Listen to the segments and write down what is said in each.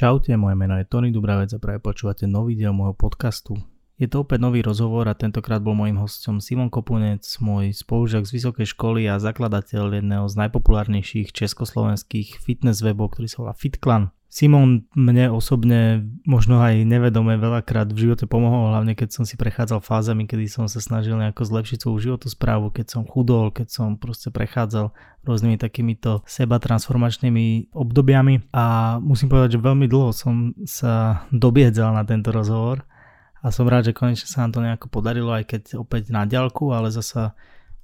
Čaute, moje meno je Tony Dubravec a práve počúvate nový diel môjho podcastu. Je to opäť nový rozhovor a tentokrát bol môjim hostom Simon Kopunec, môj spolužiak z vysokej školy a zakladateľ jedného z najpopulárnejších československých fitness webov, ktorý sa volá FitClan. Simon mne osobne možno aj nevedome veľakrát v živote pomohol, hlavne keď som si prechádzal fázami, kedy som sa snažil nejako zlepšiť svoju životosprávu, keď som chudol, keď som proste prechádzal rôznymi takýmito seba transformačnými obdobiami. A musím povedať, že veľmi dlho som sa dobiedzal na tento rozhovor a som rád, že konečne sa nám to nejako podarilo, aj keď opäť na ďalku, ale zasa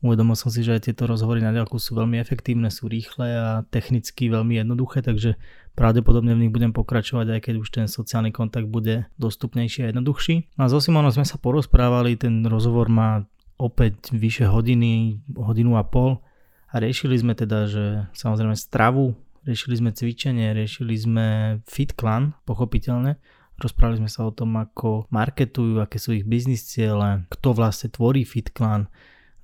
Uvedomil som si, že aj tieto rozhovory na ďalku sú veľmi efektívne, sú rýchle a technicky veľmi jednoduché, takže pravdepodobne v nich budem pokračovať, aj keď už ten sociálny kontakt bude dostupnejší a jednoduchší. A so Simonom sme sa porozprávali, ten rozhovor má opäť vyše hodiny, hodinu a pol. A riešili sme teda, že samozrejme stravu, riešili sme cvičenie, riešili sme fit clan, pochopiteľne, Rozprávali sme sa o tom, ako marketujú, aké sú ich biznis ciele, kto vlastne tvorí FitClan,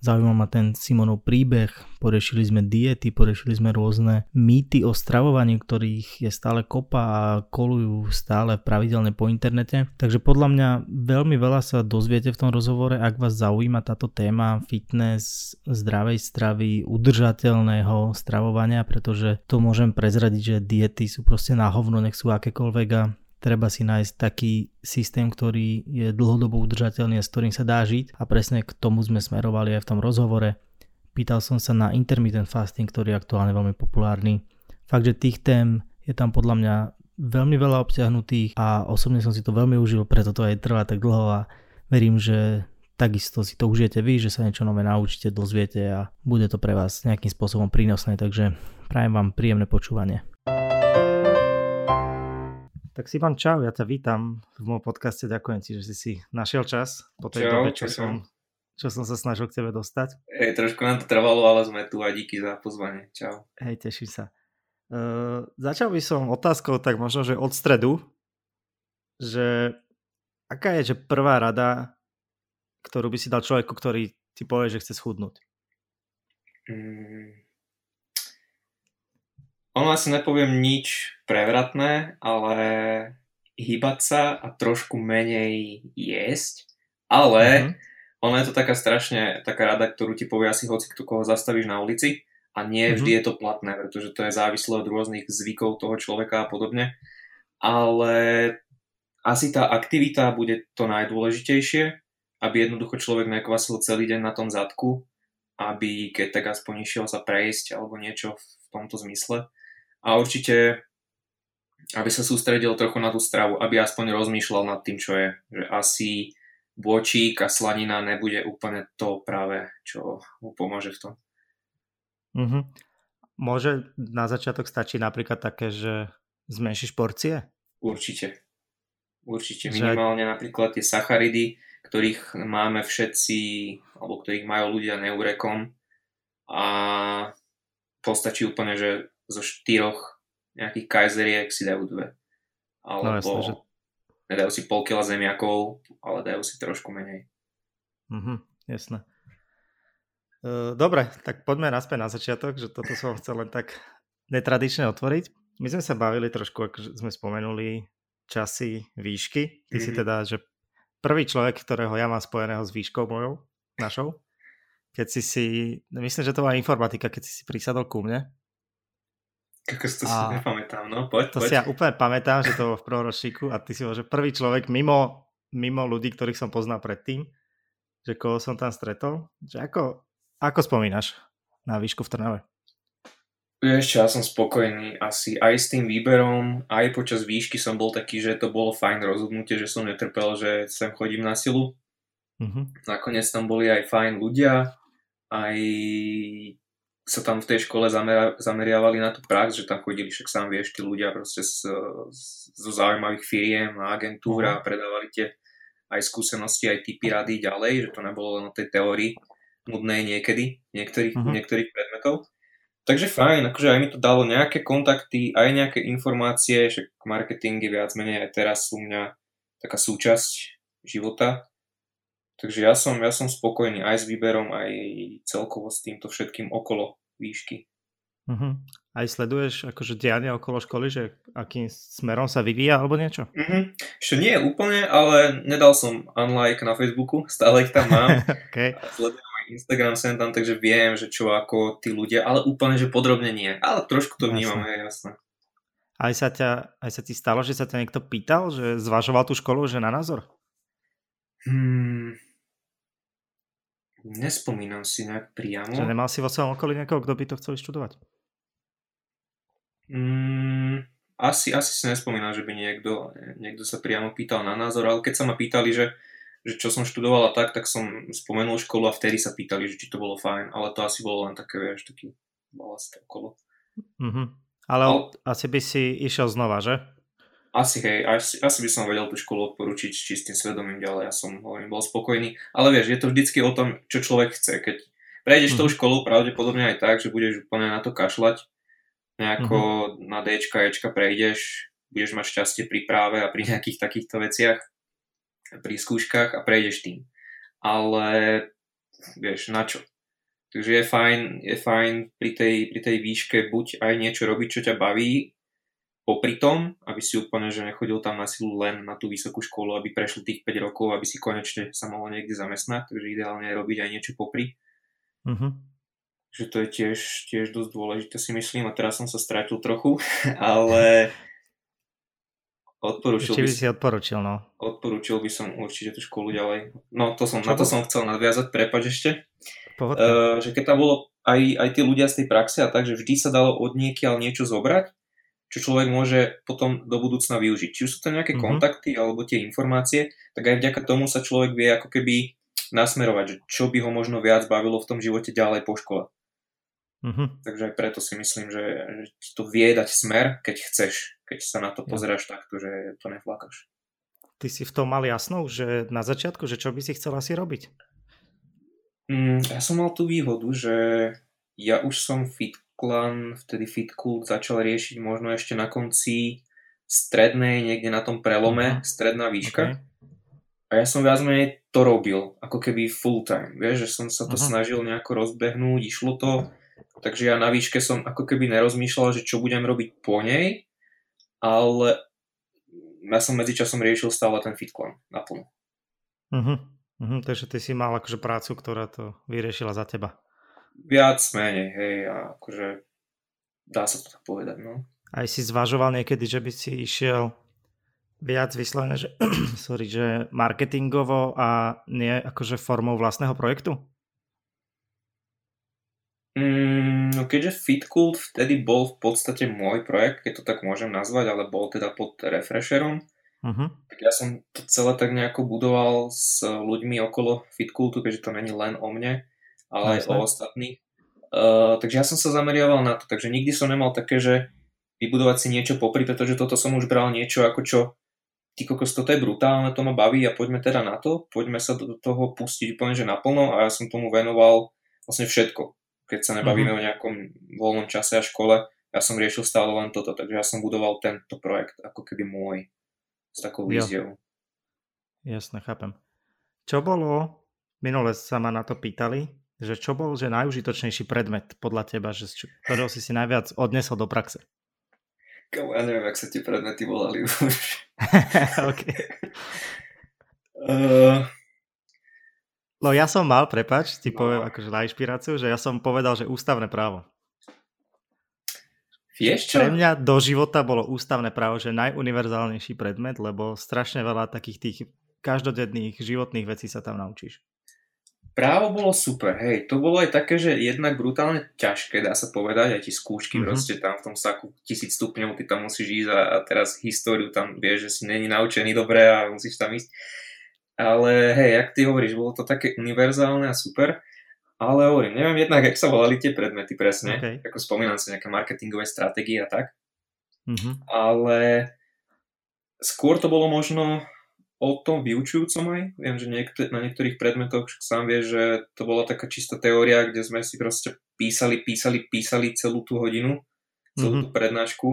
Zaujímal ma ten Simonov príbeh, porešili sme diety, porešili sme rôzne mýty o stravovaní, ktorých je stále kopa a kolujú stále pravidelne po internete. Takže podľa mňa veľmi veľa sa dozviete v tom rozhovore, ak vás zaujíma táto téma fitness, zdravej stravy, udržateľného stravovania, pretože to môžem prezradiť, že diety sú proste na hovno, nech sú akékoľvek a treba si nájsť taký systém, ktorý je dlhodobo udržateľný a s ktorým sa dá žiť a presne k tomu sme smerovali aj v tom rozhovore. Pýtal som sa na intermittent fasting, ktorý je aktuálne veľmi populárny. Fakt, že tých tém je tam podľa mňa veľmi veľa obsiahnutých a osobne som si to veľmi užil, preto to aj trvá tak dlho a verím, že takisto si to užijete vy, že sa niečo nové naučíte, dozviete a bude to pre vás nejakým spôsobom prínosné, takže prajem vám príjemné počúvanie. Tak Simon, čau, ja ťa vítam v môjom podcaste, ďakujem ti, že si si našiel čas po tej čau, dobe, čo som, čo som sa snažil k tebe dostať. Hej, trošku nám to trvalo, ale sme tu a díky za pozvanie. Čau. Hej, teším sa. Uh, začal by som otázkou tak možno, že od stredu, že aká je že prvá rada, ktorú by si dal človeku, ktorý ti povie, že chce schudnúť? Mm, ono asi nepoviem nič prevratné, ale hýbať sa a trošku menej jesť, ale mm-hmm. ono je to taká strašne taká rada, ktorú ti povie asi hoci kto koho zastavíš na ulici a nie mm-hmm. vždy je to platné, pretože to je závislé od rôznych zvykov toho človeka a podobne. Ale asi tá aktivita bude to najdôležitejšie, aby jednoducho človek nekvasil celý deň na tom zadku, aby keď tak aspoň išiel sa prejsť alebo niečo v tomto zmysle a určite aby sa sústredil trochu na tú stravu, aby aspoň rozmýšľal nad tým, čo je. Že asi bočík a slanina nebude úplne to práve, čo mu pomôže v tom. Mm-hmm. Môže na začiatok stačiť napríklad také, že zmenšíš porcie? Určite. Určite. Minimálne napríklad tie sacharidy, ktorých máme všetci, alebo ktorých majú ľudia neurekom a postačí úplne, že zo štyroch nejakých kajzeriek si dajú dve. Alebo no, jasne, že... nedajú si pol kila zemiakov, ale dajú si trošku menej. Mhm, jasné. E, dobre, tak poďme naspäť na začiatok, že toto som chcel len tak netradične otvoriť. My sme sa bavili trošku, ako sme spomenuli, časy výšky. Ty mm-hmm. si mhm. teda, že prvý človek, ktorého ja mám spojeného s výškou mojou, našou, keď si si, myslím, že to bola informatika, keď si si prisadol ku mne, ako to si nepamätám, no poď, To poď. si ja úplne pamätám, že to bolo v proročíku a ty si bol, že prvý človek mimo, mimo ľudí, ktorých som poznal predtým, že koho som tam stretol. Že ako, ako spomínaš na výšku v Trnave? Vieš ja som spokojný asi aj s tým výberom, aj počas výšky som bol taký, že to bolo fajn rozhodnutie, že som netrpel, že sem chodím na silu. Mm-hmm. Nakoniec tam boli aj fajn ľudia, aj sa tam v tej škole zameriavali na tú prax, že tam chodili, však sám vieš, tí ľudia proste z, zo zaujímavých firiem a agentúr a mhm. predávali tie aj skúsenosti, aj typy rady ďalej, že to nebolo len o tej teórii nudnej niekedy, niektorých, uh-huh. niektorých predmetov. Takže fajn, akože aj mi to dalo nejaké kontakty, aj nejaké informácie, že marketing je viac menej aj teraz u mňa taká súčasť života. Takže ja som, ja som spokojný aj s výberom, aj celkovo s týmto všetkým okolo výšky. Uh-huh. aj sleduješ akože dianie okolo školy, že akým smerom sa vyvíja alebo niečo? Mm-hmm. Ešte nie úplne, ale nedal som unlike na Facebooku, stále ich tam mám. okay. Sledujem aj Instagram sem tam, takže viem, že čo ako tí ľudia, ale úplne, že podrobne nie. Ale trošku to vnímam, je jasné. Aj sa, ťa, aj sa ti stalo, že sa ťa niekto pýtal, že zvažoval tú školu, že na názor? Hmm, nespomínam si nejak priamo. Že nemal si vo svojom okolí niekoho, kto by to chcel študovať? Mm, asi, asi si nespomínam, že by niekto, niekto sa priamo pýtal na názor, ale keď sa ma pýtali, že, že čo som študovala tak, tak som spomenul školu a vtedy sa pýtali, že či to bolo fajn, ale to asi bolo len také, vieš, taký balast okolo. Mm-hmm. Ale ale asi by si išiel znova, že? Asi hej, asi, asi by som vedel tú školu odporučiť s čistým svedomím ďalej, ja som hovorím, bol spokojný, ale vieš, je to vždycky o tom, čo človek chce, keď prejdeš mm-hmm. tou školou pravdepodobne aj tak, že budeš úplne na to kašľať, nejako mm-hmm. na Dčka, Ečka prejdeš, budeš mať šťastie pri práve a pri nejakých takýchto veciach, pri skúškach a prejdeš tým. Ale vieš, na čo? Takže je fajn, je fajn pri tej, pri tej výške buď aj niečo robiť, čo ťa baví, popri tom, aby si úplne, že nechodil tam na silu len na tú vysokú školu, aby prešli tých 5 rokov, aby si konečne sa mohol niekde zamestnať, takže ideálne je robiť aj niečo popri. Mm-hmm že to je tiež, tiež dosť dôležité si myslím a teraz som sa stratil trochu, ale odporúčil by, by si odporučil, no. Odporúčil by som určite tú školu ďalej. No to som, na to som chcel nadviazať, prepač ešte. Uh, že keď tam bolo aj, aj tí ľudia z tej praxe a tak, že vždy sa dalo od niekiaľ niečo zobrať, čo človek môže potom do budúcna využiť. Či už sú to nejaké mm-hmm. kontakty alebo tie informácie, tak aj vďaka tomu sa človek vie ako keby nasmerovať, že čo by ho možno viac bavilo v tom živote ďalej po škole. Mm-hmm. Takže aj preto si myslím, že, že to vie dať smer, keď chceš, keď sa na to pozeráš takto, že to neflakáš. Ty si v tom mal jasno, že na začiatku, že čo by si chcel asi robiť? Mm, ja som mal tú výhodu, že ja už som FitClan, vtedy FitCult začal riešiť možno ešte na konci strednej, niekde na tom prelome, uh-huh. stredná výška. Okay. A ja som viac menej to robil, ako keby full time. Vieš, že som sa to uh-huh. snažil nejako rozbehnúť, išlo to Takže ja na výške som ako keby nerozmýšľal, že čo budem robiť po nej, ale ja som medzičasom riešil stále ten fitklan naplno. Uh-huh. Uh-huh, takže ty si mal akože prácu, ktorá to vyriešila za teba. Viac menej, hej, a akože dá sa to tak povedať, no. Aj si zvažoval niekedy, že by si išiel viac vyslovené, že, sorry, že marketingovo a nie akože formou vlastného projektu? Mm, no keďže FitCult vtedy bol v podstate môj projekt, keď to tak môžem nazvať, ale bol teda pod Refresherom, uh-huh. tak ja som to celé tak nejako budoval s ľuďmi okolo FitCultu, keďže to není len o mne, ale aj o ostatných. Uh, takže ja som sa zameriaval na to, takže nikdy som nemal také, že vybudovať si niečo popri, pretože toto som už bral niečo ako čo ty kokos, toto je brutálne, to ma baví a poďme teda na to, poďme sa do toho pustiť úplne že naplno a ja som tomu venoval vlastne všetko keď sa nebavíme mm-hmm. o nejakom voľnom čase a škole, ja som riešil stále len toto, takže ja som budoval tento projekt ako keby môj s takou víziou. Jasne, chápem. Čo bolo, minule sa ma na to pýtali, že čo bol že najužitočnejší predmet podľa teba, že ktorého si si najviac odnesol do praxe? Kamo, ja neviem, ak sa tie predmety volali už. okay. uh, No ja som mal, prepač, ti no. poviem akože na inšpiráciu, že ja som povedal, že ústavné právo. Vieš čo? Pre mňa do života bolo ústavné právo, že najuniverzálnejší predmet, lebo strašne veľa takých tých každodenných životných vecí sa tam naučíš. Právo bolo super, hej, to bolo aj také, že jednak brutálne ťažké, dá sa povedať, aj ti skúšky mm-hmm. proste tam v tom saku tisíc stupňov, ty tam musíš ísť a, a teraz históriu tam vieš, že si není naučený dobre a musíš tam ísť. Ale hej, jak ty hovoríš, bolo to také univerzálne a super. Ale hovorím, neviem jednak, jak sa volali tie predmety presne. Okay. Ako spomínam si nejaké marketingové stratégie a tak. Mm-hmm. Ale skôr to bolo možno o tom vyučujúcom aj. Viem, že niektor- na niektorých predmetoch sám vie, že to bola taká čistá teória, kde sme si proste písali, písali, písali celú tú hodinu, celú mm-hmm. tú prednášku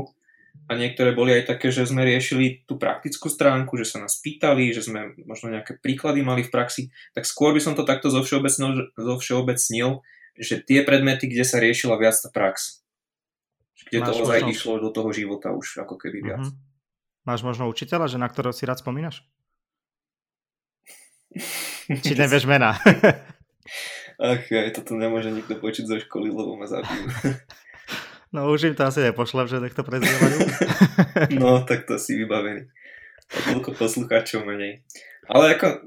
a niektoré boli aj také, že sme riešili tú praktickú stránku, že sa nás pýtali, že sme možno nejaké príklady mali v praxi, tak skôr by som to takto zo všeobecnil, zo všeobecnil že tie predmety, kde sa riešila viac tá prax. Kde Máš to ozaj išlo do toho života už ako keby viac. Uh-huh. Máš možno učiteľa, že na ktorého si rád spomínaš? Či nevieš mena? Ach, aj toto nemôže nikto počuť zo školy, lebo ma zabijú. No už im to asi nepošlem, že nech to prezievajú. no, tak to si vybavený. A toľko poslucháčov menej. Ale ako,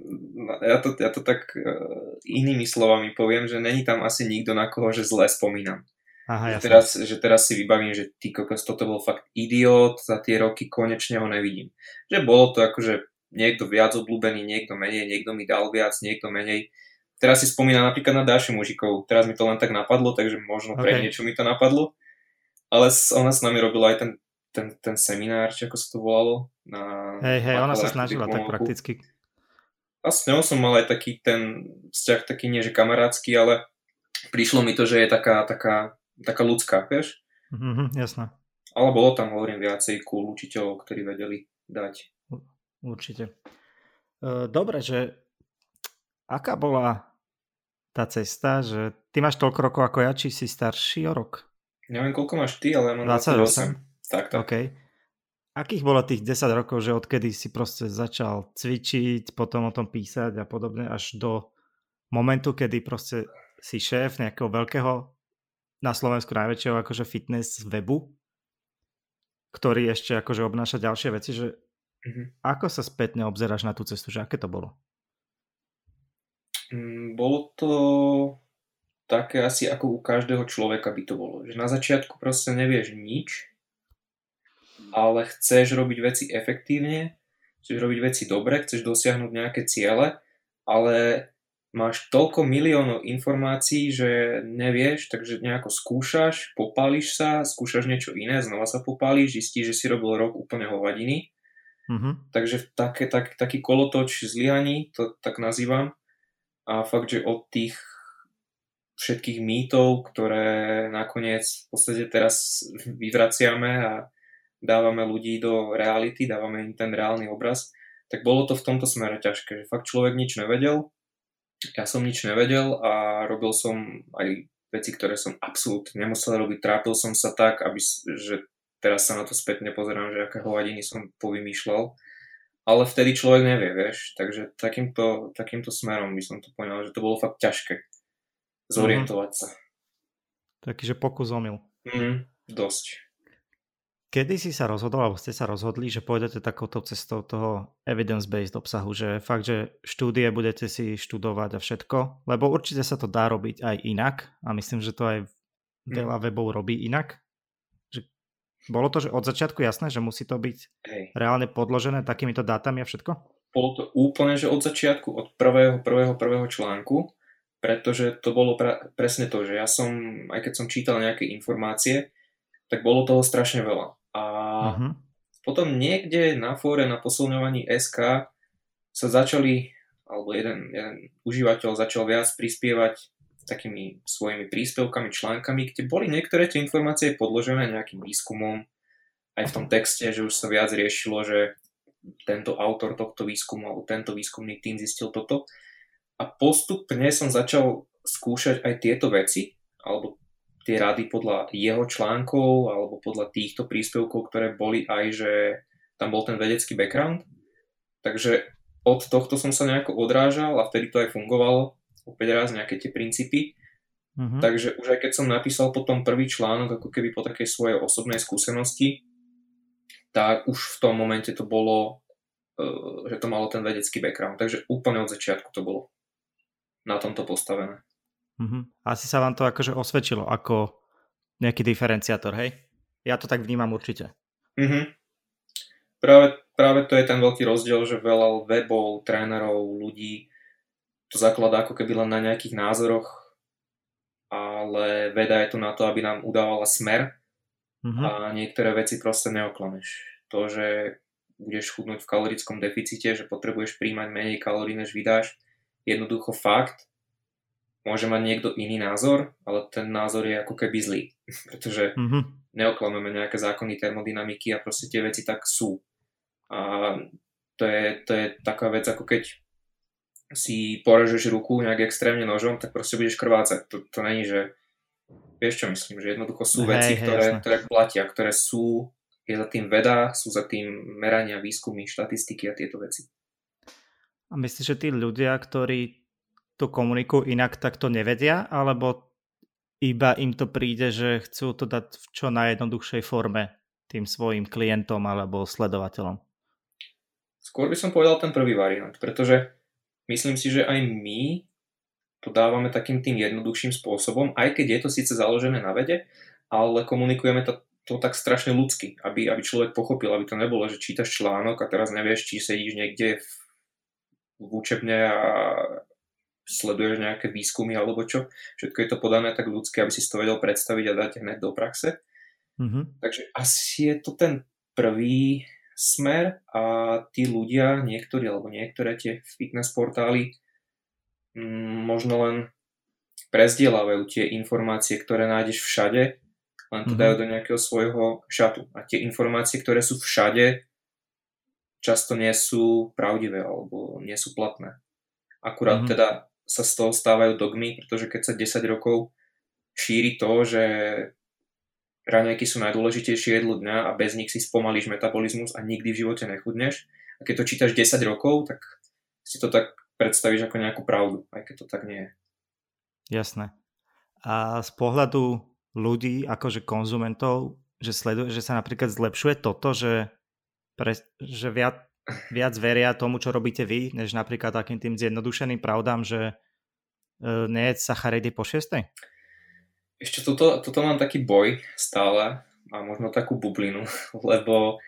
ja to, ja to tak uh, inými slovami poviem, že není tam asi nikto, na koho že zle spomínam. Aha, že, teraz, že teraz si vybavím, že ty kokos, toto bol fakt idiot, za tie roky konečne ho nevidím. Že bolo to akože niekto viac obľúbený, niekto menej, niekto mi dal viac, niekto menej. Teraz si spomínam napríklad na Dáši Mužikov, teraz mi to len tak napadlo, takže možno pre okay. niečo mi to napadlo. Ale ona s nami robila aj ten, ten, ten seminár, či ako sa to volalo. Na, hej, hej, ona sa snažila tak prakticky. A s ňou som mal aj taký ten vzťah, taký nie že kamarátsky, ale prišlo mi to, že je taká, taká, taká ľudská, vieš? Mhm, jasné. Ale bolo tam, hovorím, viacej cool učiteľov, ktorí vedeli dať. Určite. E, dobre, že aká bola tá cesta, že ty máš toľko rokov ako ja, či si starší o rok? Neviem, koľko máš ty, ale ja mám 28. 28. Tak, tak. Okay. Akých bolo tých 10 rokov, že odkedy si proste začal cvičiť, potom o tom písať a podobne, až do momentu, kedy proste si šéf nejakého veľkého, na Slovensku najväčšieho akože fitness webu, ktorý ešte akože obnáša ďalšie veci, že mm-hmm. ako sa spätne obzeráš na tú cestu, že aké to bolo? Mm, bolo to také asi ako u každého človeka by to bolo. Že na začiatku proste nevieš nič, ale chceš robiť veci efektívne, chceš robiť veci dobre, chceš dosiahnuť nejaké ciele, ale máš toľko miliónov informácií, že nevieš, takže nejako skúšaš, popálíš sa, skúšaš niečo iné, znova sa popálíš, zistíš, že si robil rok úplne hovadiny. Mm-hmm. Takže také, tak, taký kolotoč zlyhaní, to tak nazývam, a fakt, že od tých všetkých mýtov, ktoré nakoniec v podstate teraz vyvraciame a dávame ľudí do reality, dávame im ten reálny obraz, tak bolo to v tomto smere ťažké, že fakt človek nič nevedel, ja som nič nevedel a robil som aj veci, ktoré som absolútne nemusel robiť, trápil som sa tak, aby, že teraz sa na to spätne pozerám, že aké hovadiny som povymýšľal ale vtedy človek nevie, vieš, takže takýmto, takýmto smerom by som to poňal, že to bolo fakt ťažké zorientovať mm. sa. Taký, že pokus omyl. Mm, dosť. Kedy si sa rozhodol, alebo ste sa rozhodli, že pôjdete takouto cestou toho evidence-based obsahu, že fakt, že štúdie budete si študovať a všetko, lebo určite sa to dá robiť aj inak a myslím, že to aj veľa mm. webov robí inak, bolo to že od začiatku jasné, že musí to byť Hej. reálne podložené takýmito dátami a všetko? Bolo to úplne, že od začiatku, od prvého, prvého, prvého článku, pretože to bolo pra- presne to, že ja som, aj keď som čítal nejaké informácie, tak bolo toho strašne veľa. A uh-huh. potom niekde na fóre na posilňovaní SK sa začali, alebo jeden, jeden užívateľ začal viac prispievať takými svojimi príspevkami, článkami, kde boli niektoré tie informácie podložené nejakým výskumom, aj v tom texte, že už sa viac riešilo, že tento autor tohto výskumu alebo tento výskumný tým zistil toto. A postupne som začal skúšať aj tieto veci, alebo tie rady podľa jeho článkov, alebo podľa týchto príspevkov, ktoré boli aj, že tam bol ten vedecký background. Takže od tohto som sa nejako odrážal a vtedy to aj fungovalo opäť raz nejaké tie princípy. Uh-huh. Takže už aj keď som napísal potom prvý článok, ako keby po takej svojej osobnej skúsenosti, tak už v tom momente to bolo, uh, že to malo ten vedecký background. Takže úplne od začiatku to bolo na tomto postavené. Uh-huh. Asi sa vám to akože osvedčilo ako nejaký diferenciátor, hej? Ja to tak vnímam určite. Uh-huh. Práve, práve to je ten veľký rozdiel, že veľa webov, trénerov, ľudí to zakladá ako keby len na nejakých názoroch, ale veda je tu na to, aby nám udávala smer mm-hmm. a niektoré veci proste neoklameš. To, že budeš chudnúť v kalorickom deficite, že potrebuješ príjmať menej kalórií, než vydáš, jednoducho fakt, môže mať niekto iný názor, ale ten názor je ako keby zlý, pretože mm-hmm. neoklameme nejaké zákony termodynamiky a proste tie veci tak sú. A to je, to je taká vec, ako keď si porežeš ruku nejak extrémne nožom, tak proste budeš krvácať. To, to není, že Vieš čo myslím, že jednoducho sú hej, veci, hej, ktoré, ktoré platia, ktoré sú, je za tým veda, sú za tým merania, výskumy, štatistiky a tieto veci. A myslíš, že tí ľudia, ktorí to komunikujú inak, tak to nevedia? Alebo iba im to príde, že chcú to dať v čo najjednoduchšej forme tým svojim klientom alebo sledovateľom? Skôr by som povedal ten prvý variant, pretože myslím si, že aj my to dávame takým tým jednoduchším spôsobom, aj keď je to síce založené na vede, ale komunikujeme to, to tak strašne ľudsky, aby, aby človek pochopil, aby to nebolo, že čítaš článok a teraz nevieš, či sedíš niekde v, v učebne a sleduješ nejaké výskumy alebo čo. Všetko je to podané tak ľudsky, aby si to vedel predstaviť a dať hneď do praxe. Mm-hmm. Takže asi je to ten prvý smer a tí ľudia, niektorí alebo niektoré tie fitness portály Mm, možno len prezdielajú tie informácie, ktoré nájdeš všade, len to mm-hmm. dajú do nejakého svojho šatu. A tie informácie, ktoré sú všade, často nie sú pravdivé alebo nie sú platné. Akurát mm-hmm. teda sa z toho stávajú dogmy, pretože keď sa 10 rokov šíri to, že raňajky sú najdôležitejšie jedlo dňa a bez nich si spomalíš metabolizmus a nikdy v živote nechudneš. A keď to čítaš 10 rokov, tak si to tak predstavíš ako nejakú pravdu, aj keď to tak nie je. Jasné. A z pohľadu ľudí, akože konzumentov, že, sleduje, že sa napríklad zlepšuje toto, že, pre, že viac, viac veria tomu, čo robíte vy, než napríklad takým tým zjednodušeným pravdám, že e, nie je sacharidy po šiestej? Ešte toto, toto mám taký boj stále a možno takú bublinu, lebo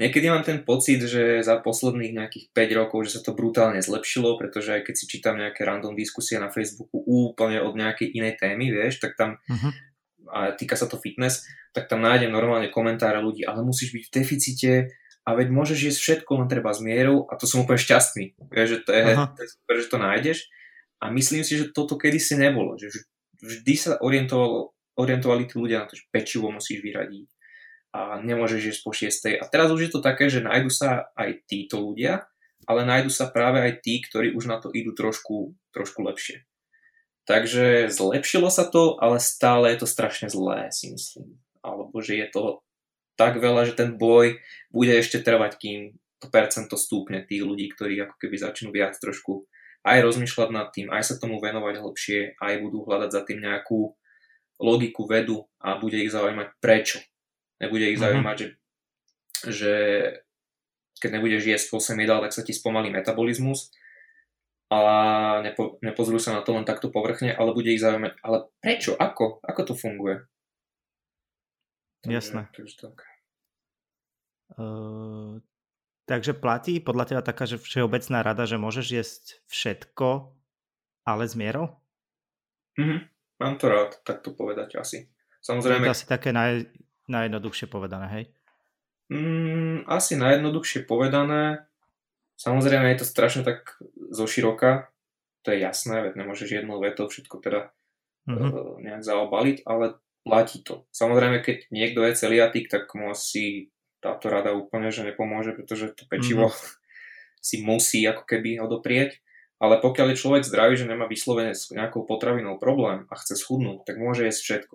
Niekedy mám ten pocit, že za posledných nejakých 5 rokov, že sa to brutálne zlepšilo, pretože aj keď si čítam nejaké random diskusie na Facebooku úplne od nejakej inej témy, vieš, tak tam, uh-huh. a týka sa to fitness, tak tam nájdem normálne komentáre ľudí, ale musíš byť v deficite a veď môžeš jesť všetko, len treba s mierou a to som úplne šťastný, vieš, že to je, uh-huh. to je super, že to nájdeš a myslím si, že toto kedysi nebolo, že vždy sa orientovalo, orientovali tí ľudia na to, že pečivo musíš vyradiť, a nemôžeš jesť po šiestej. A teraz už je to také, že nájdu sa aj títo ľudia, ale nájdu sa práve aj tí, ktorí už na to idú trošku, trošku lepšie. Takže zlepšilo sa to, ale stále je to strašne zlé, si myslím. Alebo že je to tak veľa, že ten boj bude ešte trvať, kým to percento stúpne tých ľudí, ktorí ako keby začnú viac trošku aj rozmýšľať nad tým, aj sa tomu venovať hlbšie, aj budú hľadať za tým nejakú logiku, vedu a bude ich zaujímať prečo Nebude ich mhm. zaujímať, uh-huh. že, že keď nebudeš jesť 8 jedál, tak sa ti spomalí metabolizmus a nepo, nepozrú sa na to len takto povrchne, ale bude ich zaujímať, ale prečo, ako, ako to funguje? Jasné. Takže, tak. Uh, takže platí podľa teba taká, že všeobecná rada, že môžeš jesť všetko, ale s mierou? Mhm, mám to rád, tak to povedať asi. Samozrejme... To je asi také naj, Najjednoduchšie povedané, hej? Mm, asi najjednoduchšie povedané. Samozrejme je to strašne tak zoširoka, to je jasné, veď nemôžeš jednou vetou všetko teda mm-hmm. nejak zaobaliť, ale platí to. Samozrejme, keď niekto je celiatik, tak mu asi táto rada úplne že nepomôže, pretože to pečivo mm-hmm. si musí ako keby odoprieť. Ale pokiaľ je človek zdravý, že nemá vyslovene s nejakou potravinou problém a chce schudnúť, tak môže jesť všetko.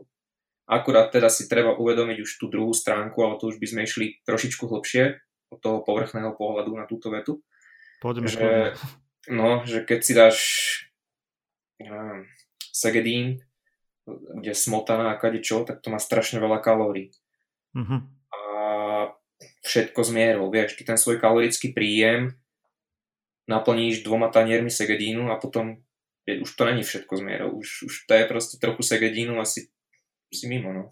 Akurát teda si treba uvedomiť už tú druhú stránku, ale to už by sme išli trošičku hlbšie od toho povrchného pohľadu na túto vetu. Poďme, že, poďme. No, že keď si dáš neviem, segedín, kde smotana a kade čo, tak to má strašne veľa kalórií. Uh-huh. Všetko z mierou, vieš, ty ten svoj kalorický príjem naplníš dvoma taniermi segedínu a potom je, už to není všetko z mierou, už, už to je proste trochu segedínu asi si mimo, no.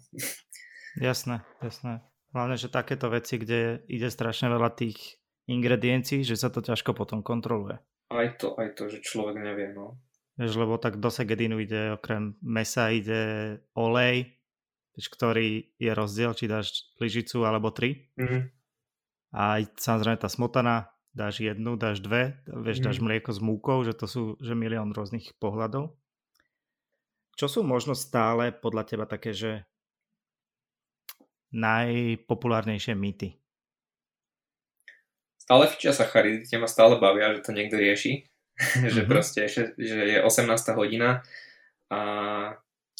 Jasné, jasné. Hlavne, že takéto veci, kde ide strašne veľa tých ingrediencií, že sa to ťažko potom kontroluje. Aj to, aj to, že človek nevie, no. Vieš, lebo tak do segedínu ide okrem mesa ide olej, vieš, ktorý je rozdiel, či dáš lyžicu alebo tri. Mm-hmm. A aj samozrejme tá smotana, dáš jednu, dáš dve, vieš, dáš mlieko s múkou, že to sú že milión rôznych pohľadov. Čo sú možno stále podľa teba také, že najpopulárnejšie mýty? Stále fičia sacharidy, tie ma stále bavia, že to niekto rieši. Mm-hmm. že proste, že je 18. hodina a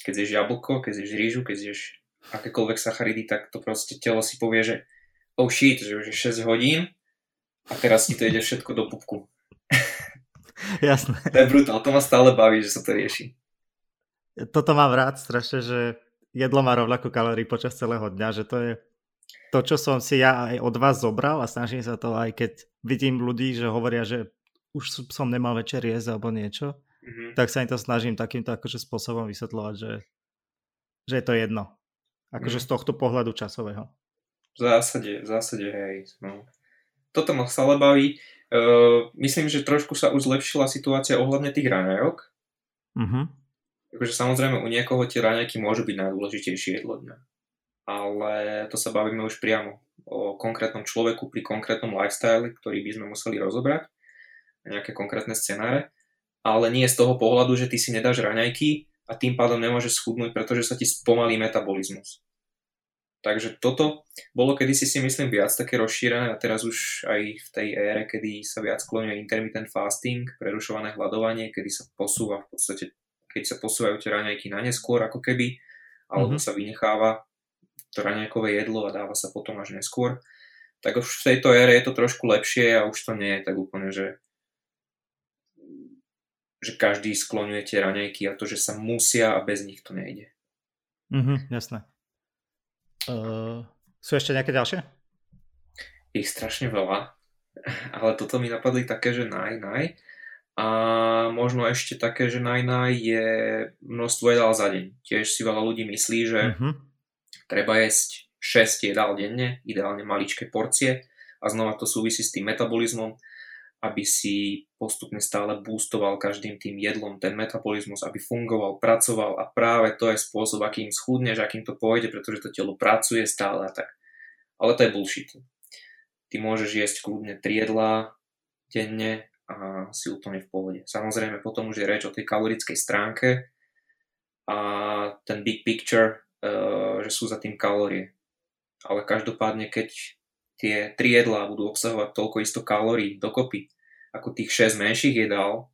keď zješ jablko, keď zješ rýžu, keď zješ akékoľvek sacharidy, tak to proste telo si povie, že oh shit, že už je 6 hodín a teraz ti to ide všetko do pupku. Jasné. To je brutál, to ma stále baví, že sa to rieši. Toto mám rád strašne, že jedlo má rovnakú kalórií počas celého dňa, že to je to, čo som si ja aj od vás zobral a snažím sa to aj keď vidím ľudí, že hovoria, že už som nemal večer jesť alebo niečo, mm-hmm. tak sa im to snažím takýmto akože spôsobom vysvetľovať, že, že je to jedno. Akože mm. z tohto pohľadu časového. V zásade, v zásade, hej. No. Toto ma stále baví. Uh, myslím, že trošku sa už zlepšila situácia ohľadne tých raňajok. Mm-hmm. Takže samozrejme u niekoho tie raňajky môžu byť najdôležitejšie jedlo dňa. Ale to sa bavíme už priamo o konkrétnom človeku pri konkrétnom lifestyle, ktorý by sme museli rozobrať. Nejaké konkrétne scenáre. Ale nie z toho pohľadu, že ty si nedáš raňajky a tým pádom nemôžeš schudnúť, pretože sa ti spomalí metabolizmus. Takže toto bolo kedysi si myslím viac také rozšírené a teraz už aj v tej ére, kedy sa viac skloňuje intermittent fasting, prerušované hľadovanie, kedy sa posúva v podstate, keď sa posúvajú tie raňajky na neskôr ako keby, alebo mm-hmm. sa vynecháva to raňajkové jedlo a dáva sa potom až neskôr, tak už v tejto ére je to trošku lepšie a už to nie je tak úplne, že že každý skloňuje tie raňajky a to, že sa musia a bez nich to nejde. Mhm, jasné. Uh, sú ešte nejaké ďalšie? Ich strašne veľa, ale toto mi napadli také, že naj, naj. A možno ešte také, že naj, naj je množstvo jedál za deň. Tiež si veľa ľudí myslí, že uh-huh. treba jesť 6 jedál denne, ideálne maličké porcie a znova to súvisí s tým metabolizmom aby si postupne stále boostoval každým tým jedlom ten metabolizmus, aby fungoval, pracoval a práve to je spôsob, akým schudneš, akým to pôjde, pretože to telo pracuje stále a tak. Ale to je bullshit. Ty môžeš jesť kľudne 3 jedlá denne a si úplne v pohode. Samozrejme potom už je reč o tej kalorickej stránke a ten big picture, uh, že sú za tým kalórie. Ale každopádne, keď tie tri jedlá budú obsahovať toľko isto kalórií dokopy, ako tých 6 menších jedál,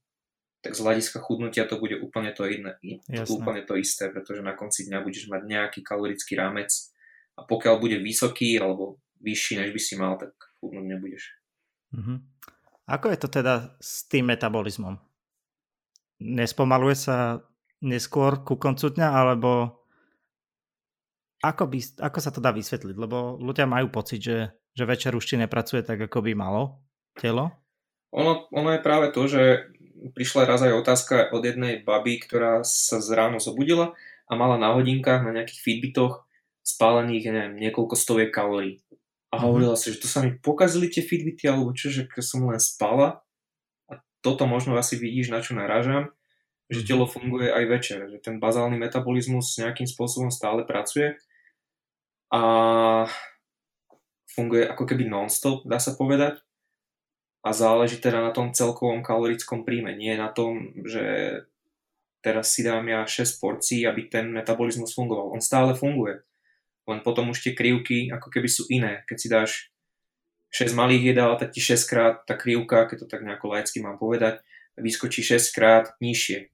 tak z hľadiska chudnutia to bude úplne to, iné, to úplne to isté, pretože na konci dňa budeš mať nejaký kalorický rámec a pokiaľ bude vysoký alebo vyšší, než by si mal, tak chudnúť nebudeš. Mm-hmm. Ako je to teda s tým metabolizmom? Nespomaluje sa neskôr ku koncu dňa, alebo ako, by, ako sa to dá vysvetliť? Lebo ľudia majú pocit, že že večer už ti nepracuje tak, ako by malo telo? Ono, ono je práve to, že prišla raz aj otázka od jednej baby, ktorá sa z ráno zobudila a mala na hodinkách, na nejakých fitbitoch spálených, neviem, niekoľko stoviek kalórií. A mhm. hovorila si, že to sa mi pokazili tie fitbity, alebo čo, že som len spala. A toto možno asi vidíš, na čo narážam, že mhm. telo funguje aj večer, že ten bazálny metabolizmus nejakým spôsobom stále pracuje. A funguje ako keby non-stop, dá sa povedať. A záleží teda na tom celkovom kalorickom príjme, nie na tom, že teraz si dám ja 6 porcií, aby ten metabolizmus fungoval. On stále funguje. Len potom už tie krivky ako keby sú iné. Keď si dáš 6 malých jedál, tak ti 6 krát tá krivka, keď to tak nejako laicky mám povedať, vyskočí 6 krát nižšie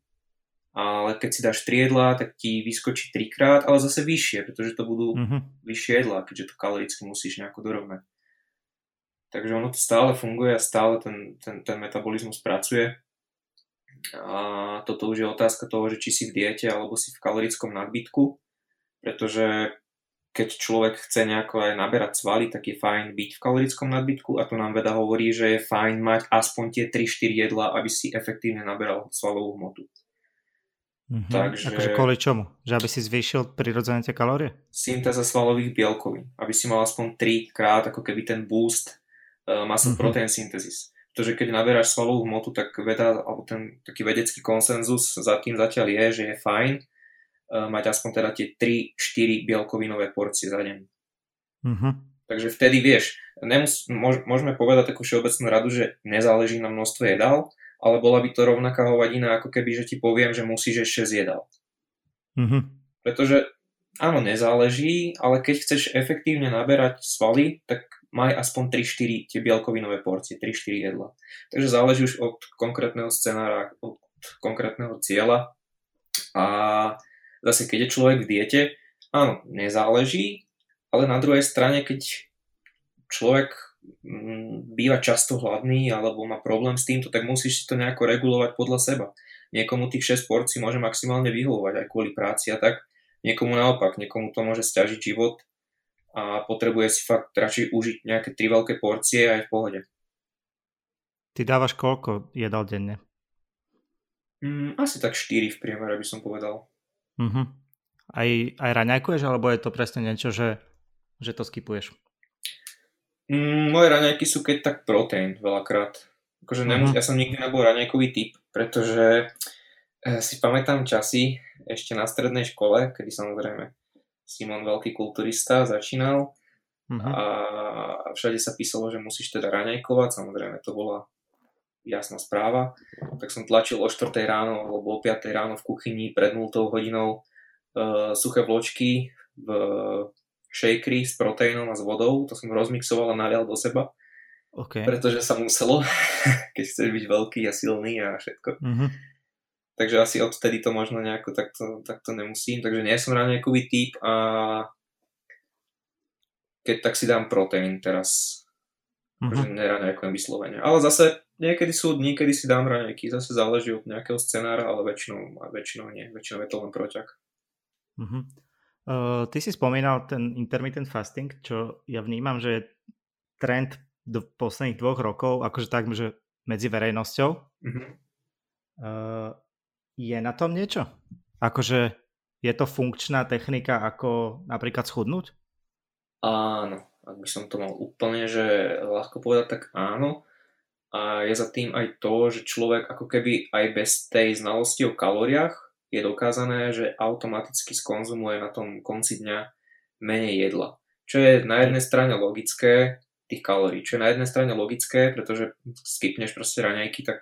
ale keď si dáš 3 jedlá, tak ti vyskočí 3 krát, ale zase vyššie, pretože to budú mm-hmm. vyššie jedlá, keďže to kaloricky musíš nejako dorovnať. Takže ono to stále funguje a stále ten, ten, ten metabolizmus pracuje. A toto už je otázka toho, že či si v diete alebo si v kalorickom nadbytku, pretože keď človek chce nejako aj naberať svaly, tak je fajn byť v kalorickom nadbytku a tu nám veda hovorí, že je fajn mať aspoň tie 3-4 jedlá, aby si efektívne naberal svalovú hmotu. Mm-hmm. Takže... Akože kvôli čomu? Že aby si zvýšil prirodzené tie kalórie? Syntéza svalových bielkovín. Aby si mal aspoň 3 krát ako keby ten boost muscle mm-hmm. protein synthesis. Pretože keď naberáš svalovú hmotu, tak veda, alebo ten taký vedecký konsenzus za tým zatiaľ je, že je fajn uh, mať aspoň teda tie 3-4 bielkovinové porcie za deň. Mm-hmm. Takže vtedy vieš, nemus, môžeme povedať takú všeobecnú radu, že nezáleží na množstve jedál, ale bola by to rovnaká hovadina, ako keby, že ti poviem, že musíš ešte 6 jedál. Mm-hmm. Pretože áno, nezáleží, ale keď chceš efektívne naberať svaly, tak maj aspoň 3-4 tie bielkovinové porcie, 3-4 jedla. Takže záleží už od konkrétneho scenára, od konkrétneho cieľa a Zase, keď je človek v diete, áno, nezáleží, ale na druhej strane, keď človek mm, býva často hladný alebo má problém s týmto, tak musíš si to nejako regulovať podľa seba. Niekomu tých 6 porcií môže maximálne vyhovovať aj kvôli práci a tak, niekomu naopak, niekomu to môže stiažiť život a potrebuje si fakt radšej užiť nejaké tri veľké porcie aj v pohode. Ty dávaš koľko jedal denne? Mm, asi tak 4 v priemere by som povedal. Uh-huh. Aj, aj raňajkuješ, alebo je to presne niečo, že, že to skipuješ? Mm, moje raňajky sú keď tak proteín veľakrát. Akože nemus- uh-huh. ja som nikdy nebol raňajkový typ, pretože eh, si pamätám časy ešte na strednej škole, kedy samozrejme Simon veľký kulturista začínal uh-huh. a všade sa písalo, že musíš teda raňajkovať, samozrejme to bola jasná správa, tak som tlačil o 4 ráno alebo o 5 ráno v kuchyni pred 0 hodinou uh, suché vločky v shakery s proteínom a s vodou, to som rozmixoval a nalial do seba. Okay. Pretože sa muselo, keď chceš byť veľký a silný a všetko. Uh-huh. Takže asi odtedy to možno nejako takto, takto nemusím. Takže nie som raňajkový typ a keď tak si dám proteín teraz. Uh-huh. Takže neraňajkujem vyslovene. Ale zase Niekedy sú dní, kedy si dám raňajky, zase záleží od nejakého scenára, ale väčšinou, väčšinou nie, väčšinou je to len proťak. Uh-huh. Uh, ty si spomínal ten intermittent fasting, čo ja vnímam, že je trend do posledných dvoch rokov, akože tak, že medzi verejnosťou. Uh-huh. Uh, je na tom niečo? Akože je to funkčná technika, ako napríklad schudnúť? Áno, ak by som to mal úplne, že ľahko povedať, tak áno a je za tým aj to, že človek ako keby aj bez tej znalosti o kalóriách je dokázané, že automaticky skonzumuje na tom konci dňa menej jedla. Čo je na jednej strane logické, tých kalórií, čo je na jednej strane logické, pretože skipneš proste raňajky, tak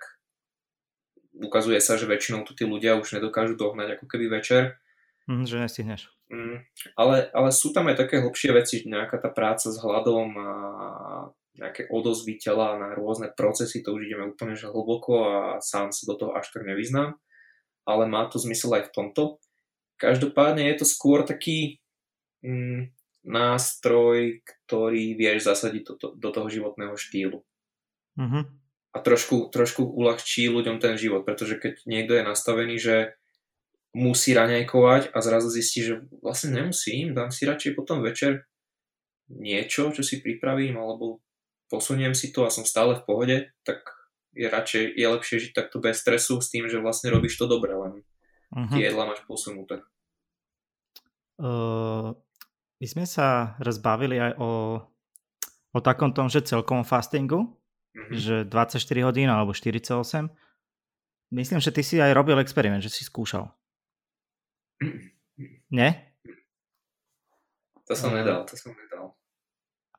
ukazuje sa, že väčšinou tu tí ľudia už nedokážu dohnať ako keby večer. Mm, že nestihneš. Mm, ale, ale sú tam aj také hlbšie veci, nejaká tá práca s hladom a nejaké odozvy tela na rôzne procesy, to už ideme úplne že hlboko a sám sa do toho až tak nevyznám, ale má to zmysel aj v tomto. Každopádne je to skôr taký mm, nástroj, ktorý vieš zasadiť do, to, do toho životného štýlu. Uh-huh. A trošku, trošku uľahčí ľuďom ten život, pretože keď niekto je nastavený, že musí raňajkovať a zrazu zistí, že vlastne nemusím, dám si radšej potom večer niečo, čo si pripravím, alebo posuniem si to a som stále v pohode, tak je radšej, je lepšie žiť takto bez stresu s tým, že vlastne robíš to dobre, len uh-huh. tie jedla máš posunuté. Uh, my sme sa rozbavili aj o, o takom tom, že celkom fastingu, uh-huh. že 24 hodín alebo 48. Myslím, že ty si aj robil experiment, že si skúšal. Nie? To som nedal, to som nedal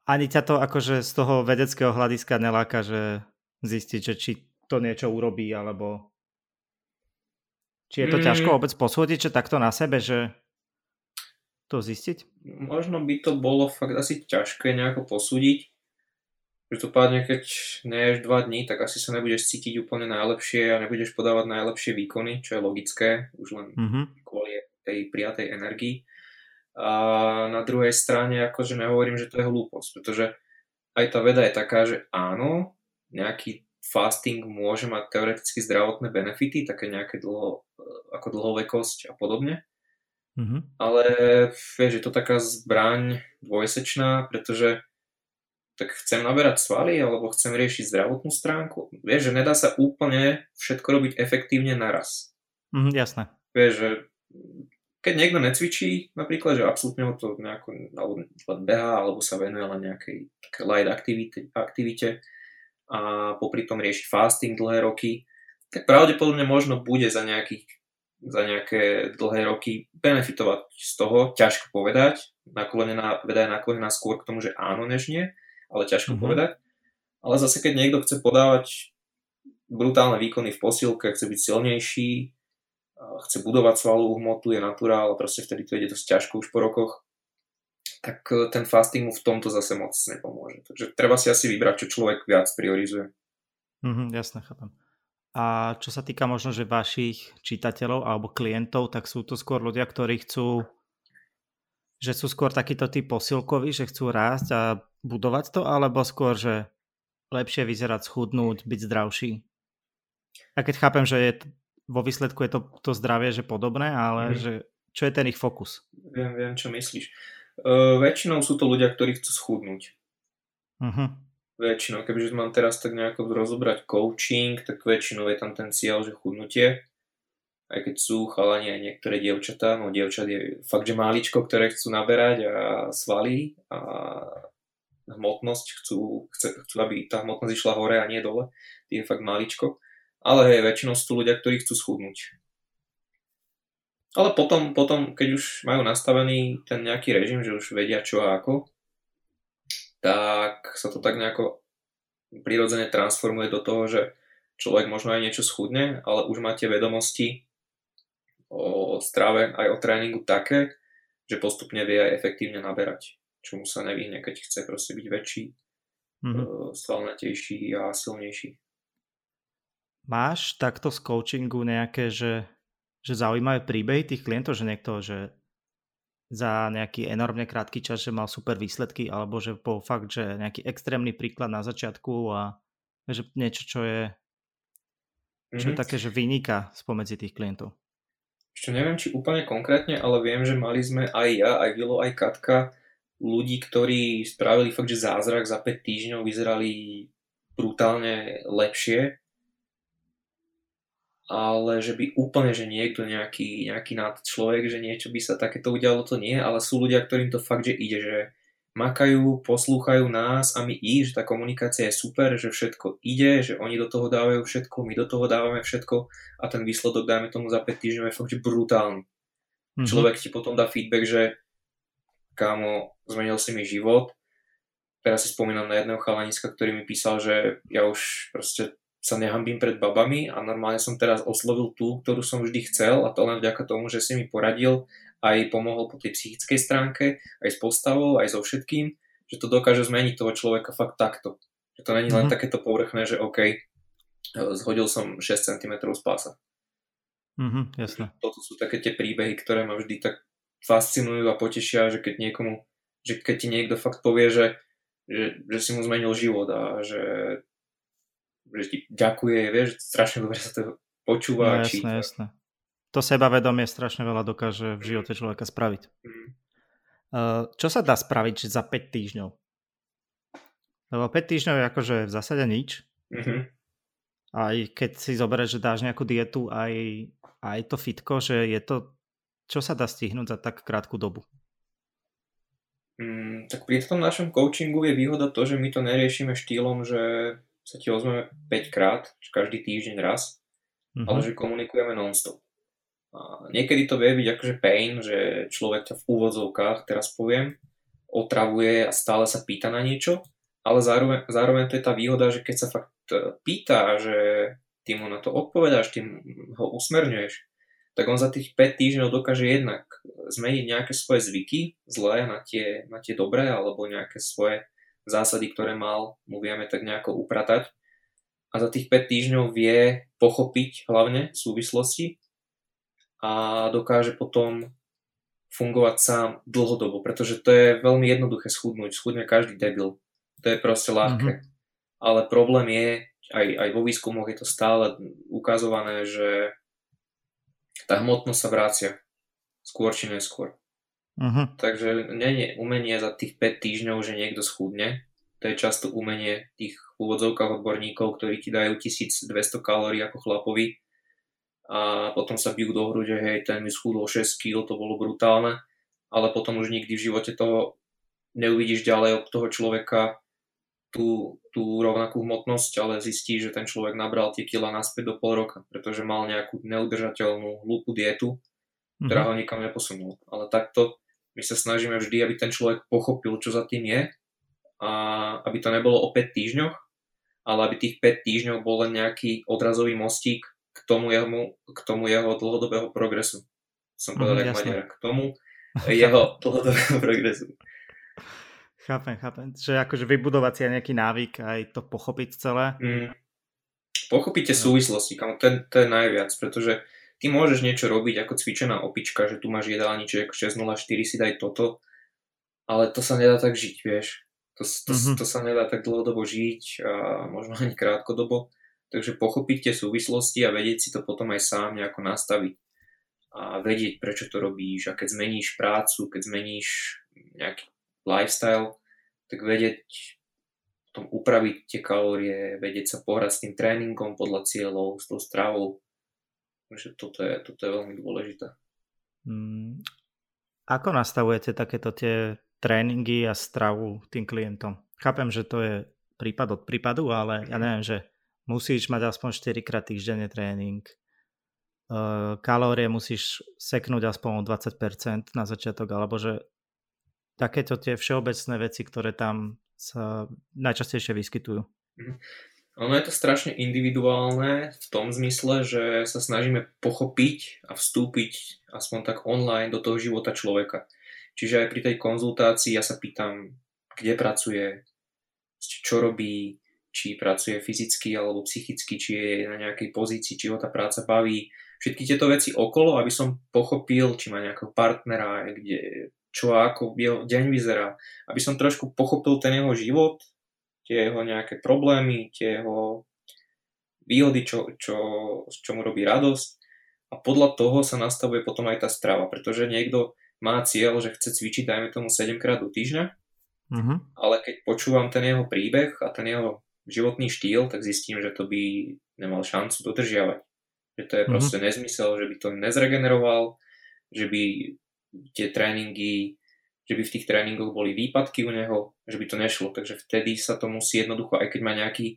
ani ťa to akože z toho vedeckého hľadiska neláka, že zistiť, že či to niečo urobí, alebo či je to mm. ťažko vôbec posúdiť, že takto na sebe, že to zistiť? Možno by to bolo fakt asi ťažké nejako posúdiť. Každopádne, keď neješ dva dní, tak asi sa nebudeš cítiť úplne najlepšie a nebudeš podávať najlepšie výkony, čo je logické, už len mm-hmm. kvôli tej prijatej energii. A na druhej strane akože nehovorím, že to je hlúposť, pretože aj tá veda je taká, že áno, nejaký fasting môže mať teoreticky zdravotné benefity, také nejaké dlho, ako dlhovekosť a podobne. Mm-hmm. Ale vieš, je to taká zbraň dvojsečná, pretože tak chcem naberať svaly alebo chcem riešiť zdravotnú stránku. Vieš, že nedá sa úplne všetko robiť efektívne naraz. Mm, jasné. Vieš, že keď niekto necvičí, napríklad, že absolútne ho to nejako, alebo len beha, alebo sa venuje len nejakej light aktivite, aktivite a popri tom rieši fasting dlhé roky, tak pravdepodobne možno bude za, nejakých, za nejaké dlhé roky benefitovať z toho, ťažko povedať, naklonená, veda je naklonená skôr k tomu, že áno, než nie, ale ťažko mm-hmm. povedať. Ale zase, keď niekto chce podávať brutálne výkony v posilke, chce byť silnejší, chce budovať svalovú hmotu, je naturál a proste vtedy to ide dosť ťažko už po rokoch, tak e, ten fasting mu v tomto zase moc nepomôže. Takže treba si asi vybrať, čo človek viac priorizuje. Mm-hmm, jasne, chápem. A čo sa týka možno, že vašich čitateľov alebo klientov, tak sú to skôr ľudia, ktorí chcú, že sú skôr takýto typ posilkoví, že chcú rásť a budovať to, alebo skôr, že lepšie vyzerať, schudnúť, byť zdravší. A keď chápem, že je vo výsledku je to, to zdravie, že podobné, ale mm. že čo je ten ich fokus? Viem, viem, čo myslíš. Uh, väčšinou sú to ľudia, ktorí chcú schudnúť. Uh-huh väčšinou, kebyže mám teraz tak nejako rozobrať coaching, tak väčšinou je tam ten cieľ, že chudnutie. Aj keď sú chalani aj niektoré dievčatá, no dievčat je fakt, že máličko, ktoré chcú naberať a svaly a hmotnosť, chcú, chce, chcú, aby tá hmotnosť išla hore a nie dole, je fakt máličko. Ale hej, väčšinou sú tu ľudia, ktorí chcú schudnúť. Ale potom, potom, keď už majú nastavený ten nejaký režim, že už vedia čo a ako, tak sa to tak nejako prirodzene transformuje do toho, že človek možno aj niečo schudne, ale už má tie vedomosti o strave aj o tréningu také, že postupne vie aj efektívne naberať, čo mu sa nevyhne, keď chce proste byť väčší, mm-hmm. svalnatejší a silnejší. Máš takto z coachingu nejaké, že, že zaujímavé príbehy tých klientov, že niekto, že za nejaký enormne krátky čas, že mal super výsledky, alebo že bol fakt, že nejaký extrémny príklad na začiatku a že niečo, čo je, čo mm-hmm. je mhm. také, že vyniká spomedzi tých klientov. Ešte neviem, či úplne konkrétne, ale viem, že mali sme aj ja, aj Vilo, aj Katka ľudí, ktorí spravili fakt, že zázrak za 5 týždňov vyzerali brutálne lepšie ale že by úplne, že niekto nejaký, nejaký nad človek, že niečo by sa takéto udialo, to nie, ale sú ľudia, ktorým to fakt, že ide, že makajú, poslúchajú nás a my ich, že tá komunikácia je super, že všetko ide, že oni do toho dávajú všetko, my do toho dávame všetko a ten výsledok, dajme tomu za 5 týždňov, je fakt, že brutálny. Mm-hmm. Človek ti potom dá feedback, že kámo, zmenil si mi život. Teraz si spomínam na jedného chalaniska, ktorý mi písal, že ja už proste sa nehambím pred babami a normálne som teraz oslovil tú, ktorú som vždy chcel a to len vďaka tomu, že si mi poradil aj pomohol po tej psychickej stránke, aj s postavou, aj so všetkým, že to dokáže zmeniť toho človeka fakt takto. Že to není len mm-hmm. takéto povrchné, že OK, e, zhodil som 6 cm z pása. Mm-hmm, jasné. Toto sú také tie príbehy, ktoré ma vždy tak fascinujú a potešia, že keď niekomu, že keď ti niekto fakt povie, že, že, že si mu zmenil život a že že ti ďakuje, vieš, strašne dobre sa to počúva. No, jasné, číta. jasné. To sebavedomie strašne veľa dokáže v živote človeka spraviť. Mm. Čo sa dá spraviť za 5 týždňov? Lebo 5 týždňov je akože v zásade nič. Mm-hmm. Aj keď si zoberieš, že dáš nejakú dietu, aj, aj to fitko, že je to, čo sa dá stihnúť za tak krátku dobu? Mm, tak pri tom našom coachingu je výhoda to, že my to neriešime štýlom, že sa ti ozveme 5 krát, každý týždeň raz, mm-hmm. ale že komunikujeme non-stop. A niekedy to vie byť akože pain, že človek ťa v úvodzovkách, teraz poviem, otravuje a stále sa pýta na niečo, ale zároveň, zároveň to je tá výhoda, že keď sa fakt e, pýta, že ty mu na to odpovedáš, ty ho usmerňuješ, tak on za tých 5 týždňov dokáže jednak zmeniť nejaké svoje zvyky zlé na tie, na tie dobré alebo nejaké svoje zásady, ktoré mal, mu vieme tak nejako upratať. A za tých 5 týždňov vie pochopiť hlavne súvislosti a dokáže potom fungovať sám dlhodobo, pretože to je veľmi jednoduché schudnúť. Schudne každý debil. To je proste ľahké. Mm-hmm. Ale problém je, aj, aj vo výskumoch je to stále ukazované, že tá hmotnosť sa vrácia skôr či neskôr. Uh-huh. Takže nie je umenie za tých 5 týždňov, že niekto schudne. To je často umenie tých úvodzovkách odborníkov, ktorí ti dajú 1200 kalórií ako chlapovi a potom sa bijú do hru, že hej, ten mi schudol 6 kg, to bolo brutálne, ale potom už nikdy v živote toho neuvidíš ďalej od toho človeka tú, tú rovnakú hmotnosť, ale zistí, že ten človek nabral tie kila naspäť do pol roka, pretože mal nejakú neudržateľnú hlúpu dietu, ktorá mm-hmm. ho nikam neposunula. Ale takto my sa snažíme vždy, aby ten človek pochopil, čo za tým je a aby to nebolo o 5 týždňoch, ale aby tých 5 týždňov bol len nejaký odrazový mostík k tomu jeho, k tomu jeho dlhodobého progresu. Som povedal, mm, jak k tomu jeho dlhodobého progresu. Chápem, chápem. Že akože vybudovať si aj nejaký návyk, aj to pochopiť celé. Mm. Pochopíte no. súvislosti, kam to, to je najviac, pretože ty môžeš niečo robiť ako cvičená opička, že tu máš jedálniček 604 si daj toto, ale to sa nedá tak žiť, vieš. To, to, mm-hmm. to sa nedá tak dlhodobo žiť a možno ani krátkodobo. Takže pochopiť tie súvislosti a vedieť si to potom aj sám nejako nastaviť. A vedieť, prečo to robíš. A keď zmeníš prácu, keď zmeníš nejaký lifestyle, tak vedieť potom upraviť tie kalórie, vedieť sa pohrať s tým tréningom podľa cieľov, s tou stravou. Takže toto je, toto je veľmi dôležité. Mm, ako nastavujete takéto tie tréningy a stravu tým klientom. Chápem, že to je prípad od prípadu, ale ja neviem, že musíš mať aspoň 4 krát týždenne tréning, uh, kalórie musíš seknúť aspoň o 20% na začiatok, alebo že takéto tie všeobecné veci, ktoré tam sa najčastejšie vyskytujú. Mhm. Ono je to strašne individuálne v tom zmysle, že sa snažíme pochopiť a vstúpiť aspoň tak online do toho života človeka. Čiže aj pri tej konzultácii ja sa pýtam, kde pracuje, čo robí, či pracuje fyzicky alebo psychicky, či je na nejakej pozícii, či ho tá práca baví. Všetky tieto veci okolo, aby som pochopil, či má nejakého partnera, kde, čo a ako jeho deň vyzerá. Aby som trošku pochopil ten jeho život, tie jeho nejaké problémy, tie jeho výhody, čo, čo, čo mu robí radosť. A podľa toho sa nastavuje potom aj tá strava, pretože niekto má cieľ, že chce cvičiť, dajme tomu 7 krát do týždňa, uh-huh. ale keď počúvam ten jeho príbeh a ten jeho životný štýl, tak zistím, že to by nemal šancu dodržiavať. Že to je uh-huh. proste nezmysel, že by to nezregeneroval, že by tie tréningy, že by v tých tréningoch boli výpadky u neho, že by to nešlo. Takže vtedy sa to musí jednoducho, aj keď má nejaký e,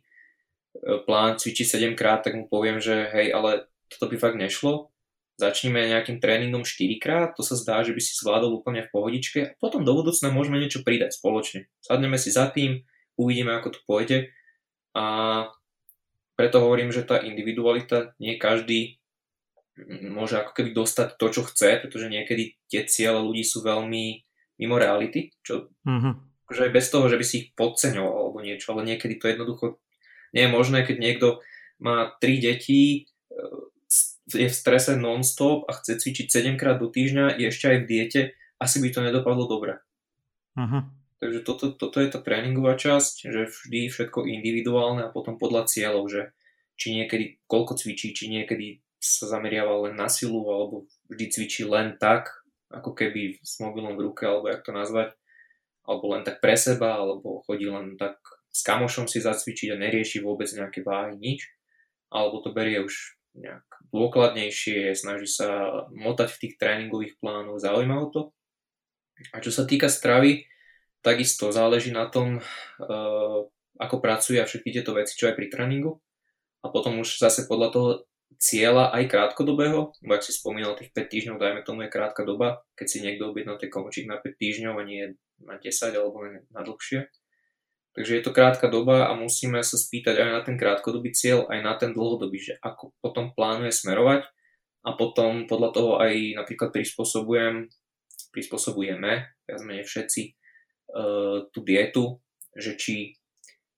plán cvičiť 7 krát, tak mu poviem, že hej, ale toto by fakt nešlo, začneme nejakým tréningom 4 krát, to sa zdá, že by si zvládol úplne v pohodičke a potom do budúcna môžeme niečo pridať spoločne. Sadneme si za tým, uvidíme, ako to pôjde a preto hovorím, že tá individualita, nie každý môže ako keby dostať to, čo chce, pretože niekedy tie ciele ľudí sú veľmi mimo reality, čo mm-hmm. akože aj bez toho, že by si ich podceňoval alebo niečo, ale niekedy to jednoducho nie je možné, keď niekto má tri deti, je v strese non-stop a chce cvičiť 7 krát do týždňa, je ešte aj v diete, asi by to nedopadlo dobre. Uh-huh. Takže toto, toto je tá tréningová časť, že vždy všetko individuálne a potom podľa cieľov, že či niekedy koľko cvičí, či niekedy sa zameriava len na silu, alebo vždy cvičí len tak, ako keby s mobilom v ruke, alebo jak to nazvať, alebo len tak pre seba, alebo chodí len tak s kamošom si zacvičiť a nerieši vôbec nejaké váhy, nič, alebo to berie už nejak dôkladnejšie, snaží sa motať v tých tréningových plánoch, zaujíma ho to. A čo sa týka stravy, takisto záleží na tom, uh, ako pracuje a všetky tieto veci, čo aj pri tréningu. A potom už zase podľa toho cieľa aj krátkodobého, bo ak si spomínal tých 5 týždňov, dajme tomu je krátka doba, keď si niekto objedná ten komočík na 5 týždňov a nie na 10 alebo na dlhšie, Takže je to krátka doba a musíme sa spýtať aj na ten krátkodobý cieľ, aj na ten dlhodobý, že ako potom plánuje smerovať. A potom podľa toho aj napríklad prispôsobujem, prispôsobujeme, viac menej všetci, uh, tú dietu, že či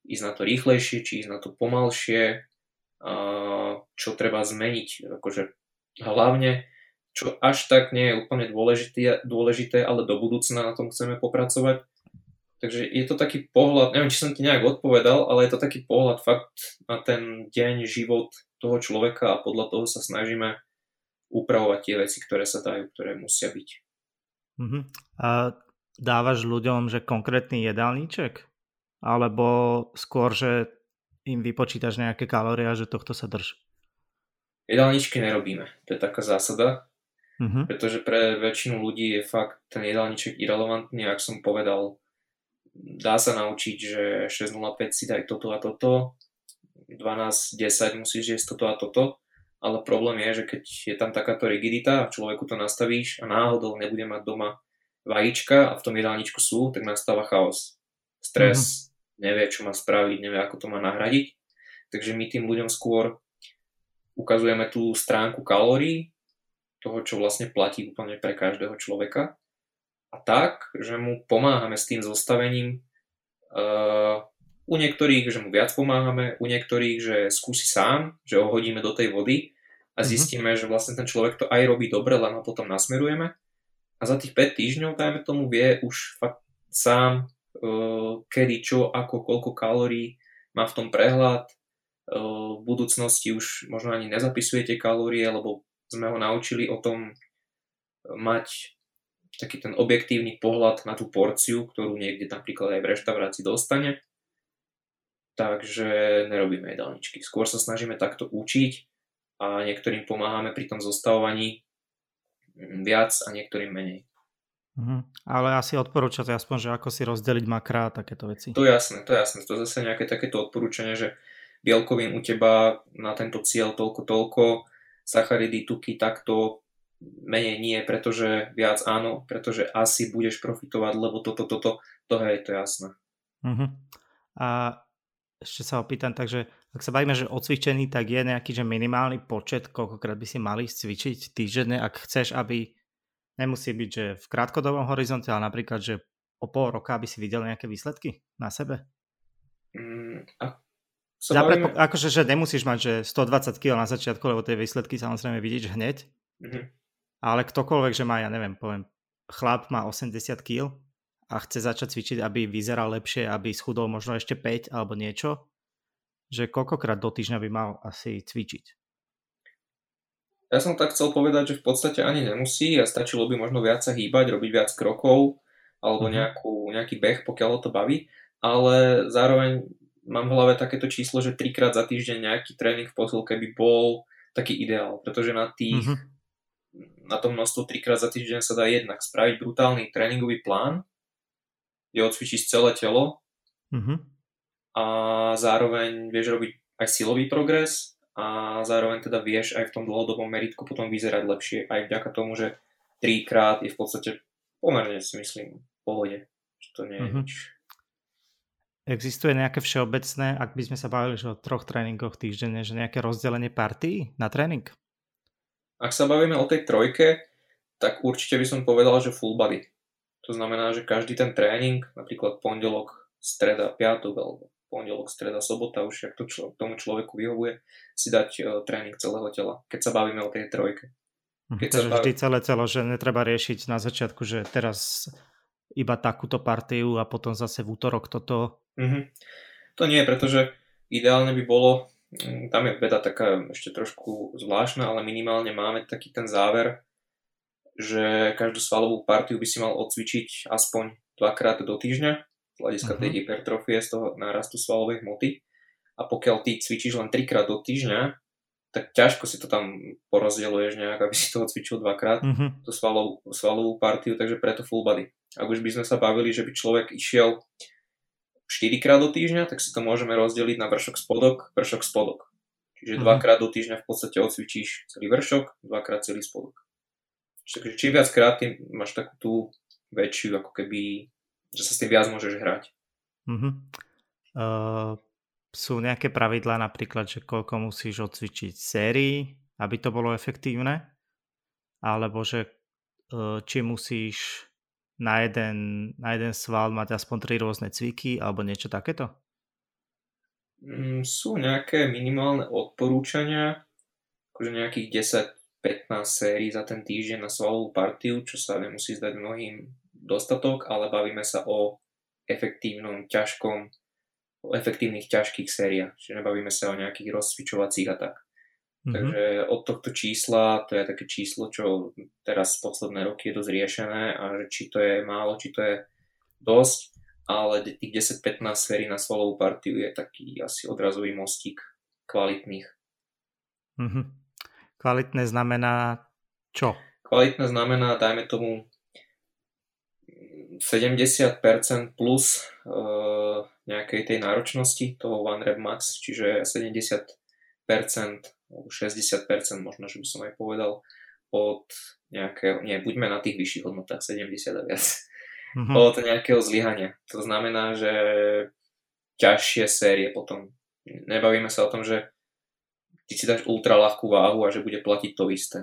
ísť na to rýchlejšie, či ísť na to pomalšie, čo treba zmeniť, akože hlavne, čo až tak nie je úplne dôležité, dôležité, ale do budúcna na tom chceme popracovať, Takže je to taký pohľad, neviem, či som ti nejak odpovedal, ale je to taký pohľad fakt na ten deň, život toho človeka a podľa toho sa snažíme upravovať tie veci, ktoré sa dajú, ktoré musia byť. Uh-huh. A dávaš ľuďom, že konkrétny jedálniček? Alebo skôr, že im vypočítaš nejaké kalórie a že tohto sa drž? Jedálničky nerobíme. To je taká zásada. Uh-huh. Pretože pre väčšinu ľudí je fakt ten jedálniček irrelevantný, ak som povedal, dá sa naučiť, že 6.05 si daj toto a toto, 12.10 musíš jesť toto a toto, ale problém je, že keď je tam takáto rigidita a človeku to nastavíš a náhodou nebude mať doma vajíčka a v tom jedálničku sú, tak nastáva chaos. Stres, mm-hmm. Nevie, čo má spraviť, nevie, ako to má nahradiť. Takže my tým ľuďom skôr ukazujeme tú stránku kalórií, toho, čo vlastne platí úplne pre každého človeka a tak, že mu pomáhame s tým zostavením uh, U niektorých, že mu viac pomáhame, u niektorých, že skúsi sám, že ho hodíme do tej vody a mhm. zistíme, mm-hmm. že vlastne ten človek to aj robí dobre, len ho potom nasmerujeme. A za tých 5 týždňov, dajme tomu, vie už fakt sám, kedy, čo, ako, koľko kalórií má v tom prehľad. Uh, v budúcnosti už možno ani nezapisujete kalórie, lebo sme ho naučili o tom mať taký ten objektívny pohľad na tú porciu, ktorú niekde napríklad aj v reštaurácii dostane. Takže nerobíme jedálničky. Skôr sa snažíme takto učiť a niektorým pomáhame pri tom zostavovaní viac a niektorým menej. Mhm. Ale asi odporúčate aspoň, že ako si rozdeliť makra a takéto veci. To je jasné, to je jasné. To je zase nejaké takéto odporúčanie, že bielkovín u teba na tento cieľ toľko, toľko, sacharidy, tuky takto, menej nie, pretože viac áno, pretože asi budeš profitovať, lebo toto, toto, to hej, to je jasné. Uh-huh. A ešte sa opýtam, takže ak sa bavíme, že odcvičený, tak je nejaký že minimálny počet, koľkokrát by si mali cvičiť týždenne, ak chceš, aby nemusí byť, že v krátkodobom horizonte, ale napríklad, že o pol roka by si videl nejaké výsledky na sebe? Mm, a bavíme... akože, že nemusíš mať že 120 kg na začiatku, lebo tie výsledky samozrejme vidíš hneď. Mm-hmm ale ktokoľvek, že má, ja neviem, poviem, chlap má 80 kg a chce začať cvičiť, aby vyzeral lepšie, aby schudol možno ešte 5 alebo niečo, že koľkokrát do týždňa by mal asi cvičiť? Ja som tak chcel povedať, že v podstate ani nemusí a stačilo by možno viac sa hýbať, robiť viac krokov alebo mm-hmm. nejakú, nejaký beh, pokiaľ ho to baví, ale zároveň mám v hlave takéto číslo, že trikrát za týždeň nejaký tréning v posilke by bol taký ideál, pretože na tých mm-hmm na to množstvo trikrát za týždeň sa dá jednak spraviť brutálny tréningový plán, kde odcvičíš celé telo mm-hmm. a zároveň vieš robiť aj silový progres a zároveň teda vieš aj v tom dlhodobom meritku potom vyzerať lepšie aj vďaka tomu, že trikrát je v podstate pomerne si myslím v pohode, že to nie je mm-hmm. nič. Existuje nejaké všeobecné, ak by sme sa bavili že o troch tréningoch týždenne, že nejaké rozdelenie partí na tréning? Ak sa bavíme o tej trojke, tak určite by som povedal, že full body. To znamená, že každý ten tréning, napríklad pondelok, streda, piatok alebo pondelok, streda, sobota, už ak to člo, tomu človeku vyhovuje, si dať uh, tréning celého tela, keď sa bavíme o tej trojke. Mhm. Keď Takže baví... vždy celé telo, že netreba riešiť na začiatku, že teraz iba takúto partiu a potom zase v útorok toto. Mm-hmm. To nie, pretože ideálne by bolo Mm, tam je veda taká ešte trošku zvláštna, ale minimálne máme taký ten záver, že každú svalovú partiu by si mal odcvičiť aspoň dvakrát do týždňa z hľadiska uh-huh. tej mhm. hypertrofie, z toho nárastu svalovej hmoty. A pokiaľ ty cvičíš len trikrát do týždňa, tak ťažko si to tam porozdieluješ nejak, aby si toho cvičil dvakrát, uh-huh. tú svalovú, svalovú partiu, takže preto full body. Ak už by sme sa bavili, že by človek išiel 4 krát do týždňa, tak si to môžeme rozdeliť na vršok spodok, vršok spodok. Čiže mm-hmm. krát do týždňa v podstate odcvičíš celý vršok, dvakrát celý spodok. Čiže čím viac krát tým máš takú tú väčšiu, ako keby, že sa s tým viac môžeš hrať. Mm-hmm. Uh, sú nejaké pravidlá napríklad, že koľko musíš odcvičiť sérií, aby to bolo efektívne? Alebo že uh, či musíš na jeden, na jeden sval mať aspoň tri rôzne cviky alebo niečo takéto? Mm, sú nejaké minimálne odporúčania, akože nejakých 10-15 sérií za ten týždeň na svalovú partiu, čo sa nemusí zdať mnohým dostatok, ale bavíme sa o efektívnom, ťažkom, o efektívnych ťažkých sériách, čiže nebavíme sa o nejakých rozcvičovacích a tak. Mm-hmm. Takže od tohto čísla, to je také číslo, čo teraz posledné roky je dosť riešené a že či to je málo, či to je dosť, ale tých 10-15 sféry na svalovú partiu je taký asi odrazový mostík kvalitných. Mm-hmm. Kvalitné znamená čo? Kvalitné znamená, dajme tomu 70% plus uh, nejakej tej náročnosti toho One Rep Max, čiže 70% 60% možno, že by som aj povedal, od nejakého, nie, buďme na tých vyšších hodnotách, 70 a viac, mm-hmm. od nejakého zlyhania. To znamená, že ťažšie série potom. Nebavíme sa o tom, že ty si dáš ultra ľahkú váhu a že bude platiť to isté.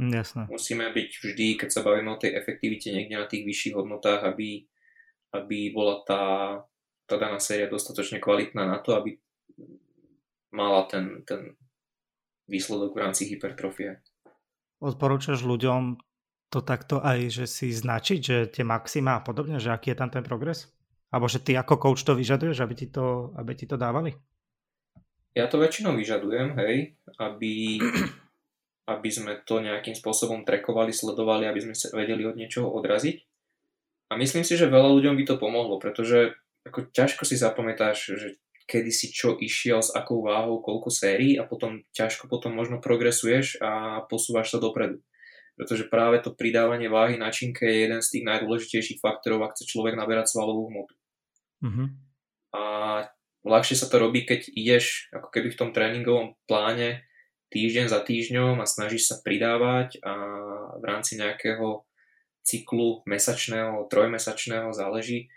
Jasne. Musíme byť vždy, keď sa bavíme o tej efektivite niekde na tých vyšších hodnotách, aby, aby bola tá, tá daná séria dostatočne kvalitná na to, aby mala ten, ten výsledok v rámci hypertrofie. Odporúčaš ľuďom to takto aj, že si značiť, že tie maxima a podobne, že aký je tam ten progres? Alebo že ty ako coach to vyžaduješ, aby ti to, aby ti to dávali? Ja to väčšinou vyžadujem, hej, aby, aby sme to nejakým spôsobom trekovali, sledovali, aby sme sa vedeli od niečoho odraziť. A myslím si, že veľa ľuďom by to pomohlo, pretože ako ťažko si zapamätáš, že kedy si čo išiel, s akou váhou, koľko sérií a potom ťažko potom možno progresuješ a posúvaš sa dopredu pretože práve to pridávanie váhy na činke je jeden z tých najdôležitejších faktorov, ak chce človek naberať svalovú hmotu. Uh-huh. A ľahšie sa to robí, keď ideš ako keby v tom tréningovom pláne týždeň za týždňom a snažíš sa pridávať a v rámci nejakého cyklu mesačného, trojmesačného záleží, e,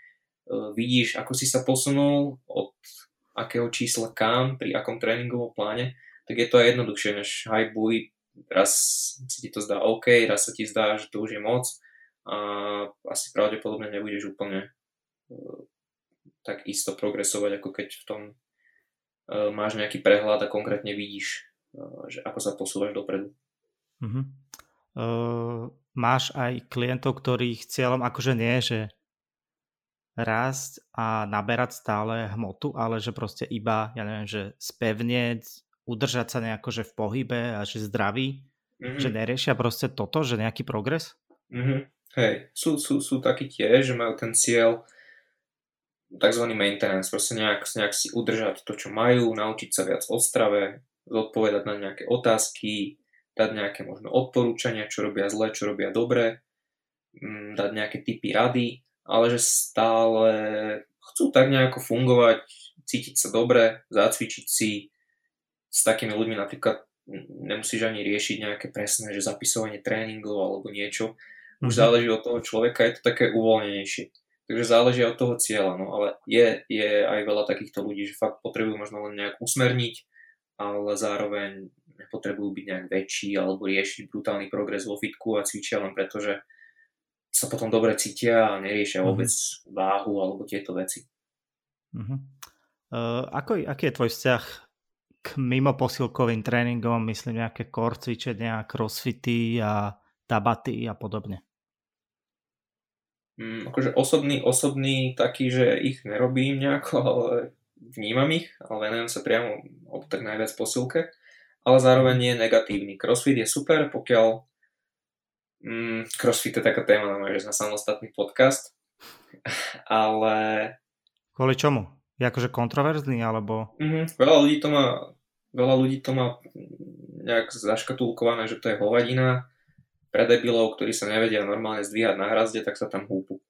vidíš, ako si sa posunul od akého čísla kam, pri akom tréningovom pláne, tak je to aj jednoduchšie než high buoy raz si ti to zdá OK, raz sa ti zdá, že to už je moc a asi pravdepodobne nebudeš úplne uh, tak isto progresovať, ako keď v tom uh, máš nejaký prehľad a konkrétne vidíš, že ako sa posúvaš dopredu. Uh-huh. Uh, máš aj klientov, ktorých cieľom akože nie je, že rásť a naberať stále hmotu, ale že proste iba, ja neviem, že spevnieť udržať sa nejako že v pohybe a že zdraví, mm-hmm. že neriešia proste toto, že nejaký progres? Mm-hmm. Hej, sú, sú, sú takí tiež, že majú ten cieľ tzv. maintenance, proste nejak, nejak si udržať to, čo majú, naučiť sa viac o strave, zodpovedať na nejaké otázky, dať nejaké možno odporúčania, čo robia zle, čo robia dobre, mm, dať nejaké typy rady, ale že stále chcú tak nejako fungovať, cítiť sa dobre, zacvičiť si, s takými ľuďmi napríklad nemusíš ani riešiť nejaké presné, že zapisovanie tréningov alebo niečo. Už mm-hmm. záleží od toho človeka, je to také uvoľnenejšie. Takže záleží od toho cieľa, no ale je, je aj veľa takýchto ľudí, že fakt potrebujú možno len nejak usmerniť, ale zároveň nepotrebujú byť nejak väčší alebo riešiť brutálny progres vo fitku a cvičia len preto, že sa potom dobre cítia a neriešia mm-hmm. vôbec váhu alebo tieto veci. Mm-hmm. Uh, ako, aký je tvoj vzťah k mimo posilkovým tréningom, myslím nejaké core cvičenia, crossfity a tabaty a podobne. Mm, akože osobný, osobný taký, že ich nerobím nejako, ale vnímam ich, ale venujem sa priamo o tak najviac posilke, ale zároveň nie je negatívny. Crossfit je super, pokiaľ mm, crossfit je taká téma na na samostatný podcast, ale... Kvôli čomu? Je akože kontroverzný, alebo... Mm-hmm. Veľa ľudí to má, veľa ľudí to má nejak zaškatulkované, že to je hovadina pre debilov, ktorí sa nevedia normálne zdvíhať na hrazde, tak sa tam húpu.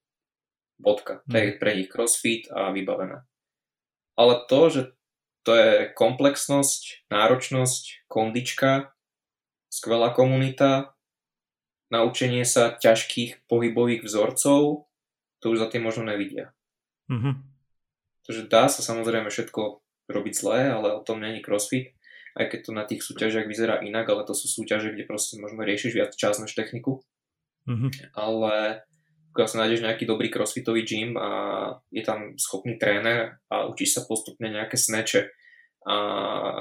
Bodka. To je mhm. pre nich crossfit a vybavené. Ale to, že to je komplexnosť, náročnosť, kondička, skvelá komunita, naučenie sa ťažkých pohybových vzorcov, to už za tým možno nevidia. Mm-hmm. Takže dá sa samozrejme všetko robiť zlé, ale o tom není crossfit. Aj keď to na tých súťažiach vyzerá inak, ale to sú súťaže, kde proste možno riešiš viac čas než techniku. Mm-hmm. Ale pokiaľ sa nájdeš nejaký dobrý crossfitový gym a je tam schopný tréner a učíš sa postupne nejaké sneče a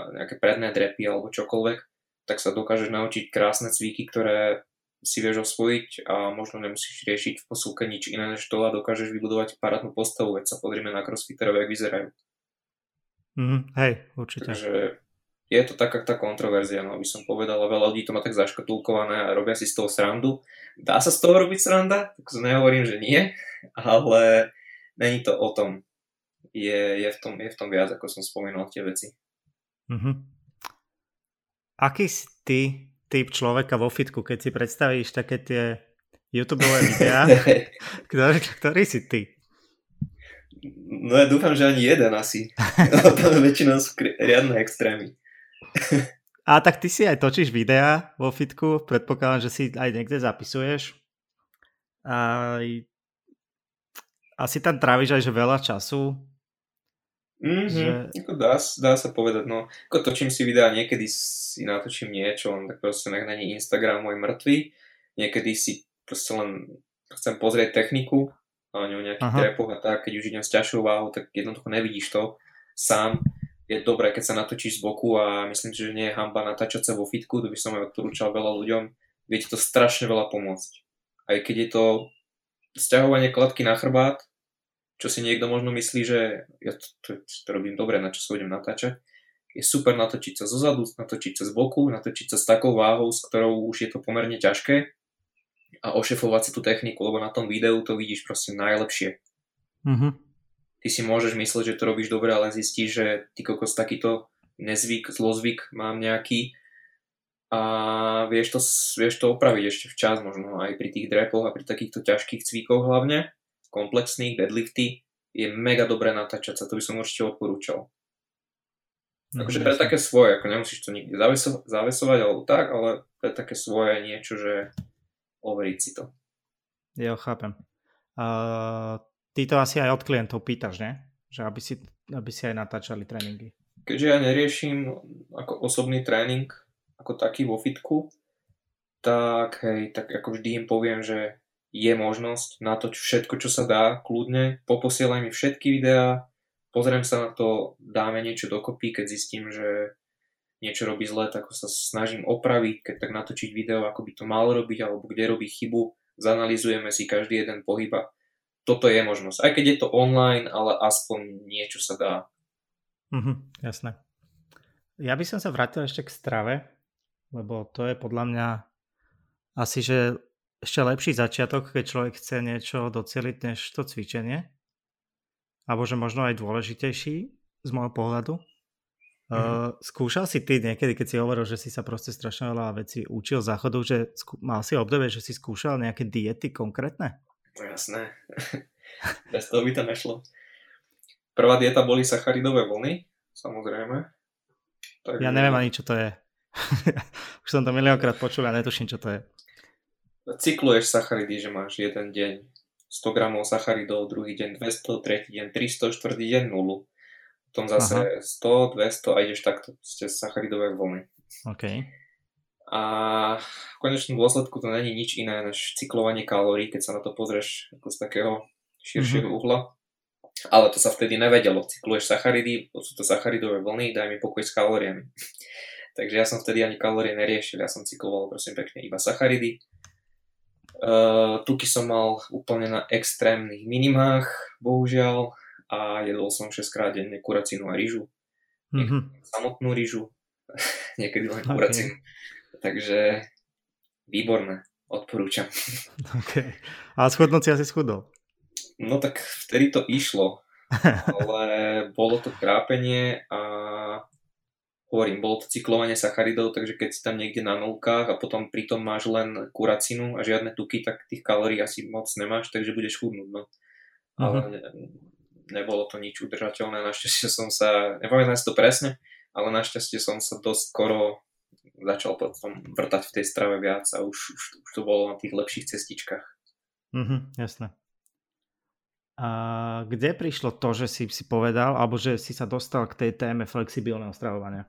nejaké predné drepy alebo čokoľvek, tak sa dokážeš naučiť krásne cviky, ktoré si vieš osvojiť a možno nemusíš riešiť v posúke nič iné než to a dokážeš vybudovať parádnu postavu, veď sa pozrieme na crossfiterov, jak vyzerajú. Mm, hej, určite. Takže je to taká tá kontroverzia, no by som povedal, veľa ľudí to má tak zaškatulkované a robia si z toho srandu. Dá sa z toho robiť sranda? Tak nehovorím, že nie, ale není to o tom. Je, je, v, tom, je v tom viac, ako som spomínal tie veci. Mm-hmm. Aký si ty typ človeka vo fitku, keď si predstavíš také tie YouTube videá, ktorý, ktorý si ty? No ja dúfam, že ani jeden asi. to väčšinou sú riadne extrémy. A tak ty si aj točíš videá vo fitku, predpokladám, že si aj niekde zapisuješ. A asi tam tráviš aj že veľa času. Mm-hmm, že... ako dá, dá sa povedať, no. Ako točím si videá, niekedy si natočím niečo, len tak proste nech není Instagram môj mŕtvý. Niekedy si proste len chcem pozrieť techniku ani o nejakých trepoch a tak, keď už idem s ťažšou váhou, tak jednoducho nevidíš to sám. Je dobré, keď sa natočíš z boku a myslím si, že nie je hamba natáčať sa vo fitku, to by som aj odporúčal veľa ľuďom. Viete to strašne veľa pomôcť. Aj keď je to sťahovanie kladky na chrbát, čo si niekto možno myslí, že ja to, to, to robím dobre, na čo sa idem natáčať, je super natočiť sa zo zadu, natočiť sa z boku, natočiť sa s takou váhou, s ktorou už je to pomerne ťažké a ošefovať si tú techniku, lebo na tom videu to vidíš proste najlepšie. Mm-hmm. Ty si môžeš myslieť, že to robíš dobre, ale zistíš, že ty kokos takýto nezvyk, zlozvyk mám nejaký a vieš to, vieš to opraviť ešte včas, možno aj pri tých drepoch a pri takýchto ťažkých cvíkoch hlavne, komplexných, deadlifty, je mega dobré natáčať sa, to by som určite odporúčal. No, akože pre také svoje, ako nemusíš to nikde zaveso- zavesovať alebo tak, ale pre také svoje niečo, že overiť si to. Jo, chápem. Uh, ty to asi aj od klientov pýtaš, ne? Že aby si, aby si aj natáčali tréningy. Keďže ja neriešim ako osobný tréning ako taký vo fitku, tak hej, tak ako vždy im poviem, že je možnosť natoč všetko, čo sa dá, kľudne, poposielaj mi všetky videá, pozriem sa na to, dáme niečo dokopy, keď zistím, že niečo robí zle, tak sa snažím opraviť, keď tak natočiť video, ako by to malo robiť, alebo kde robí chybu, zanalizujeme si každý jeden pohyb a toto je možnosť. Aj keď je to online, ale aspoň niečo sa dá. Mhm, jasné. Ja by som sa vrátil ešte k strave, lebo to je podľa mňa asi, že ešte lepší začiatok, keď človek chce niečo doceliť než to cvičenie alebo že možno aj dôležitejší z môjho pohľadu. Mm-hmm. Uh, skúšal si ty niekedy, keď si hovoril, že si sa proste strašne veľa vecí učil záchodu, že skú, mal si obdobie, že si skúšal nejaké diety konkrétne? No jasné. Bez toho by to nešlo. Prvá dieta boli sacharidové vlny, samozrejme. Tak... Ja neviem ani, čo to je. Už som to miliónkrát počul a netuším, čo to je. Cykluješ sacharidy, že máš jeden deň 100 gramov sacharidov, druhý deň 200, tretí deň 300, štvrtý deň 0. Potom zase Aha. 100, 200 a ideš takto ste sacharidové vlny. OK. A v konečnom dôsledku to není nič iné než cyklovanie kalórií, keď sa na to pozrieš ako z takého širšieho mm-hmm. uhla. Ale to sa vtedy nevedelo. Cykluješ sacharidy, sú to sacharidové vlny, daj mi pokoj s kalóriami. Takže ja som vtedy ani kalórie neriešil, ja som cykloval prosím pekne iba sacharidy Uh, tuky som mal úplne na extrémnych minimách, bohužiaľ, a jedol som 6 krát denne kuracinu a rýžu. Mm-hmm. Samotnú rýžu, niekedy len kuracinu. Takže výborné, odporúčam. Okay. A schudnúť si asi schudol? No tak vtedy to išlo, ale bolo to trápenie a hovorím, bolo to cyklovanie sacharidov, takže keď si tam niekde na nulkách a potom pritom máš len kuracinu a žiadne tuky, tak tých kalórií asi moc nemáš, takže budeš chudnúť. No. Uh-huh. Ale ne, nebolo to nič udržateľné, našťastie som sa, nepamätám si to presne, ale našťastie som sa dosť skoro začal potom vrtať v tej strave viac a už, už, už to bolo na tých lepších cestičkách. Mhm, jasné. A kde prišlo to, že si si povedal, alebo že si sa dostal k tej téme flexibilného stravovania?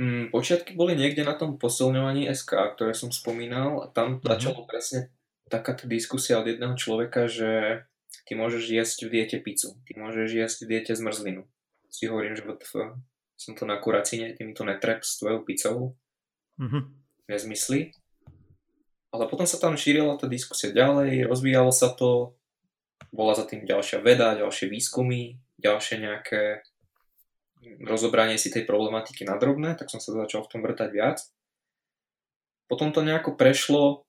Mm, počiatky boli niekde na tom posilňovaní SK, ktoré som spomínal a tam mm-hmm. začalo presne takáto diskusia od jedného človeka, že ty môžeš jesť v diete pizzu, ty môžeš jesť v diete zmrzlinu. Si hovorím, že VTF, som to na kuracine, ty mi to netrep s tvojou pizzou. Mm-hmm. Nezmysly. Ale potom sa tam šírila tá diskusia ďalej, rozvíjalo sa to, bola za tým ďalšia veda, ďalšie výskumy, ďalšie nejaké rozobranie si tej problematiky na drobné, tak som sa začal v tom vrtať viac. Potom to nejako prešlo,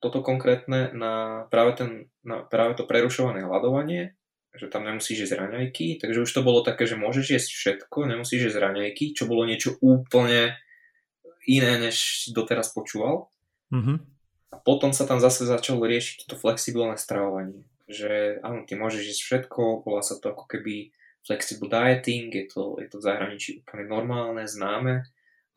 toto konkrétne, na práve, ten, na práve to prerušované hľadovanie, že tam nemusíš jesť raňajky, takže už to bolo také, že môžeš jesť všetko, nemusíš jesť raňajky, čo bolo niečo úplne iné, než doteraz počúval. Mm-hmm. A potom sa tam zase začalo riešiť to flexibilné stravovanie, že áno, ty môžeš jesť všetko, volá sa to ako keby flexible dieting, je to, je to v zahraničí úplne normálne, známe,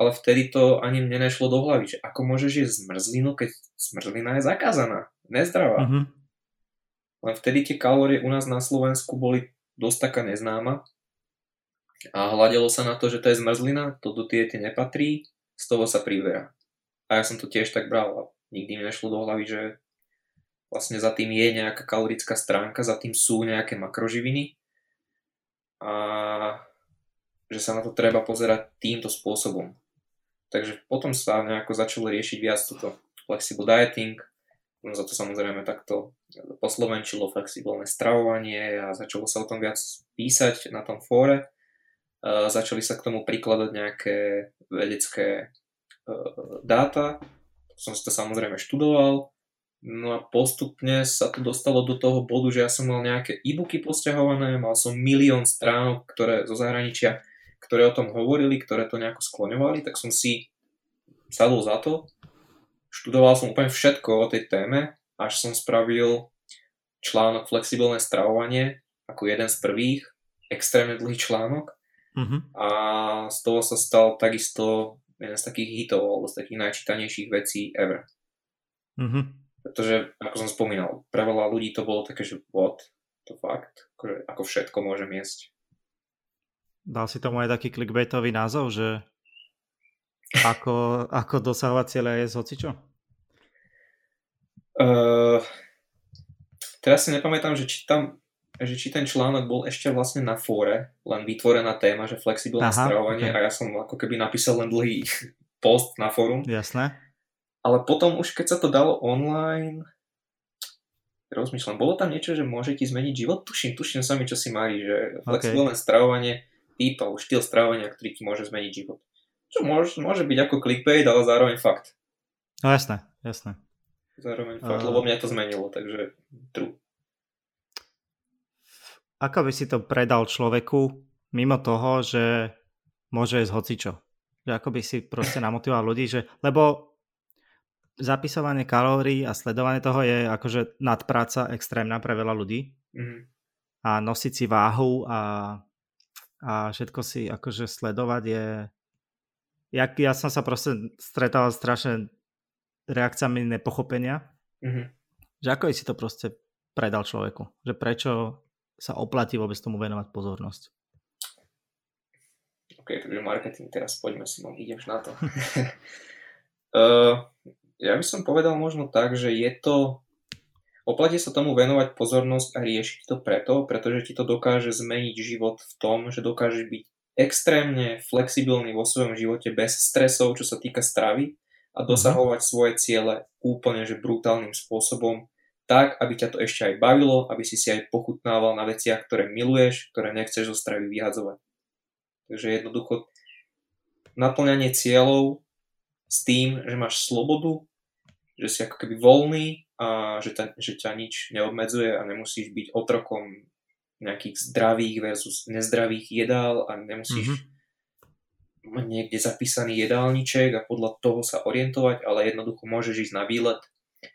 ale vtedy to ani mne nešlo do hlavy, že ako môžeš jesť zmrzlinu, keď zmrzlina je zakázaná, nezdravá. Mm-hmm. Len vtedy tie kalórie u nás na Slovensku boli dosť taká neznáma a hľadelo sa na to, že to je zmrzlina, to do diety nepatrí, z toho sa priberá. A ja som to tiež tak bral a nikdy mi nešlo do hlavy, že vlastne za tým je nejaká kalorická stránka, za tým sú nejaké makroživiny a že sa na to treba pozerať týmto spôsobom. Takže potom sa nejako začalo riešiť viac toto flexible dieting, za to samozrejme takto poslovenčilo flexibilné stravovanie a začalo sa o tom viac písať na tom fóre. Začali sa k tomu prikladať nejaké vedecké e, dáta, som si to samozrejme študoval, no a postupne sa to dostalo do toho bodu, že ja som mal nejaké e-booky posťahované, mal som milión stránok, ktoré zo zahraničia, ktoré o tom hovorili, ktoré to nejako skloňovali, tak som si sadol za to, študoval som úplne všetko o tej téme, až som spravil článok Flexibilné stravovanie ako jeden z prvých, extrémne dlhý článok uh-huh. a z toho sa stal takisto jeden z takých hitov alebo z takých najčítanejších vecí ever. Mm-hmm. Pretože, ako som spomínal, pre veľa ľudí to bolo také, že what, to fakt, akože, ako všetko môžem jesť. Dal si tomu aj taký clickbaitový názov, že ako, ako dosahovať cieľa je z hocičo? Uh, teraz si nepamätám, že či tam že či ten článok bol ešte vlastne na fóre, len vytvorená téma, že flexibilné Aha, stravovanie okay. a ja som ako keby napísal len dlhý post na fórum. Jasné. Ale potom už keď sa to dalo online, rozmýšľam, bolo tam niečo, že môže ti zmeniť život? Tuším, tuším sami, čo si marí, že flexibilné okay. stravovanie, typ alebo štýl stravovania, ktorý ti môže zmeniť život. Čo môže, môže byť ako clickbait, ale zároveň fakt. No jasné, jasné. Zároveň fakt, uh... lebo mňa to zmenilo, takže true ako by si to predal človeku mimo toho, že môže ísť hocičo? Že ako by si proste namotivoval ľudí, že, lebo zapisovanie kalórií a sledovanie toho je akože nadpráca extrémna pre veľa ľudí. Mm. A nosiť si váhu a, a všetko si akože sledovať je... Ja, ja som sa proste stretával strašne reakciami nepochopenia. Mm-hmm. Že ako si to proste predal človeku? Že prečo sa oplatí vôbec tomu venovať pozornosť. OK, takže marketing teraz poďme si, ideš na to. uh, ja by som povedal možno tak, že je to Oplatí sa tomu venovať pozornosť a riešiť to preto, pretože ti to dokáže zmeniť život v tom, že dokážeš byť extrémne flexibilný vo svojom živote bez stresov, čo sa týka stravy a mhm. dosahovať svoje ciele úplne že brutálnym spôsobom tak, aby ťa to ešte aj bavilo, aby si si aj pochutnával na veciach, ktoré miluješ, ktoré nechceš zo stravy vyhadzovať. Takže jednoducho naplňanie cieľov s tým, že máš slobodu, že si ako keby voľný a že, ta, že ťa nič neobmedzuje a nemusíš byť otrokom nejakých zdravých versus nezdravých jedál a nemusíš mm-hmm. Niekde zapísaný jedálniček a podľa toho sa orientovať, ale jednoducho môžeš ísť na výlet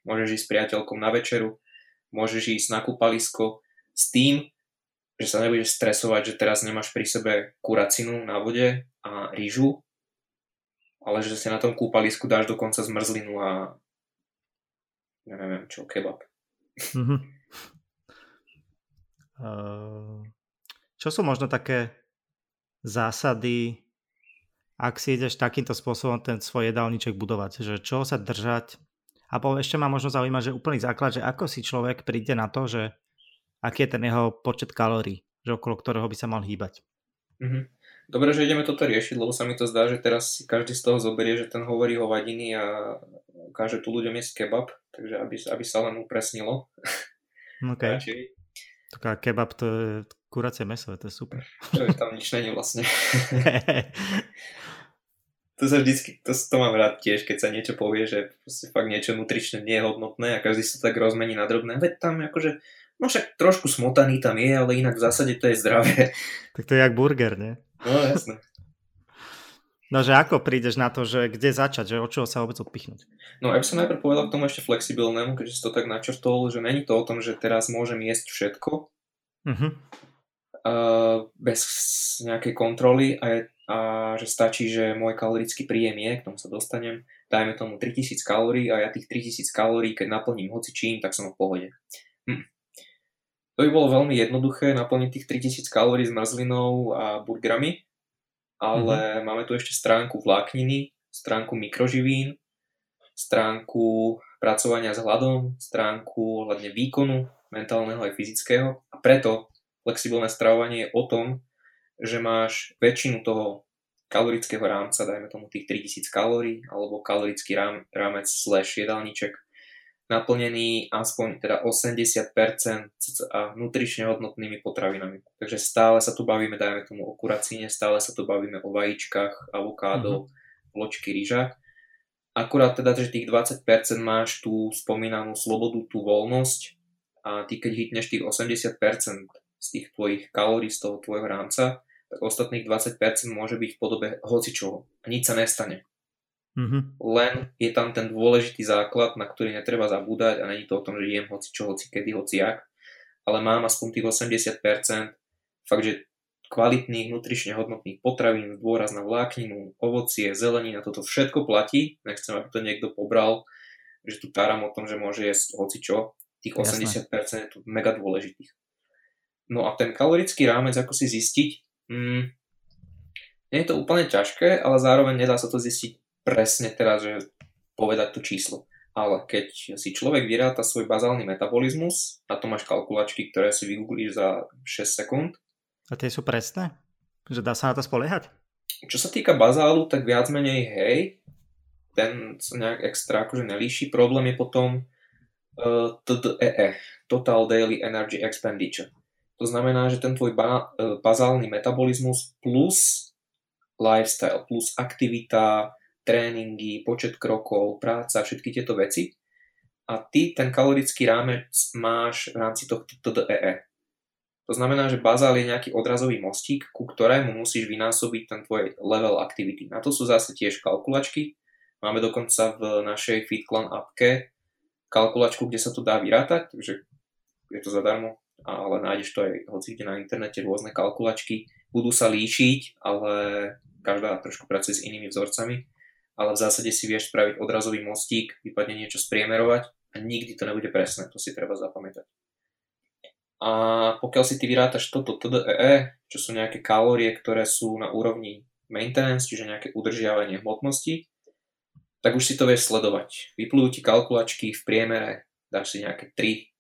môžeš ísť s priateľkom na večeru, môžeš ísť na kúpalisko s tým, že sa nebudeš stresovať, že teraz nemáš pri sebe kuracinu na vode a rýžu, ale že si na tom kúpalisku dáš dokonca zmrzlinu a ja neviem čo, kebab. Mm-hmm. Uh, čo sú možno také zásady, ak si ideš takýmto spôsobom ten svoj jedálniček budovať, že čo sa držať, a po, ešte ma možno zaujíma, že úplný základ, že ako si človek príde na to, že aký je ten jeho počet kalórií, že okolo ktorého by sa mal hýbať. Mm-hmm. Dobre, že ideme toto riešiť, lebo sa mi to zdá, že teraz si každý z toho zoberie, že ten hovorí hovadiny a káže tu ľuďom jesť kebab, takže aby, aby sa len upresnilo. OK. Taká kebab to je kuracie meso, to je super. To je tam nič není vlastne. to sa vždycky, to, to mám rád tiež, keď sa niečo povie, že proste fakt niečo nutrične nie je hodnotné a každý sa tak rozmení na drobné. Veď tam akože, no však trošku smotaný tam je, ale inak v zásade to je zdravé. Tak to je jak burger, nie? No jasné. No že ako prídeš na to, že kde začať, že od čoho sa vôbec odpichnúť? No ja by som najprv povedal k tomu ešte flexibilnému, keďže si to tak načrtol, že není to o tom, že teraz môžem jesť všetko, uh-huh. uh, bez nejakej kontroly a je a že stačí, že môj kalorický príjem je, k tomu sa dostanem, dajme tomu 3000 kalórií a ja tých 3000 kalórií, keď naplním hoci čím, tak som v pohode. Hm. To by bolo veľmi jednoduché naplniť tých 3000 kalórií s mrzlinou a burgerami, ale mm-hmm. máme tu ešte stránku vlákniny, stránku mikroživín, stránku pracovania s hľadom, stránku hľadne výkonu, mentálneho aj fyzického. A preto flexibilné stravovanie je o tom, že máš väčšinu toho kalorického rámca, dajme tomu tých 3000 kalórií, alebo kalorický rám, rámec slash jedálniček, naplnený aspoň teda 80% a nutrične hodnotnými potravinami. Takže stále sa tu bavíme, dajme tomu o kuracíne, stále sa tu bavíme o vajíčkach, avokádo, mm-hmm. ločky rýža. Akurát teda, že tých 20% máš tú spomínanú slobodu, tú voľnosť a ty keď hitneš tých 80% z tých tvojich kalórií, z toho tvojho rámca, tak ostatných 20% môže byť v podobe hocičoho. A nič sa nestane. Mm-hmm. Len je tam ten dôležitý základ, na ktorý netreba zabúdať a není to o tom, že jem hoci čo, hoci kedy, hoci jak, ale mám aspoň tých 80%, fakt, že kvalitných, nutrične hodnotných potravín, dôraz na vlákninu, ovocie, zelenina, toto všetko platí. Nechcem, aby to niekto pobral, že tu táram o tom, že môže jesť hoci čo. Tých 80% Jasné. je tu mega dôležitých. No a ten kalorický rámec, ako si zistiť, mm, nie je to úplne ťažké, ale zároveň nedá sa to zistiť presne teraz, že povedať to číslo. Ale keď si človek vyráta svoj bazálny metabolizmus, a to máš kalkulačky, ktoré si vygooglíš za 6 sekúnd. A tie sú presné? Že dá sa na to spoliehať? Čo sa týka bazálu, tak viac menej hej, ten sa nejak extra akože nelíši. Problém je potom uh, TDEE, Total Daily Energy Expenditure. To znamená, že ten tvoj ba- uh, bazálny metabolizmus plus lifestyle, plus aktivita, tréningy, počet krokov, práca, všetky tieto veci. A ty ten kalorický rámec máš v rámci tohto TDEE. To znamená, že bazál je nejaký odrazový mostík, ku ktorému musíš vynásobiť ten tvoj level aktivity. Na to sú zase tiež kalkulačky. Máme dokonca v našej FitClan appke kalkulačku, kde sa to dá vyrátať, takže je to zadarmo, ale nájdeš to aj hoci kde na internete rôzne kalkulačky. Budú sa líšiť, ale každá trošku pracuje s inými vzorcami ale v zásade si vieš spraviť odrazový mostík, vypadne niečo spriemerovať a nikdy to nebude presné, to si treba zapamätať. A pokiaľ si ty vyrátaš toto TDEE, čo sú nejaké kalórie, ktoré sú na úrovni maintenance, čiže nejaké udržiavanie hmotnosti, tak už si to vieš sledovať. Vyplujú ti kalkulačky v priemere, dáš si nejaké 3,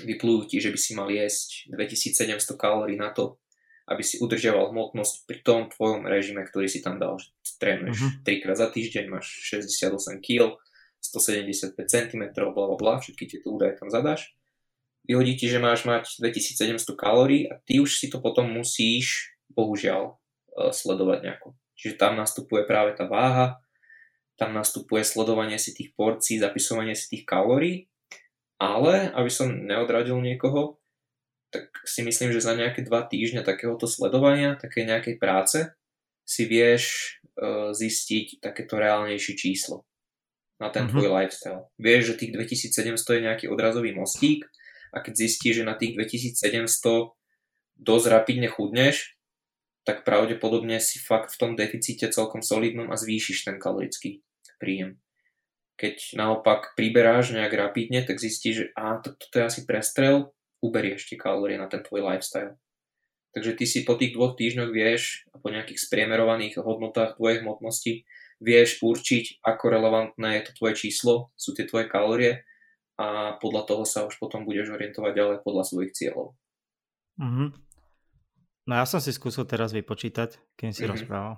vyplujú ti, že by si mal jesť 2700 kalórií na to, aby si udržiaval hmotnosť pri tom tvojom režime, ktorý si tam dal. Trénuješ uh-huh. Mhm. 3 krát za týždeň, máš 68 kg, 175 cm, bla bla bla, všetky tieto údaje tam zadáš. Vyhodí ti, že máš mať 2700 kalórií a ty už si to potom musíš, bohužiaľ, e, sledovať nejako. Čiže tam nastupuje práve tá váha, tam nastupuje sledovanie si tých porcií, zapisovanie si tých kalórií, ale aby som neodradil niekoho, tak si myslím, že za nejaké dva týždňa takéhoto sledovania, také nejakej práce, si vieš uh, zistiť takéto reálnejšie číslo na ten mm-hmm. tvoj lifestyle. Vieš, že tých 2700 je nejaký odrazový mostík a keď zistíš, že na tých 2700 dosť rapidne chudneš, tak pravdepodobne si fakt v tom deficite celkom solidnom a zvýšiš ten kalorický príjem. Keď naopak priberáš nejak rapidne, tak zistíš, že a, to, toto je asi prestrel, uberieš tie kalórie na ten tvoj lifestyle. Takže ty si po tých dvoch týždňoch vieš po nejakých spriemerovaných hodnotách tvojej hmotnosti vieš určiť, ako relevantné je to tvoje číslo, sú tie tvoje kalórie a podľa toho sa už potom budeš orientovať ďalej podľa svojich cieľov. Mm-hmm. No ja som si skúsil teraz vypočítať, keď si mm-hmm. rozprával.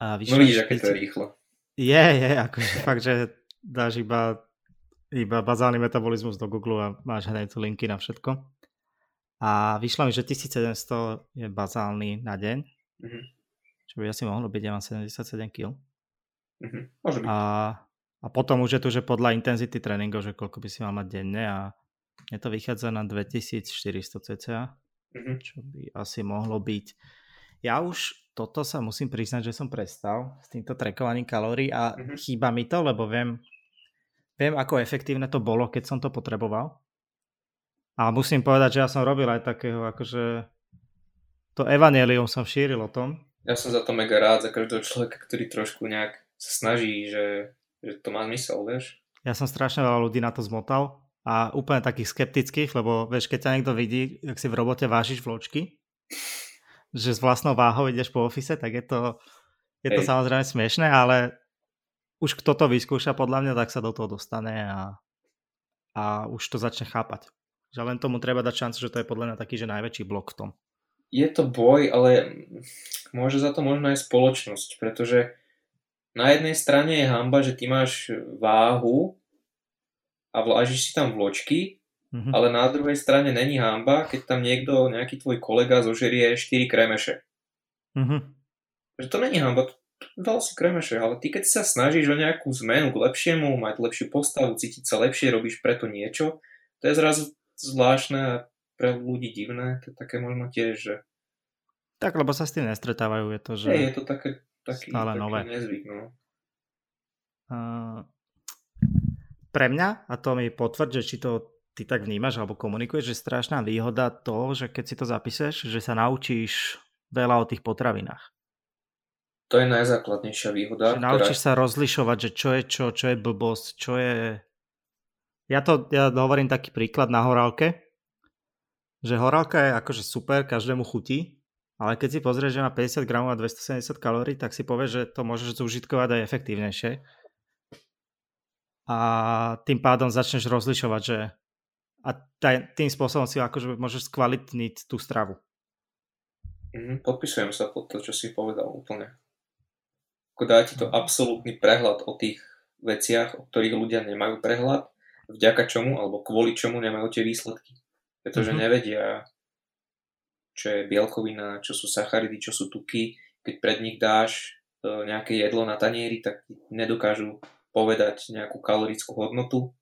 A no vidíš, aké to je rýchlo. Je, je, akože fakt, že dáš iba iba bazálny metabolizmus do Google a máš hneď linky na všetko. A vyšlo mi, že 1700 je bazálny na deň, mm-hmm. čo by asi mohlo byť, ja mám 77 kg. Mm-hmm. Môže byť. A, a potom už je tu, že podľa intenzity tréningov, že koľko by si mal mať denne a mne to vychádza na 2400 cca, mm-hmm. čo by asi mohlo byť. Ja už toto sa musím priznať, že som prestal s týmto trekovaním kalórií a mm-hmm. chýba mi to, lebo viem, Viem, ako efektívne to bolo, keď som to potreboval. A musím povedať, že ja som robil aj takého, akože to evanelium som šíril o tom. Ja som za to mega rád, za každého človeka, ktorý trošku nejak sa snaží, že, že to má zmysel, vieš. Ja som strašne veľa ľudí na to zmotal a úplne takých skeptických, lebo vieš, keď ťa niekto vidí, ak si v robote vážiš vločky, že s vlastnou váhou ideš po ofise, tak je to, je to samozrejme smiešné, ale už kto to vyskúša podľa mňa, tak sa do toho dostane a, a už to začne chápať. Že len tomu treba dať šancu, že to je podľa mňa taký, že najväčší blok v tom. Je to boj, ale môže za to možno aj spoločnosť, pretože na jednej strane je hamba, že ty máš váhu a vlážiš si tam vločky, mm-hmm. ale na druhej strane není hamba, keď tam niekto, nejaký tvoj kolega zožerie 4 kremeše. Mm-hmm. Že to není hamba, dal si kremeše, ale ty keď sa snažíš o nejakú zmenu k lepšiemu, mať lepšiu postavu, cítiť sa lepšie, robíš preto niečo, to je zrazu zvláštne a pre ľudí divné, to je také možno tiež, že... Tak, lebo sa s tým nestretávajú, je to, že... Je, je to také, taký, stále taký nové. nezvyk, no. Uh, pre mňa, a to mi potvrď, že či to ty tak vnímaš alebo komunikuješ, že strašná výhoda to, že keď si to zapíšeš, že sa naučíš veľa o tých potravinách. To je najzákladnejšia výhoda. Že naučíš ktorá... sa rozlišovať, že čo je čo, čo je blbosť, čo je... Ja to ja hovorím taký príklad na horálke, že horálka je akože super, každému chutí, ale keď si pozrieš, že má 50 gramov a 270 kalórií, tak si povieš, že to môžeš zúžitkovať aj efektívnejšie. A tým pádom začneš rozlišovať, že a tým spôsobom si akože môžeš skvalitniť tú stravu. Mm, podpisujem sa pod to, čo si povedal úplne. Ako dá ti to mhm. absolútny prehľad o tých veciach, o ktorých ľudia nemajú prehľad, vďaka čomu alebo kvôli čomu nemajú tie výsledky. Pretože mm-hmm. nevedia, čo je bielkovina, čo sú sacharidy, čo sú tuky. Keď pred nich dáš e, nejaké jedlo na tanieri, tak nedokážu povedať nejakú kalorickú hodnotu.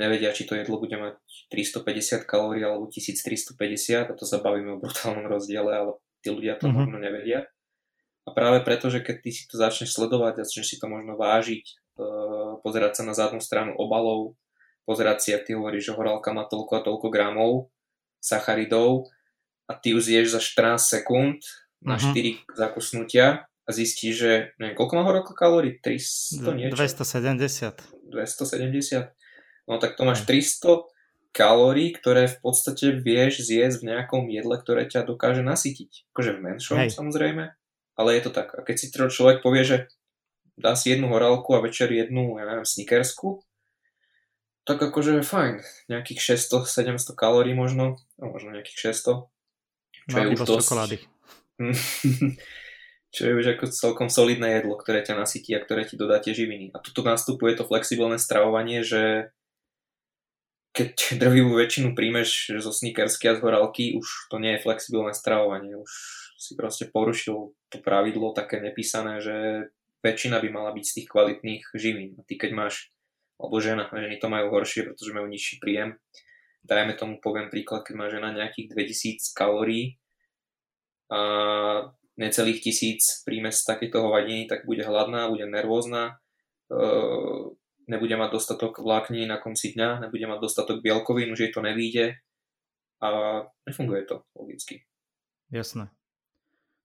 Nevedia, či to jedlo bude mať 350 kalórií alebo 1350, a to sa bavíme o brutálnom rozdiele, ale tí ľudia to mm-hmm. možno nevedia. A práve preto, že keď ty si to začneš sledovať, začneš si to možno vážiť, e, pozerať sa na zadnú stranu obalov, pozerať si, ak ty hovoríš, že horálka má toľko a toľko gramov sacharidov a ty ju zješ za 14 sekúnd na. Mhm. 4 zakusnutia a zistíš, že neviem, koľko má horálka kalórií? 300 niečo? 270. 270. No tak to máš 300 kalórií, ktoré v podstate vieš zjesť v nejakom jedle, ktoré ťa dokáže nasytiť. Akože v menšom Hej. samozrejme, ale je to tak. A keď si človek povie, že dá si jednu horálku a večer jednu, ja neviem, snickersku, tak akože fajn, nejakých 600-700 kalórií možno, no možno nejakých 600, čo je už dosť... čokolády. čo je už ako celkom solidné jedlo, ktoré ťa nasytí a ktoré ti dodá tie živiny. A tuto nastupuje to flexibilné stravovanie, že keď drvivú väčšinu príjmeš zo snickersky a z horálky, už to nie je flexibilné stravovanie. Už si proste porušil to pravidlo také nepísané, že väčšina by mala byť z tých kvalitných živín. A ty keď máš alebo žena, ženy to majú horšie, pretože majú nižší príjem. Dajme tomu, poviem príklad, keď má žena nejakých 2000 kalórií a necelých tisíc príjme z takéto hovadiny, tak bude hladná, bude nervózna, e, nebude mať dostatok vlákní na konci dňa, nebude mať dostatok bielkovín, už jej to nevíde a nefunguje to logicky. Jasné.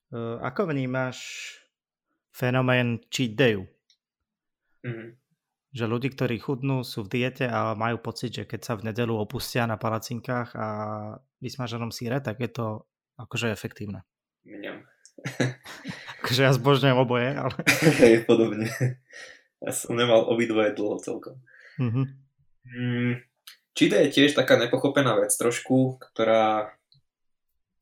E, ako vnímaš fenomén cheat dayu? Mm-hmm že ľudí, ktorí chudnú, sú v diete a majú pocit, že keď sa v nedelu opustia na palacinkách a vysmaženom síre, tak je to akože efektívne. Mňam. akože ja zbožňujem oboje, ale... je podobne. Ja som nemal obidvoje dlho celkom. Mm-hmm. Mm, Číta je tiež taká nepochopená vec trošku, ktorá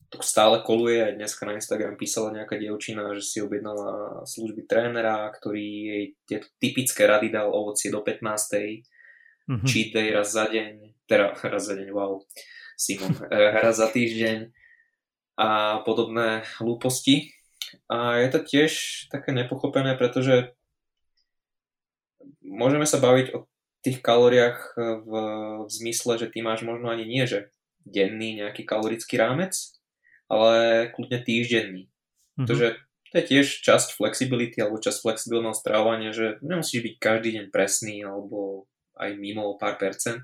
to stále koluje, aj dneska na Instagram písala nejaká dievčina, že si objednala služby trénera, ktorý jej tieto typické rady dal ovocie do 15. Mm-hmm. cheat day raz za deň, teda raz za deň, wow, Simon, eh, raz za týždeň a podobné hlúposti. A je to tiež také nepochopené, pretože môžeme sa baviť o tých kalóriách v, v zmysle, že ty máš možno ani nie, že denný nejaký kalorický rámec, ale kľudne týždenný. Mm-hmm. Pretože to je tiež časť flexibility alebo časť flexibilného stravovania, že nemusíš byť každý deň presný alebo aj mimo pár percent.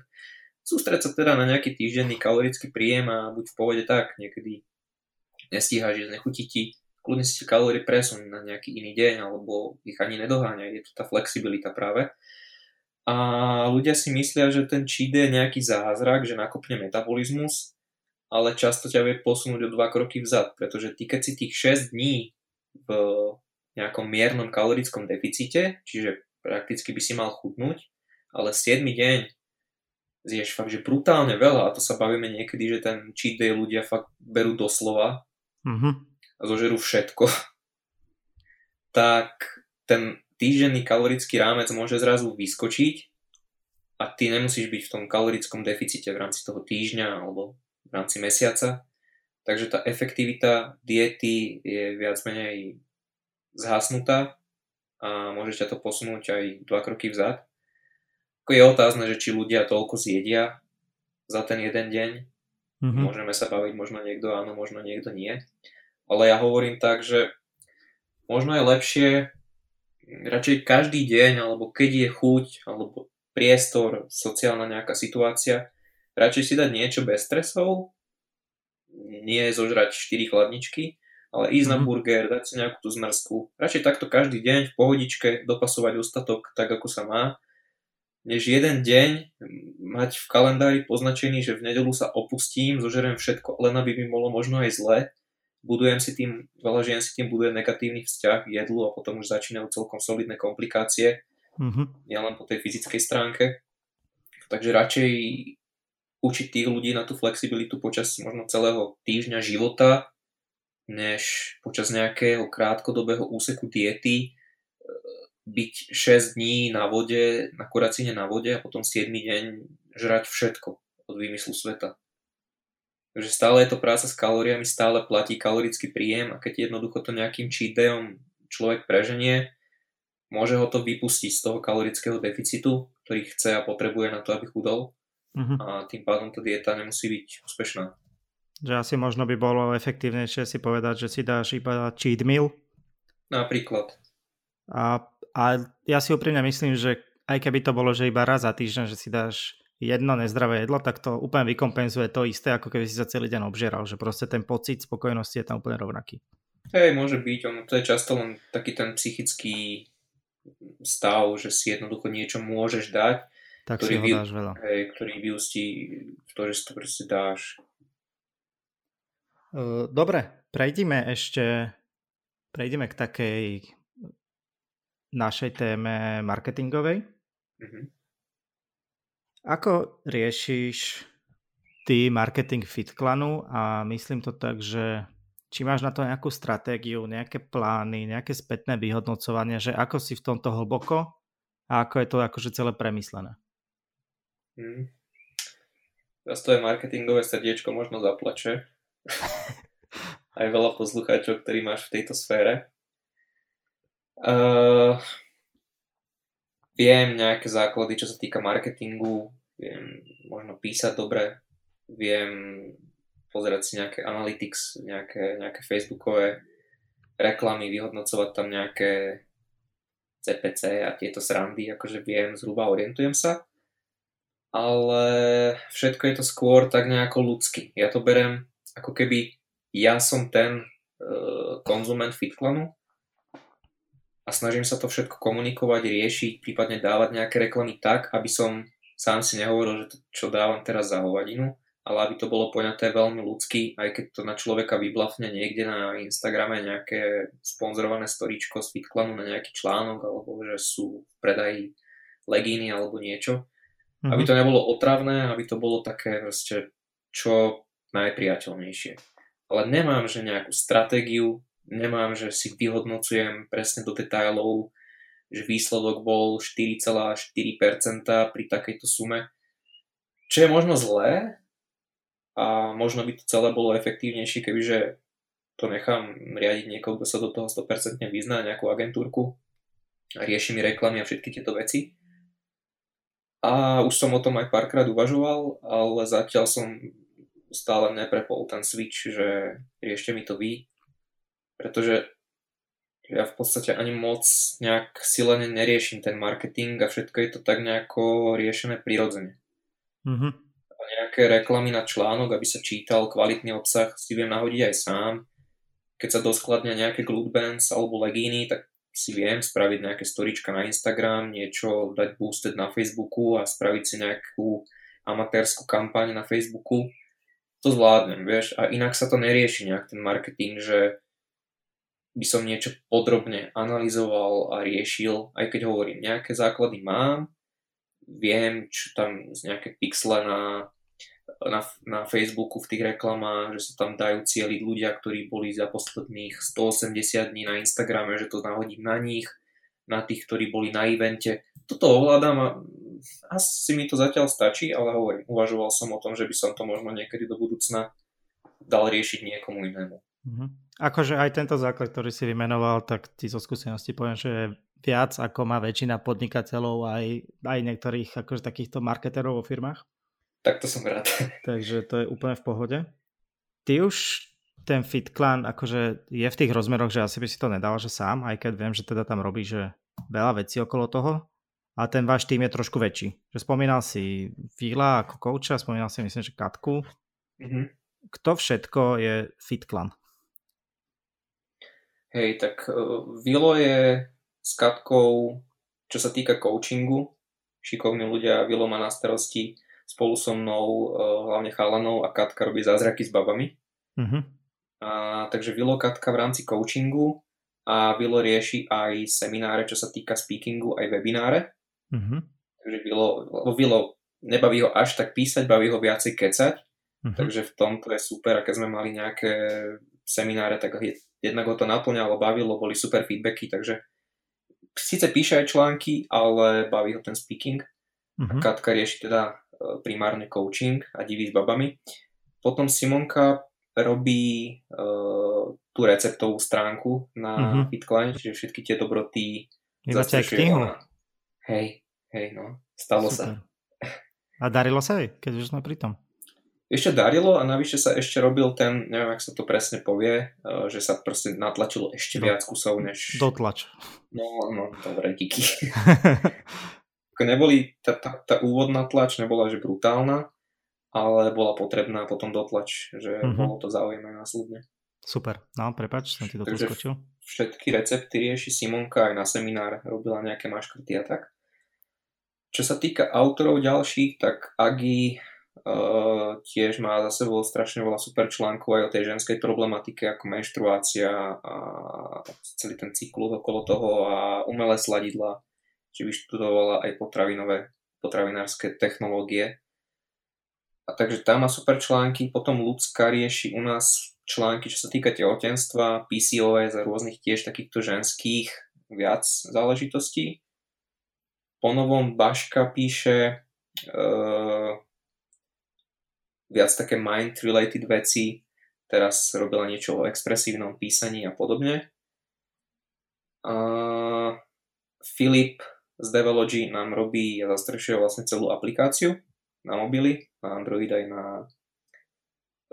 Sústreť sa teda na nejaký týždenný kalorický príjem a buď v pohode tak, niekedy nestíhaš, že nechutí ti, kľudne si kalórie presun na nejaký iný deň alebo ich ani nedoháňa, je to tá flexibilita práve. A ľudia si myslia, že ten cheat je nejaký zázrak, že nakopne metabolizmus, ale často ťa vie posunúť o dva kroky vzad, pretože ty keď si tých 6 dní v nejakom miernom kalorickom deficite, čiže prakticky by si mal chudnúť, ale 7 deň zješ fakt, že brutálne veľa a to sa bavíme niekedy, že ten cheat day ľudia fakt berú doslova mm-hmm. A zožerú všetko, tak ten týždenný kalorický rámec môže zrazu vyskočiť a ty nemusíš byť v tom kalorickom deficite v rámci toho týždňa alebo v rámci mesiaca. Takže tá efektivita diety je viac menej zhasnutá a môže ťa to posunúť aj dva kroky vzad. Ako je otázne, že či ľudia toľko zjedia za ten jeden deň. Mm-hmm. Môžeme sa baviť, možno niekto áno, možno niekto nie. Ale ja hovorím tak, že možno je lepšie radšej každý deň, alebo keď je chuť, alebo priestor, sociálna nejaká situácia, radšej si dať niečo bez stresov, nie zožrať 4 chladničky, ale ísť mm-hmm. na mhm. burger, dať si nejakú tú zmrzku. Radšej takto každý deň v pohodičke dopasovať ostatok tak, ako sa má, než jeden deň mať v kalendári poznačený, že v nedelu sa opustím, zožerem všetko, len aby mi bolo možno aj zle. Budujem si tým, veľa žien si tým buduje negatívny vzťah k jedlu a potom už začínajú celkom solidné komplikácie, mm-hmm. nielen po tej fyzickej stránke. Takže radšej učiť tých ľudí na tú flexibilitu počas možno celého týždňa života, než počas nejakého krátkodobého úseku diety e, byť 6 dní na vode, na kuracine na vode a potom 7 deň žrať všetko od výmyslu sveta. Takže stále je to práca s kalóriami, stále platí kalorický príjem a keď jednoducho to nejakým cheat dayom človek preženie, môže ho to vypustiť z toho kalorického deficitu, ktorý chce a potrebuje na to, aby chudol uh-huh. a tým pádom tá dieta nemusí byť úspešná. Že asi možno by bolo efektívnejšie si povedať, že si dáš iba cheat meal. Napríklad. A, a ja si úprimne myslím, že aj keby to bolo, že iba raz za týždeň, že si dáš jedno nezdravé jedlo, tak to úplne vykompenzuje to isté, ako keby si sa celý deň obžeral, že proste ten pocit spokojnosti je tam úplne rovnaký. Hej, môže byť, ono, to je často len taký ten psychický stav, že si jednoducho niečo môžeš dať, tak ktorý, dáš veľa. Hej, ktorý vyústí v to, že si to proste dáš Dobre, prejdime ešte prejdeme k takej našej téme marketingovej. Mm-hmm. Ako riešiš ty marketing FitClanu a myslím to tak, že či máš na to nejakú stratégiu, nejaké plány, nejaké spätné vyhodnocovanie, že ako si v tomto hlboko a ako je to akože celé premyslené. Mm. Zase to je marketingové srdiečko možno zaplače, aj veľa poslucháčov, ktorí máš v tejto sfére. Uh, viem nejaké základy, čo sa týka marketingu, viem možno písať dobre, viem pozerať si nejaké analytics, nejaké, nejaké facebookové reklamy, vyhodnocovať tam nejaké CPC a tieto srandy, akože viem, zhruba orientujem sa. Ale všetko je to skôr tak nejako ľudský. Ja to berem ako keby ja som ten uh, konzument Fitclanu a snažím sa to všetko komunikovať, riešiť, prípadne dávať nejaké reklamy tak, aby som sám si nehovoril, že to, čo dávam teraz za hovadinu, ale aby to bolo poňaté veľmi ľudský, aj keď to na človeka vyblafne niekde na Instagrame nejaké sponzorované storíčko z Fitclanu na nejaký článok, alebo že sú v predaji legíny alebo niečo. Mm-hmm. Aby to nebolo otravné, aby to bolo také proste, čo najpriateľnejšie. Ale nemám, že nejakú stratégiu, nemám, že si vyhodnocujem presne do detailov, že výsledok bol 4,4% pri takejto sume, čo je možno zlé a možno by to celé bolo efektívnejšie, kebyže to nechám riadiť niekoho, kto sa do toho 100% vyzná, nejakú agentúrku a rieši mi reklamy a všetky tieto veci. A už som o tom aj párkrát uvažoval, ale zatiaľ som stále neprepol ten switch, že riešte mi to vy, pretože ja v podstate ani moc nejak silene neriešim ten marketing a všetko je to tak nejako riešené prirodzene. Mm-hmm. A nejaké reklamy na článok, aby sa čítal kvalitný obsah, si viem nahodiť aj sám. Keď sa doskladnia nejaké glutbands alebo legíny, tak si viem spraviť nejaké storička na Instagram, niečo dať boosted na Facebooku a spraviť si nejakú amatérskú kampaň na Facebooku to zvládnem, vieš, a inak sa to nerieši nejak ten marketing, že by som niečo podrobne analyzoval a riešil, aj keď hovorím, nejaké základy mám, viem, čo tam z nejaké pixle na, na, na Facebooku v tých reklamách, že sa tam dajú cieliť ľudia, ktorí boli za posledných 180 dní na Instagrame, že to nahodím na nich, na tých, ktorí boli na evente. Toto ovládam a asi mi to zatiaľ stačí, ale hovorím, uvažoval som o tom, že by som to možno niekedy do budúcna dal riešiť niekomu inému. Mm-hmm. Akože aj tento základ, ktorý si vymenoval, tak ti zo skúsenosti poviem, že viac ako má väčšina podnikateľov aj, aj niektorých akože takýchto marketerov vo firmách. Tak to som rád. Takže to je úplne v pohode. Ty už ten Fit Clan akože je v tých rozmeroch, že asi by si to nedal, že sám, aj keď viem, že teda tam robí, že veľa vecí okolo toho. A ten váš tým je trošku väčší. Že spomínal si Fila ako kouča, spomínal si myslím, že Katku. Mm-hmm. Kto všetko je Fit Clan? Hej, tak uh, Vilo je s Katkou, čo sa týka coachingu, šikovní ľudia, Vilo má na starosti spolu so mnou uh, hlavne chalanov a Katka robí zázraky s babami. Uh-huh. A, takže Vilo Katka v rámci coachingu a Vilo rieši aj semináre, čo sa týka speakingu, aj webináre. Uh-huh. Takže Vilo, Vilo nebaví ho až tak písať, baví ho viacej kecať. Uh-huh. Takže v tomto je super, a keď sme mali nejaké semináre, tak jednak ho to naplňalo, bavilo, boli super feedbacky, takže síce píše aj články, ale baví ho ten speaking. Uh-huh. A mhm. Katka rieši teda e, primárne coaching a diví s babami. Potom Simonka robí uh, tú receptovú stránku na uh-huh. Bitcoin, čiže všetky tie dobroty zastrešuje ona. Hej, hej, no, stalo Super. sa. A darilo sa jej, keď už sme pri tom? Ešte darilo a navyše sa ešte robil ten, neviem, ak sa to presne povie, eh, že sa proste natlačilo ešte Do, viac kusov než... Dotlač. No, no, dobre, díky. neboli, tá, tá, tá úvodná tlač nebola že brutálna, ale bola potrebná potom dotlač, že mm-hmm. bolo to zaujímavé následne. Super, no prepač, som ti do toho skočil. Všetky recepty rieši Simonka aj na seminár, robila nejaké maškrty a tak. Čo sa týka autorov ďalších, tak Agi Uh, tiež má za sebou strašne veľa super článkov aj o tej ženskej problematike ako menštruácia a celý ten cyklus okolo toho a umelé sladidla, či vyštudovala aj potravinové, potravinárske technológie. A takže tam má super články, potom ľudská rieši u nás články, čo sa týka tehotenstva, PCOS a rôznych tiež takýchto ženských viac záležitostí. Po novom Baška píše uh, viac také mind-related veci. Teraz robila niečo o expresívnom písaní a podobne. A Filip z Devology nám robí a zastrešuje vlastne celú aplikáciu na mobily, na Android aj na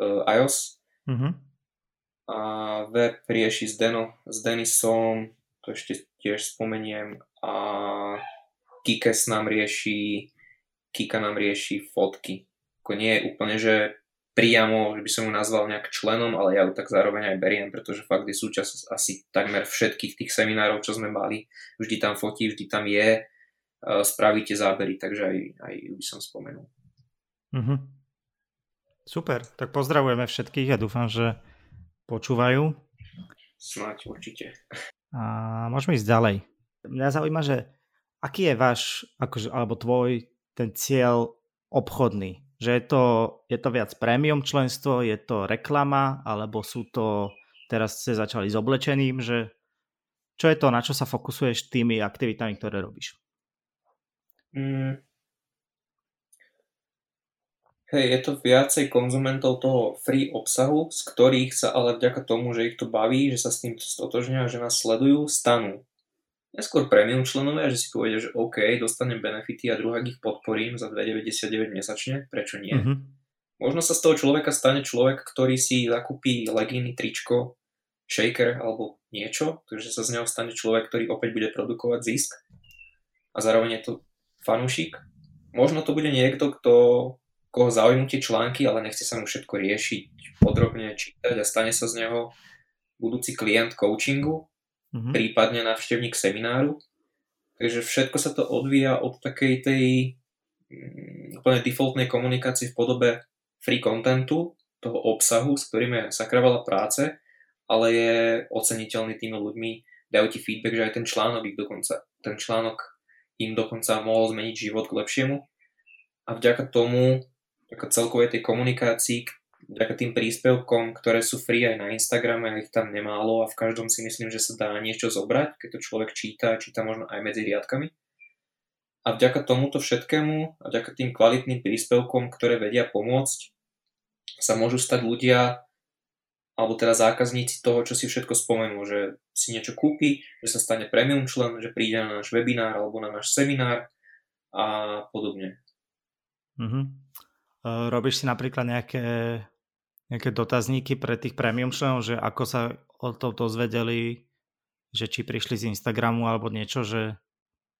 uh, iOS. Mm-hmm. A web rieši s, Deno, s Denisom, to ešte tiež spomeniem. A Kikes nám rieši, Kika nám rieši fotky ako nie je úplne, že priamo, že by som ju nazval nejak členom, ale ja ju tak zároveň aj beriem, pretože fakt je súčasť asi takmer všetkých tých seminárov, čo sme mali. Vždy tam fotí, vždy tam je, e, spravíte zábery, takže aj, aj ju by som spomenul. Mm-hmm. Super, tak pozdravujeme všetkých a dúfam, že počúvajú. Snáď určite. A môžeme ísť ďalej. Mňa zaujíma, že aký je váš, akože, alebo tvoj ten cieľ obchodný? Že je to, je to viac premium členstvo, je to reklama, alebo sú to, teraz ste začali s oblečením, že čo je to, na čo sa fokusuješ tými aktivitami, ktoré robíš? Mm. Hej, je to viacej konzumentov toho free obsahu, z ktorých sa ale vďaka tomu, že ich to baví, že sa s tým stotožňujú, že nás sledujú, stanú Neskôr premium členovia, že si povedia, že OK, dostanem benefity a druhák ich podporím za 2,99 mesačne, prečo nie? Uh-huh. Možno sa z toho človeka stane človek, ktorý si zakúpi legíny, tričko, shaker alebo niečo, takže sa z neho stane človek, ktorý opäť bude produkovať zisk a zároveň je to fanúšik. Možno to bude niekto, kto, koho zaujímu tie články, ale nechce sa mu všetko riešiť, podrobne čítať a stane sa z neho budúci klient coachingu, mm-hmm. prípadne návštevník semináru. Takže všetko sa to odvíja od takej tej mm, úplne defaultnej komunikácie v podobe free contentu, toho obsahu, s ktorým je sakra práce ale je oceniteľný tými ľuďmi, dajú ti feedback, že aj ten článok ich dokonca, ten článok im dokonca mohol zmeniť život k lepšiemu. A vďaka tomu, vďaka celkovej tej komunikácii, vďaka tým príspevkom, ktoré sú free aj na Instagrame, ich tam nemálo a v každom si myslím, že sa dá niečo zobrať, keď to človek číta, číta možno aj medzi riadkami. A vďaka tomuto všetkému a vďaka tým kvalitným príspevkom, ktoré vedia pomôcť, sa môžu stať ľudia, alebo teda zákazníci toho, čo si všetko spomenú, že si niečo kúpi, že sa stane premium člen, že príde na náš webinár alebo na náš seminár a podobne. Uh-huh. Robíš si napríklad nejaké nejaké dotazníky pre tých premium členov, že ako sa o to dozvedeli, že či prišli z Instagramu alebo niečo, že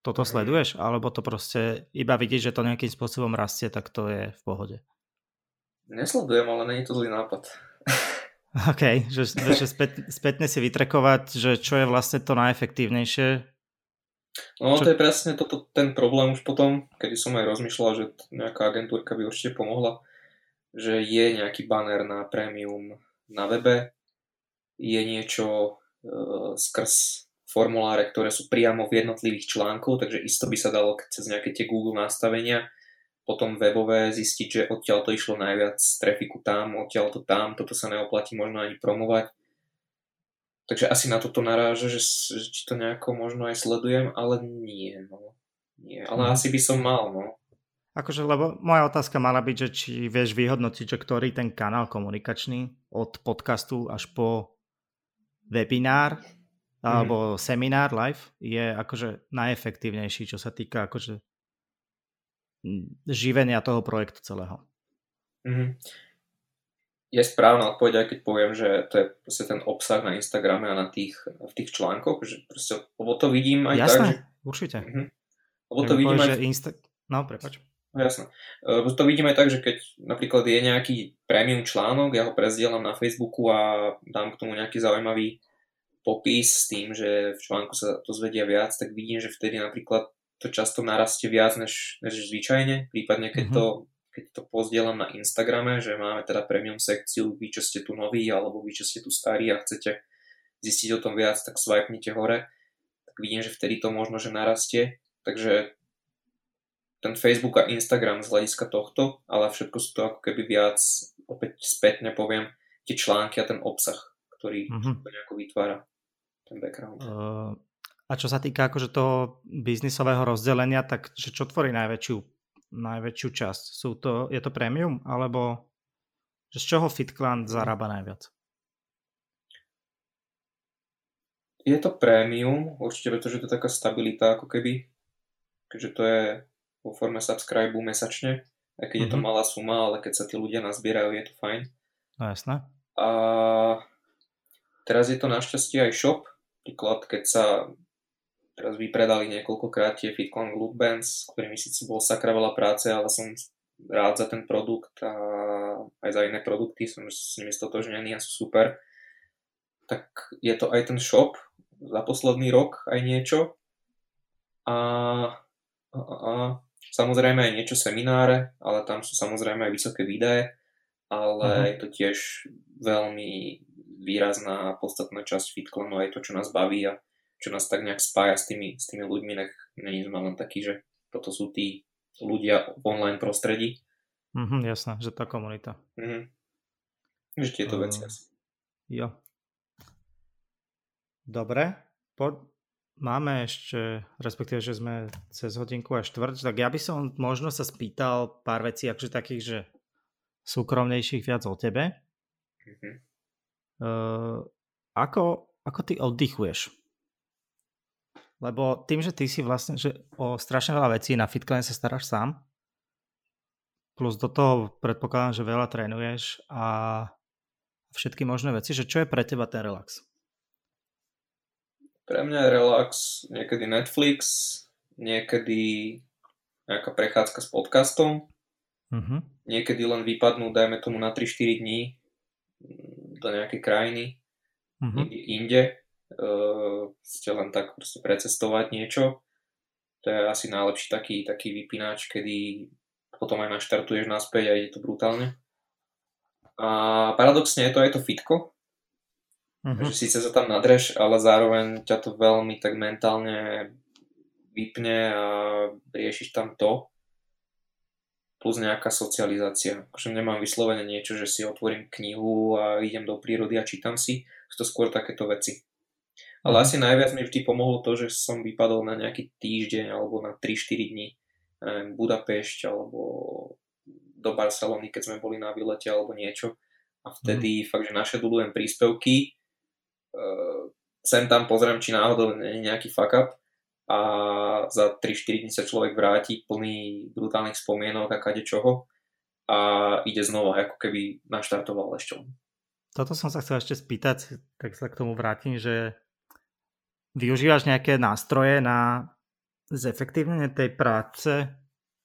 toto mm. sleduješ, alebo to proste iba vidíš, že to nejakým spôsobom rastie, tak to je v pohode. Nesledujem, ale není to zlý nápad. OK, že, že späť, spätne si vytrekovať, že čo je vlastne to najefektívnejšie. No čo... to je presne toto, ten problém už potom, keď som aj rozmýšľal, že nejaká agentúrka by určite pomohla, že je nejaký banner na premium na webe, je niečo e, skrz formuláre, ktoré sú priamo v jednotlivých článkoch, takže isto by sa dalo cez nejaké tie Google nastavenia potom webové zistiť, že odtiaľ to išlo najviac trafiku tam, odtiaľ to tam, toto sa neoplatí možno ani promovať. Takže asi na toto naráža, že, že či to nejako možno aj sledujem, ale nie, no. Nie, ale mm. asi by som mal, no. Akože, lebo moja otázka mala byť, že či vieš vyhodnotiť, že ktorý ten kanál komunikačný od podcastu až po webinár mm. alebo seminár live je akože najefektívnejší, čo sa týka akože živenia toho projektu celého. Mm. Je správna odpoveď, aj keď poviem, že to je proste ten obsah na Instagrame a na tých, v tých článkoch, že proste, lebo to vidím aj Jasné, tak, že... určite. Mm-hmm. Lebo to vidím povie, aj... Insta... No, prepač. No jasné. Uh, to vidím aj tak, že keď napríklad je nejaký premium článok, ja ho prezdielam na Facebooku a dám k tomu nejaký zaujímavý popis s tým, že v článku sa to zvedia viac, tak vidím, že vtedy napríklad to často narastie viac než, než zvyčajne, prípadne keď, mm-hmm. to, keď to pozdielam na Instagrame, že máme teda premium sekciu, vy čo ste tu noví, alebo vy čo ste tu starí a chcete zistiť o tom viac, tak swipenite hore, tak vidím, že vtedy to možno, že narastie. Takže ten Facebook a Instagram z hľadiska tohto, ale všetko sú to ako keby viac, opäť spätne poviem, tie články a ten obsah, ktorý mm-hmm. to nejako vytvára, ten background. Uh, a čo sa týka akože toho biznisového rozdelenia, tak že čo tvorí najväčšiu, najväčšiu časť? Sú to, je to premium, alebo že z čoho FitClan zarába najviac? Je to prémium, určite, pretože to je taká stabilita ako keby, keďže to je vo forme subscribe mesačne, aj keď mm-hmm. je to mhm. malá suma, ale keď sa tí ľudia nazbierajú, je to fajn. No jasné. A teraz je to našťastie aj shop, príklad, keď sa teraz vypredali niekoľkokrát tie Fitcon Glue Bands, s ktorými síce bol sakra veľa práce, ale som rád za ten produkt a aj za iné produkty, som s nimi stotožnený a sú super. Tak je to aj ten shop za posledný rok aj niečo. A, a, a Samozrejme aj niečo semináre, ale tam sú samozrejme aj vysoké výdaje, ale uh-huh. je to tiež veľmi výrazná a podstatná časť FitClanu, aj to, čo nás baví a čo nás tak nejak spája s tými, s tými ľuďmi, nech není sme len taký, že toto sú tí ľudia v online prostredí. Mhm, jasné, že tá komunita. Mhm. Že tieto uh, veci asi. Jo. Dobre, po, Máme ešte, respektíve, že sme cez hodinku a štvrť, tak ja by som možno sa spýtal pár vecí, akože takých, že súkromnejších viac o tebe. Mm-hmm. Uh, ako, ako ty oddychuješ? Lebo tým, že ty si vlastne, že o strašne veľa vecí na FitClan sa staráš sám, plus do toho predpokladám, že veľa trénuješ a všetky možné veci, že čo je pre teba ten relax? Pre mňa je relax niekedy Netflix, niekedy nejaká prechádzka s podcastom, uh-huh. niekedy len vypadnú, dajme tomu na 3-4 dní do nejakej krajiny, inde, inde uh, ste len tak proste precestovať niečo. To je asi najlepší taký, taký vypínač, kedy potom aj naštartuješ naspäť a ide to brutálne. A paradoxne je to aj to fitko, Uh-huh. Že síce sa tam nadreš, ale zároveň ťa to veľmi tak mentálne vypne a riešiš tam to plus nejaká socializácia. Akože nemám vyslovene niečo, že si otvorím knihu a idem do prírody a čítam si. Sú to skôr takéto veci. Ale mhm. asi najviac mi vždy pomohlo to, že som vypadol na nejaký týždeň alebo na 3-4 dní neviem, Budapešť alebo do Barcelony, keď sme boli na výlete alebo niečo. A vtedy mm. fakt, že našedulujem príspevky, sem tam pozriem, či náhodou nie je nejaký fuck up a za 3-4 dní sa človek vráti plný brutálnych spomienok a kade čoho a ide znova, ako keby naštartoval ešte. Toto som sa chcel ešte spýtať, tak sa k tomu vrátim, že využívaš nejaké nástroje na zefektívnenie tej práce?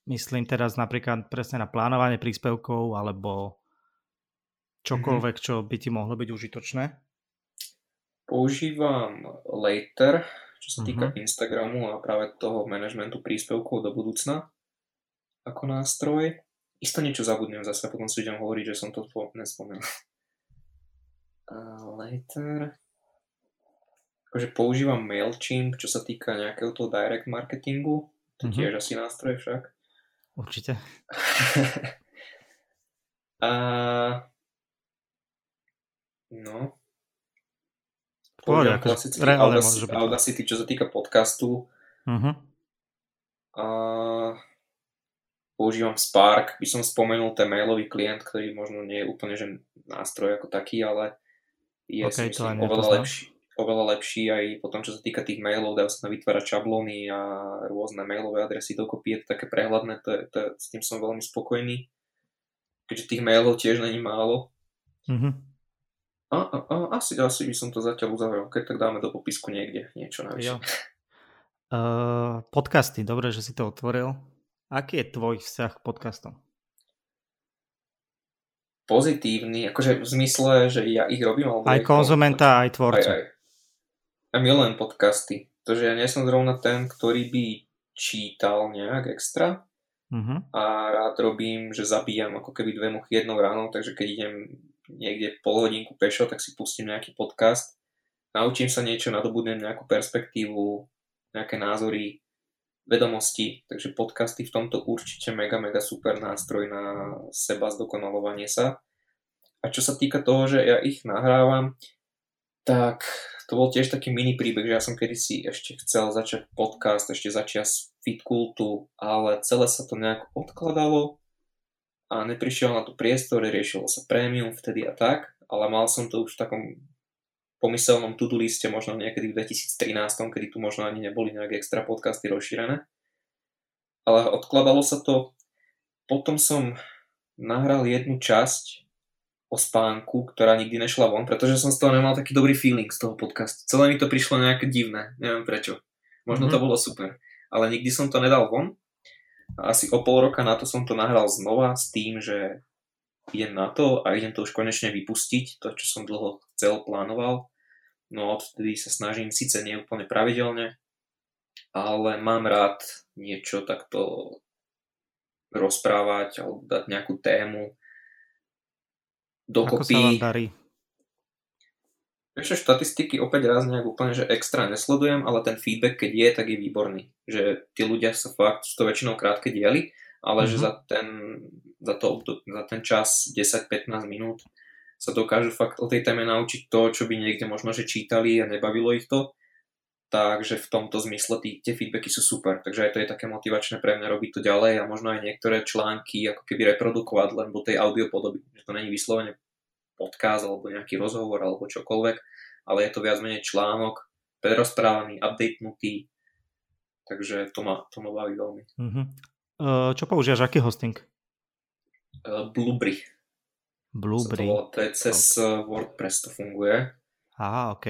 Myslím teraz napríklad presne na plánovanie príspevkov alebo čokoľvek, čo by ti mohlo byť užitočné? Používam Later, čo sa týka uh-huh. Instagramu a práve toho manažmentu príspevkov do budúcna ako nástroj. Isto niečo zabudnem zase, potom si idem hovoriť, že som to nespomenul. Later. Akože používam MailChimp, čo sa týka nejakého toho direct marketingu. To uh-huh. tiež asi nástroj však. Určite. a... No, Pohode, ako klasický Audacity, Audacity, čo sa týka podcastu. Uh-huh. A používam Spark, by som spomenul ten mailový klient, ktorý možno nie je úplne že nástroj ako taký, ale je okay, si myslím, oveľa lepší, oveľa lepší aj potom, čo sa týka tých mailov, dajú sa vytvárať šablóny a rôzne mailové adresy dokopy, je to také prehľadné, to je, to s tým som veľmi spokojný, keďže tých mailov tiež není málo. Uh-huh. A, a, a asi, asi by som to zatiaľ uzavrel, keď tak dáme do popisku niekde niečo navyše. Uh, podcasty, dobre, že si to otvoril. Aký je tvoj vzťah k podcastom? Pozitívny, akože v zmysle, že ja ich robím. Alebo aj konzumenta, aj tvorcu. Aj, aj. Ja milujem podcasty. To, že ja nie som zrovna ten, ktorý by čítal nejak extra, uh-huh. a rád robím, že zabíjam ako keby dve muchy jednou ránou, takže keď idem niekde pol hodinku pešo, tak si pustím nejaký podcast, naučím sa niečo, nadobudnem nejakú perspektívu, nejaké názory, vedomosti, takže podcasty v tomto určite mega, mega super nástroj na seba zdokonalovanie sa. A čo sa týka toho, že ja ich nahrávam, tak to bol tiež taký mini príbeh, že ja som kedysi ešte chcel začať podcast, ešte začiať Fitkultu, ale celé sa to nejak odkladalo a neprišiel na to priestor, riešilo sa prémium vtedy a tak, ale mal som to už v takom pomyselnom to-do liste možno niekedy v 2013, kedy tu možno ani neboli nejaké extra podcasty rozšírené. Ale odkladalo sa to. Potom som nahral jednu časť o spánku, ktorá nikdy nešla von, pretože som z toho nemal taký dobrý feeling z toho podcastu. Celé mi to prišlo nejaké divné, neviem prečo. Možno mm-hmm. to bolo super, ale nikdy som to nedal von asi o pol roka na to som to nahral znova s tým, že idem na to a idem to už konečne vypustiť, to, čo som dlho chcel, plánoval. No odtedy sa snažím síce nie úplne pravidelne, ale mám rád niečo takto rozprávať alebo dať nejakú tému dokopy. Ako sa vám darí? Ešte štatistiky opäť raz nejak úplne, že extra nesledujem, ale ten feedback, keď je, tak je výborný. Že tí ľudia sa fakt to väčšinou krátke dieli, ale mm-hmm. že mhm. za ten, za, to, za ten čas 10-15 minút sa dokážu fakt o tej téme naučiť to, čo by niekde možno, že čítali a nebavilo ich to. Takže v tomto zmysle tí, tie feedbacky sú super. Takže aj to je také motivačné pre mňa robiť to ďalej a možno aj niektoré články ako keby reprodukovať len do tej audio podoby. Že to není vyslovene podcast alebo nejaký rozhovor alebo čokoľvek, ale je to viac menej článok, prerozprávaný, updatenutý, takže to ma, to ma baví veľmi. Uh-huh. Uh, čo používaš, aký hosting? Uh, Blueberry. Blueberry. To, to je cez okay. WordPress to funguje. Aha, OK.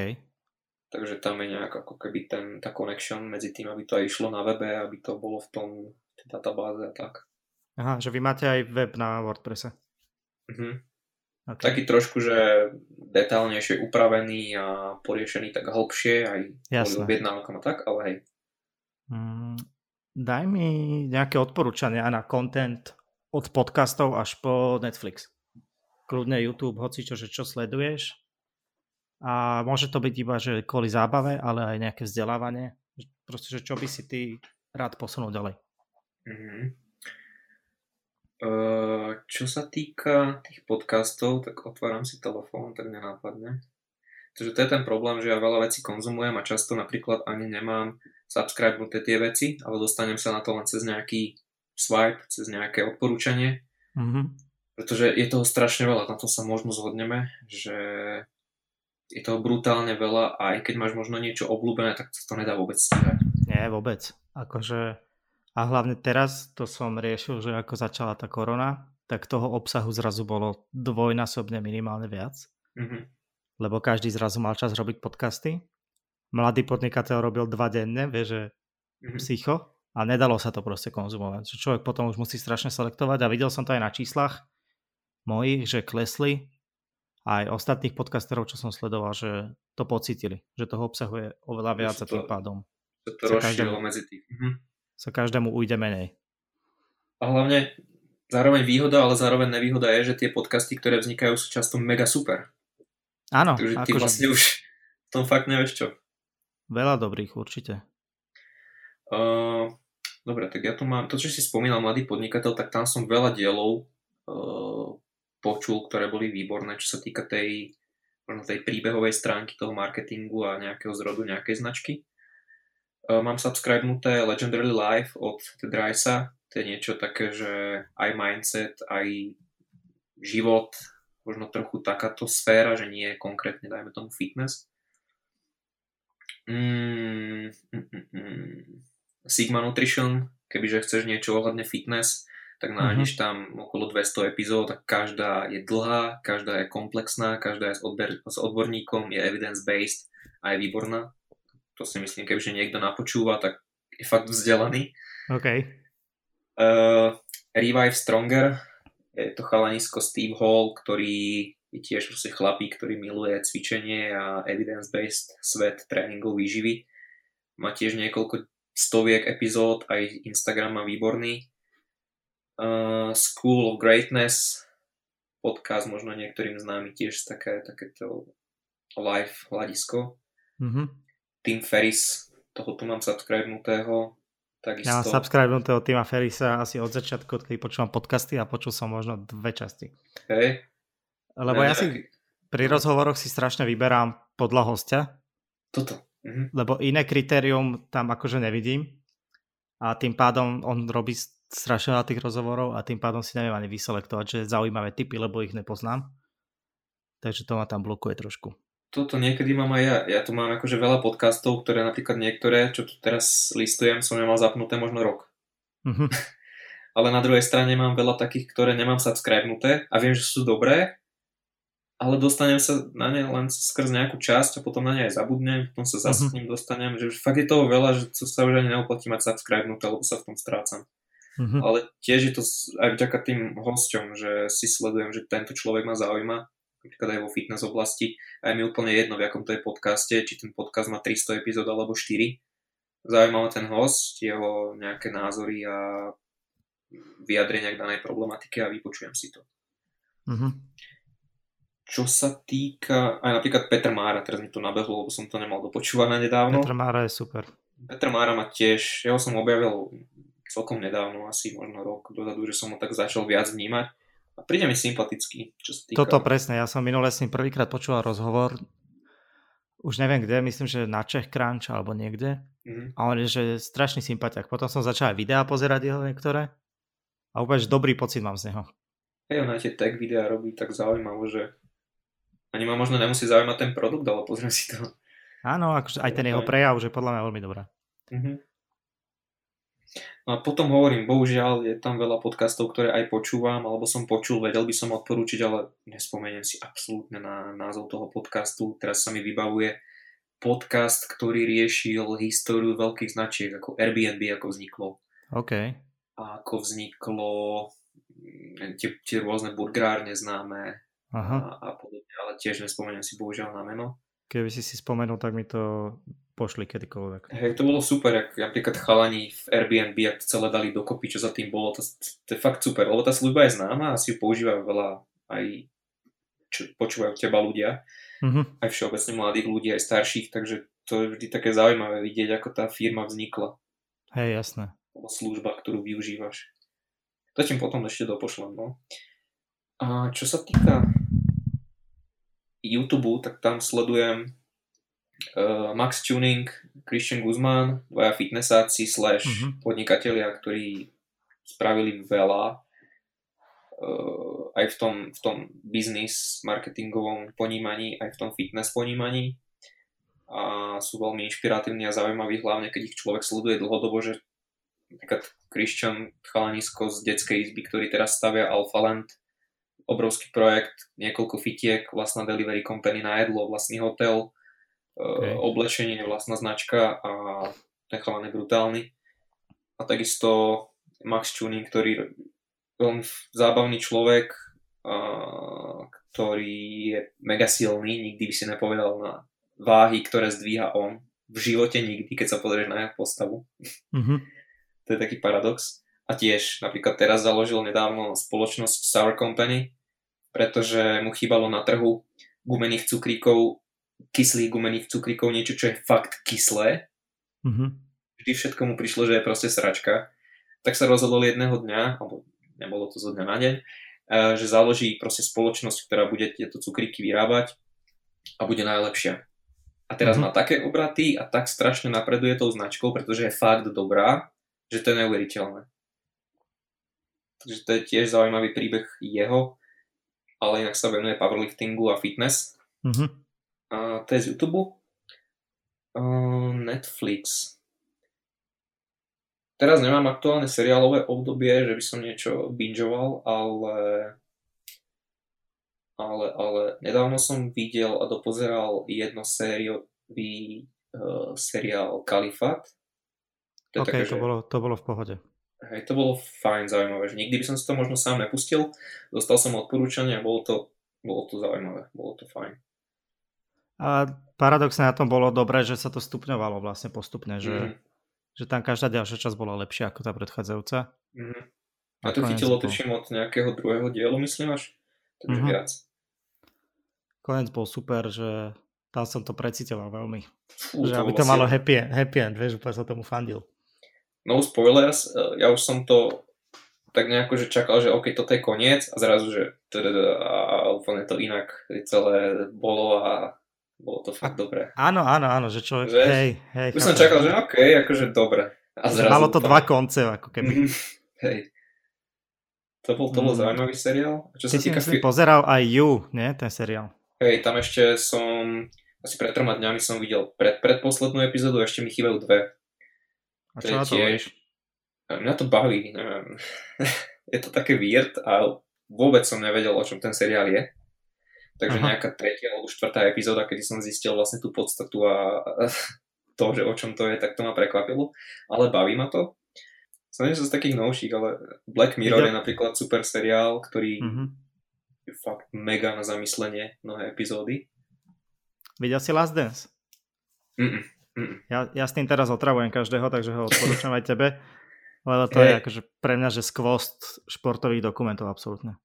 Takže tam je nejak ako keby ten, tá connection medzi tým, aby to aj išlo na webe, aby to bolo v tom databáze a tak. Aha, že vy máte aj web na WordPresse. Uh-huh. Okay. Taký trošku, že detálnejšie upravený a poriešený tak hlbšie, aj Jasne. objednávkam a tak, ale hej. Mm, daj mi nejaké odporúčania na content od podcastov až po Netflix. Kľudne YouTube, hoci čo, že čo sleduješ a môže to byť iba, že kvôli zábave, ale aj nejaké vzdelávanie. Proste, že čo by si ty rád posunul ďalej. Mm-hmm. Uh, čo sa týka tých podcastov, tak otváram si telefón, tak nenápadne. Takže to je ten problém, že ja veľa vecí konzumujem a často napríklad ani nemám subscribe tie veci, ale dostanem sa na to len cez nejaký swipe, cez nejaké odporúčanie. Mm-hmm. Pretože je toho strašne veľa, na to sa možno zhodneme, že je toho brutálne veľa a aj keď máš možno niečo obľúbené, tak to nedá vôbec stíhať. Nie, vôbec. Akože, a hlavne teraz to som riešil, že ako začala tá korona, tak toho obsahu zrazu bolo dvojnásobne minimálne viac. Mm-hmm. Lebo každý zrazu mal čas robiť podcasty. Mladý podnikateľ robil dva denne, vie, že mm-hmm. psycho a nedalo sa to proste konzumovať. Človek potom už musí strašne selektovať a videl som to aj na číslach mojich, že klesli aj ostatných podcasterov, čo som sledoval, že to pocítili, že toho obsahuje oveľa viac a tým pádom to, to každému, medzi tým. Mhm. Sa každému ujde menej. A hlavne zároveň výhoda, ale zároveň nevýhoda je, že tie podcasty, ktoré vznikajú, sú často mega super. Áno. Takže ty akože... vlastne už v tom fakt nevieš čo. Veľa dobrých, určite. Uh, dobre, tak ja tu mám, to čo si spomínal, Mladý podnikateľ, tak tam som veľa dielov uh, počul, ktoré boli výborné, čo sa týka tej, možno tej príbehovej stránky toho marketingu a nejakého zrodu nejakej značky. Uh, mám subscribenuté Legendary Life od Drisa, to je niečo také, že aj mindset, aj život, možno trochu takáto sféra, že nie je konkrétne, dajme tomu fitness. Mm, mm, mm, mm. Sigma Nutrition, kebyže chceš niečo ohľadne fitness, tak mhm. nájdeš mm-hmm. tam okolo 200 epizód a každá je dlhá, každá je komplexná, každá je s, odber- s odborníkom, je evidence-based a je výborná. To si myslím, kebyže niekto napočúva, tak je fakt vzdelaný. OK. Uh, Revive Stronger, je to chalanisko Steve Hall, ktorý je tiež proste chlapík, ktorý miluje cvičenie a evidence-based svet tréningov výživy. Má tiež niekoľko stoviek epizód, aj Instagram má výborný uh, School of Greatness, podcast možno niektorým známy tiež také, takéto live hľadisko. Mm-hmm. Tim Ferris, toho tu mám subscribenutého. Takisto... Ja mám subscribenutého Tima Ferrisa asi od začiatku, keď počúvam podcasty a počul som možno dve časti. Hej. Lebo ne, ja si pri rozhovoroch si strašne vyberám podľa hostia. Toto. Mhm. Lebo iné kritérium tam akože nevidím. A tým pádom on robí strašne veľa tých rozhovorov a tým pádom si neviem ani vyselektovať, že zaujímavé typy, lebo ich nepoznám. Takže to ma tam blokuje trošku. Toto niekedy mám aj ja. Ja tu mám akože veľa podcastov, ktoré napríklad niektoré, čo tu teraz listujem, som nemal zapnuté možno rok. Mm-hmm. Ale na druhej strane mám veľa takých, ktoré nemám subscribenuté a viem, že sú dobré, ale dostanem sa na ne len skrz nejakú časť a potom na ne aj zabudnem, potom sa zase uh-huh. k ním dostanem, že fakt je toho veľa, že sa už ani neoplatí mať subscribenuté, lebo sa v tom strácam. Mm-hmm. Ale tiež je to aj vďaka tým hosťom, že si sledujem, že tento človek ma zaujíma, napríklad aj vo fitness oblasti. A je mi úplne jedno, v akom to je podcaste, či ten podcast má 300 epizód alebo 4. Zaujíma ma ten host, jeho nejaké názory a vyjadrenia k danej problematike a vypočujem si to. Mm-hmm. Čo sa týka, aj napríklad Petr Mára, teraz mi to nabehlo, lebo som to nemal dopočúvané nedávno. Petr Mára je super. Petr Mára ma tiež, jeho som objavil celkom nedávno, asi možno rok dozadu, že som ho tak začal viac vnímať. A príde mi sympatický, čo sa týka... Toto presne, ja som minule s ním prvýkrát počúval rozhovor, už neviem kde, myslím, že na Čech Crunch alebo niekde. Mm-hmm. A on je, že strašný sympatiak. Potom som začal aj videá pozerať jeho niektoré a úplne, že dobrý pocit mám z neho. Hej, on aj tie tag videá robí tak zaujímavé, že ani ma možno nemusí zaujímať ten produkt, ale pozriem si to. Áno, akože aj ten jeho prejav, že podľa mňa veľmi dobrá. Mm-hmm. No a potom hovorím, bohužiaľ je tam veľa podcastov, ktoré aj počúvam, alebo som počul, vedel by som odporúčiť, ale nespomeniem si absolútne na názov toho podcastu. Teraz sa mi vybavuje podcast, ktorý riešil históriu veľkých značiek, ako Airbnb, ako vzniklo. OK. A ako vzniklo tie, tie rôzne burgerárne známe Aha. A, a podobne, ale tiež nespomeniem si bohužiaľ na meno. Keby si si spomenul, tak mi to pošli kedykoľvek. Hej, to bolo super, ak napríklad chalani v Airbnb, ak to celé dali dokopy, čo za tým bolo, to, to je fakt super, lebo tá služba je známa, asi ju používajú veľa aj čo, počúvajú teba ľudia, mm-hmm. aj všeobecne mladých ľudí, aj starších, takže to je vždy také zaujímavé vidieť, ako tá firma vznikla. Hej, jasné. Alebo služba, ktorú využívaš. To ti potom ešte dopošlem, no. A čo sa týka YouTube, tak tam sledujem uh, Max Tuning, Christian Guzman, dvaja fitnessáci slash mm-hmm. podnikatelia, ktorí spravili veľa uh, aj v tom, v tom biznis marketingovom ponímaní, aj v tom fitness ponímaní a sú veľmi inšpiratívni a zaujímaví, hlavne keď ich človek sleduje dlhodobo, že napríklad Christian Chalanisko z detskej izby, ktorý teraz stavia Alpha Land, obrovský projekt, niekoľko fitiek, vlastná delivery company na jedlo, vlastný hotel, okay. oblečenie, vlastná značka a ten chalan je brutálny. A takisto Max Tuning, ktorý veľmi zábavný človek, ktorý je mega silný, nikdy by si nepovedal na váhy, ktoré zdvíha on. V živote nikdy, keď sa pozrieš na jeho postavu. Mm-hmm. to je taký paradox. A tiež napríklad teraz založil nedávno spoločnosť Sour Company, pretože mu chýbalo na trhu gumených cukríkov, kyslých gumených cukríkov, niečo, čo je fakt kyslé. Mm-hmm. Vždy všetko mu prišlo, že je proste sračka tak sa rozhodol jedného dňa, alebo nebolo to zo dňa na deň, eh, že založí proste spoločnosť, ktorá bude tieto cukríky vyrábať a bude najlepšia. A teraz mm-hmm. má také obraty a tak strašne napreduje tou značkou, pretože je fakt dobrá, že to je neuveriteľné. Takže to je tiež zaujímavý príbeh jeho, ale inak sa venuje powerliftingu a fitness. Mm-hmm. A to je z YouTube. Netflix. Teraz nemám aktuálne seriálové obdobie, že by som niečo bingeoval, ale ale, ale nedávno som videl a dopozeral jedno sériový uh, seriál Kalifát. To, okay, také, to, že... bolo, to bolo v pohode. Hej, to bolo fajn, zaujímavé, že nikdy by som si to možno sám nepustil, dostal som odporúčanie a bolo to, bolo to zaujímavé, bolo to fajn. A paradoxne na tom bolo dobré, že sa to stupňovalo vlastne postupne, že mm že tam každá ďalšia časť bola lepšia ako tá predchádzajúca. Mm-hmm. A to chytilo, tuším, od nejakého druhého dielu, myslím až? Takže mm-hmm. viac. Konec bol super, že tam som to precitoval veľmi. Fú, že aby to malo happy, happy end, vieš, úplne som tomu fandil. No spoilers, e, ja už som to tak nejako, že čakal, že OK, toto je koniec a zrazu, že a úplne to inak celé bolo a bolo to fakt dobré. Áno, áno, áno, že človek, že, hej, hej. Už som čakal, že OK, akože dobre. A zrazu Malo to dva konce, ako keby. hej. To bol, to bol mm. zaujímavý seriál. Čo sa týka... Fi- pozeral aj You, nie, ten seriál. Hej, tam ešte som, asi pred troma dňami som videl pred, predposlednú epizódu, ešte mi chýbajú dve. A čo na to tiež... Mňa to baví, neviem. je to také weird a vôbec som nevedel, o čom ten seriál je. Takže Aha. nejaká tretia alebo štvrtá epizóda, kedy som zistil vlastne tú podstatu a to, že o čom to je, tak to ma prekvapilo. Ale baví ma to. Som nie z takých novších, ale Black Mirror Videl... je napríklad super seriál, ktorý mm-hmm. je fakt mega na zamyslenie mnohé epizódy. Videl si Last Dance? Mm-mm. Mm-mm. Ja, ja s tým teraz otravujem každého, takže ho odporúčam aj tebe. Lebo to hey. je akože pre mňa, že skvost športových dokumentov absolútne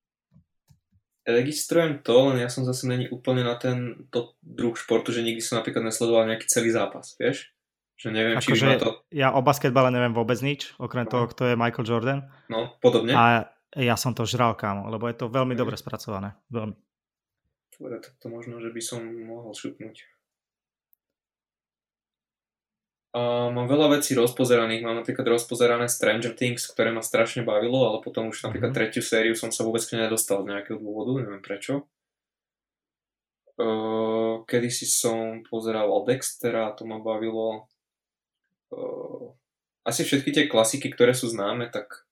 registrujem to, len ja som zase není úplne na ten to druh športu, že nikdy som napríklad nesledoval nejaký celý zápas, vieš? Že neviem, Ako či že to... Ja o basketbale neviem vôbec nič, okrem no. toho, kto je Michael Jordan. No, podobne. A ja som to žral, kámo, lebo je to veľmi dobre spracované. Veľmi. Dobre, tak to možno, že by som mohol šupnúť. A mám veľa vecí rozpozeraných, mám napríklad rozpozerané Stranger Things, ktoré ma strašne bavilo, ale potom už napríklad mm-hmm. tretiu sériu som sa vôbec nedostal z nejakého dôvodu, neviem prečo. Uh, kedy si som pozeral Dextera, to ma bavilo. Uh, asi všetky tie klasiky, ktoré sú známe, tak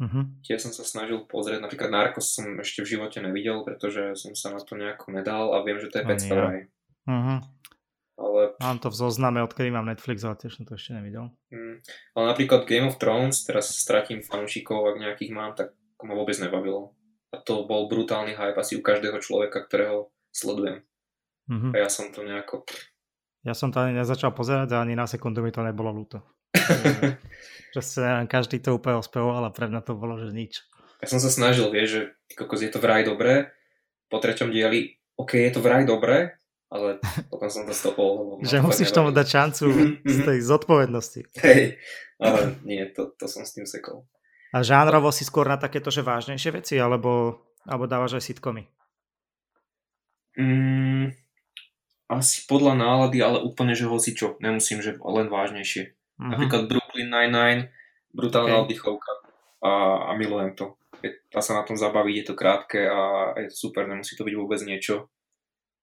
mm-hmm. tie som sa snažil pozrieť. Napríklad Narcos som ešte v živote nevidel, pretože som sa na to nejako nedal a viem, že to je vraj. Mm-hmm. Ale... Mám to v zozname, odkedy mám Netflix, ale tiež som to ešte nevidel. Mm. Ale napríklad Game of Thrones, teraz stratím fanúšikov, ak nejakých mám, tak ma vôbec nebavilo. A to bol brutálny hype asi u každého človeka, ktorého sledujem. Mm-hmm. A ja som to nejako... Ja som to ani nezačal pozerať a ani na sekundu mi to nebolo ľúto. že sa každý to úplne ospevoval a pre mňa to bolo, že nič. Ja som sa snažil, vieš, že kokos je to vraj dobré. Po treťom dieli OK, je to vraj dobré, ale potom som to stopol. že musíš tomu dať šancu z tej zodpovednosti. Hej, ale nie, to, to som s tým sekol. A žánrovo si skôr na takéto, že vážnejšie veci, alebo, alebo dávaš aj sitcomy? Mm, asi podľa nálady, ale úplne, že hoci čo. Nemusím, že len vážnejšie. Uh-huh. Napríklad Brooklyn Nine-Nine, brutálna okay. oddychovka a, a milujem to. dá sa na tom zabaviť, je to krátke a je to super, nemusí to byť vôbec niečo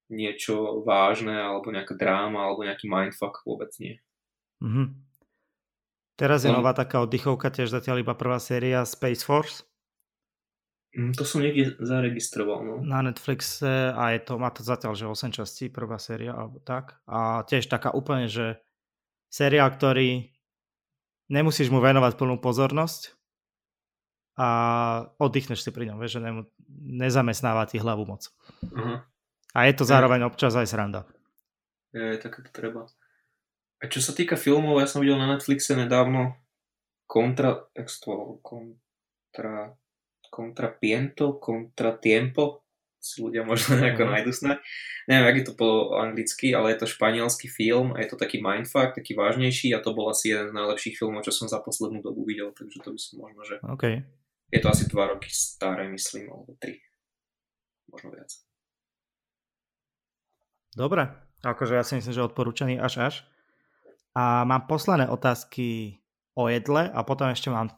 niečo vážne, alebo nejaká dráma, alebo nejaký mindfuck, vôbec nie. Mm-hmm. Teraz je no. nová taká oddychovka, tiež zatiaľ iba prvá séria Space Force. Mm, to som niekde zaregistroval. No. Na Netflixe a je to, má to zatiaľ, že 8 častí, prvá séria, alebo tak. A tiež taká úplne, že séria, ktorý nemusíš mu venovať plnú pozornosť a oddychneš si pri ňom, vieš, že ne, nezamestnáva ti hlavu moc. Uh-huh. A je to zároveň občas aj sranda. Je, tak to treba. A čo sa týka filmov, ja som videl na Netflixe nedávno Contra, jak to Contra, Contra Piento, Contra Tiempo, si ľudia možno nejako mm. nájdu snad. Neviem, ak je to po anglicky, ale je to španielský film a je to taký mindfuck, taký vážnejší a to bol asi jeden z najlepších filmov, čo som za poslednú dobu videl, takže to by som možno, že... Okay. Je to asi dva roky staré, myslím, alebo tri. Možno viac. Dobre, akože ja si myslím, že odporúčaný až až. A mám posledné otázky o jedle a potom ešte mám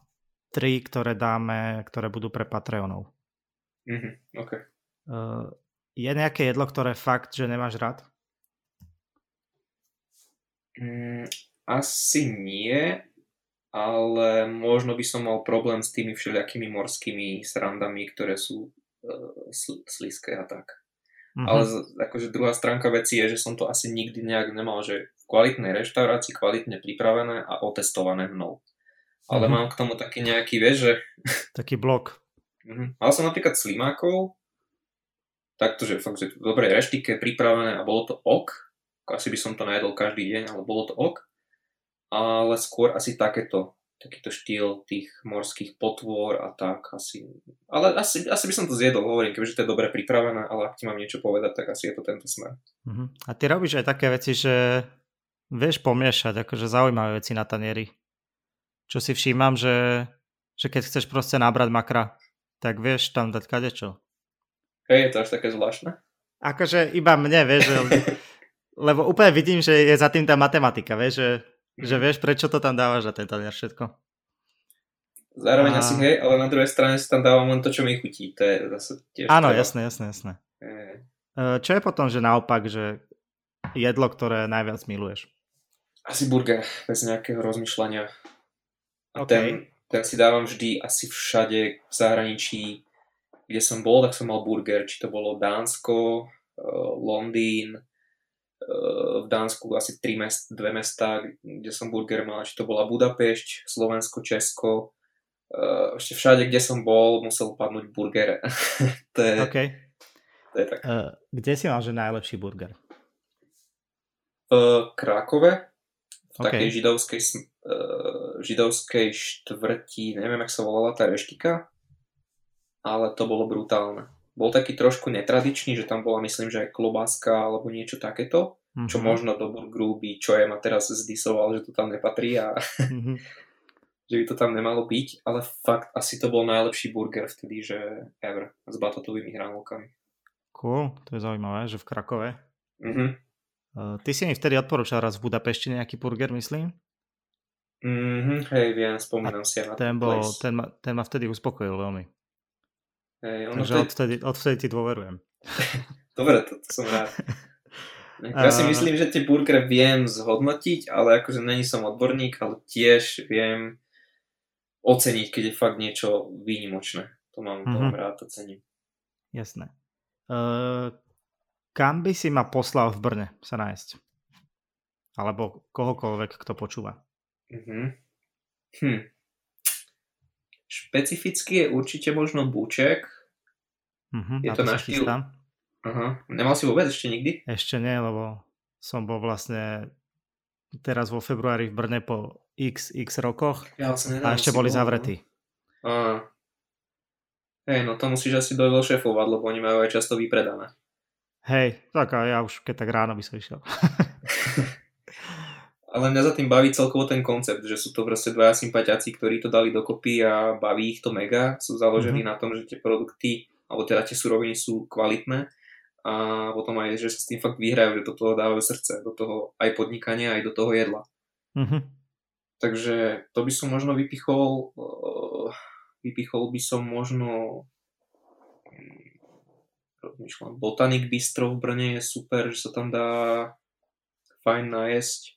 tri, ktoré dáme, ktoré budú pre Patreonov. Mm-hmm, okay. Uh, je nejaké jedlo, ktoré fakt, že nemáš rád? Mm, asi nie, ale možno by som mal problém s tými všelijakými morskými srandami, ktoré sú uh, sl- sliské a tak. Mm-hmm. Ale akože druhá stránka veci je, že som to asi nikdy nejak nemal, že v kvalitnej reštaurácii, kvalitne pripravené a otestované mnou. Ale mm-hmm. mám k tomu taký nejaký, vieš, že... Taký blok. Mm-hmm. Mal som napríklad slimákov, takto, že fakt, že dobre reštike pripravené a bolo to ok. Asi by som to najedol každý deň, ale bolo to ok. Ale skôr asi takéto takýto štýl tých morských potvor a tak asi. Ale asi, asi by som to zjedol, hovorím, keďže to je dobre pripravené, ale ak ti mám niečo povedať, tak asi je to tento smer. Uh-huh. A ty robíš aj také veci, že vieš pomiešať, akože zaujímavé veci na tanieri. Čo si všímam, že, že keď chceš proste nabrať makra, tak vieš tam dať kadečo. Hej, je to až také zvláštne? Akože iba mne, vieš, že, lebo úplne vidím, že je za tým tá matematika, vieš, že že mhm. vieš, prečo to tam dávaš na ten tanier všetko. Zároveň a... asi hej, ale na druhej strane si tam dávam len to, čo mi chutí. To je zase tiež Áno, treba. jasné, jasné, jasné. Je. Čo je potom, že naopak, že jedlo, ktoré najviac miluješ? Asi burger, bez nejakého rozmýšľania. A okay. ten, ten si dávam vždy asi všade v zahraničí, kde som bol, tak som mal burger. Či to bolo Dánsko, eh, Londýn, v Dánsku asi tri mest, dve mesta, kde som burger mal, či to bola Budapešť, Slovensko, Česko, eh, ešte všade, kde som bol, musel padnúť burger. to je, okay. to je tak. Uh, kde si mal, že najlepší burger? V Krákove, v okay. takej židovskej, židovskej štvrti, neviem, jak sa volala tá reštika, ale to bolo brutálne bol taký trošku netradičný, že tam bola myslím, že aj klobáska alebo niečo takéto, mm-hmm. čo možno do burgeru by čo je ma teraz zdisoval, že to tam nepatrí a mm-hmm. že by to tam nemalo byť, ale fakt asi to bol najlepší burger vtedy, že ever, s batatovými hranolkami. Cool, to je zaujímavé, že v Krakove. Mm-hmm. Uh, ty si mi vtedy odporúčal raz v Budapešti nejaký burger, myslím? Mhm, hej, viem, spomínam si na ten, bol, ten, ma, ten ma vtedy uspokojil veľmi. Hej, ono Takže to... odvtedy, odvtedy ti dôverujem. Dobre, to, to som rád. Ja si myslím, že tie burgery viem zhodnotiť, ale akože není som odborník, ale tiež viem oceniť, keď je fakt niečo výnimočné. To mám, mm-hmm. mhm. rád, to cením. Jasné. Uh, kam by si ma poslal v Brne sa nájsť? Alebo kohokoľvek, kto počúva? Uh-huh. Hm. Špecificky je určite možno Búček. Uh-huh, je to, na štýl... Aha. Nemal si vôbec ešte nikdy? Ešte nie, lebo som bol vlastne teraz vo februári v Brne po x, x rokoch ja, a ešte boli bol, zavretí. No. Hej, no to musíš asi dojsť šéfovať, lebo oni majú aj často vypredané. Hej, tak a ja už keď tak ráno by som išiel. Ale mňa za tým baví celkovo ten koncept, že sú to proste dvaja sympatiaci, ktorí to dali dokopy a baví ich to mega. Sú založení mm-hmm. na tom, že tie produkty, alebo teda tie suroviny sú kvalitné a potom aj, že sa s tým fakt vyhrajú, že do toho dávajú srdce, do toho aj podnikania, aj do toho jedla. Mm-hmm. Takže to by som možno vypichol, eh, vypichol by som možno hm, rozmýšľam, Botanic Bistro v Brne je super, že sa tam dá fajn najesť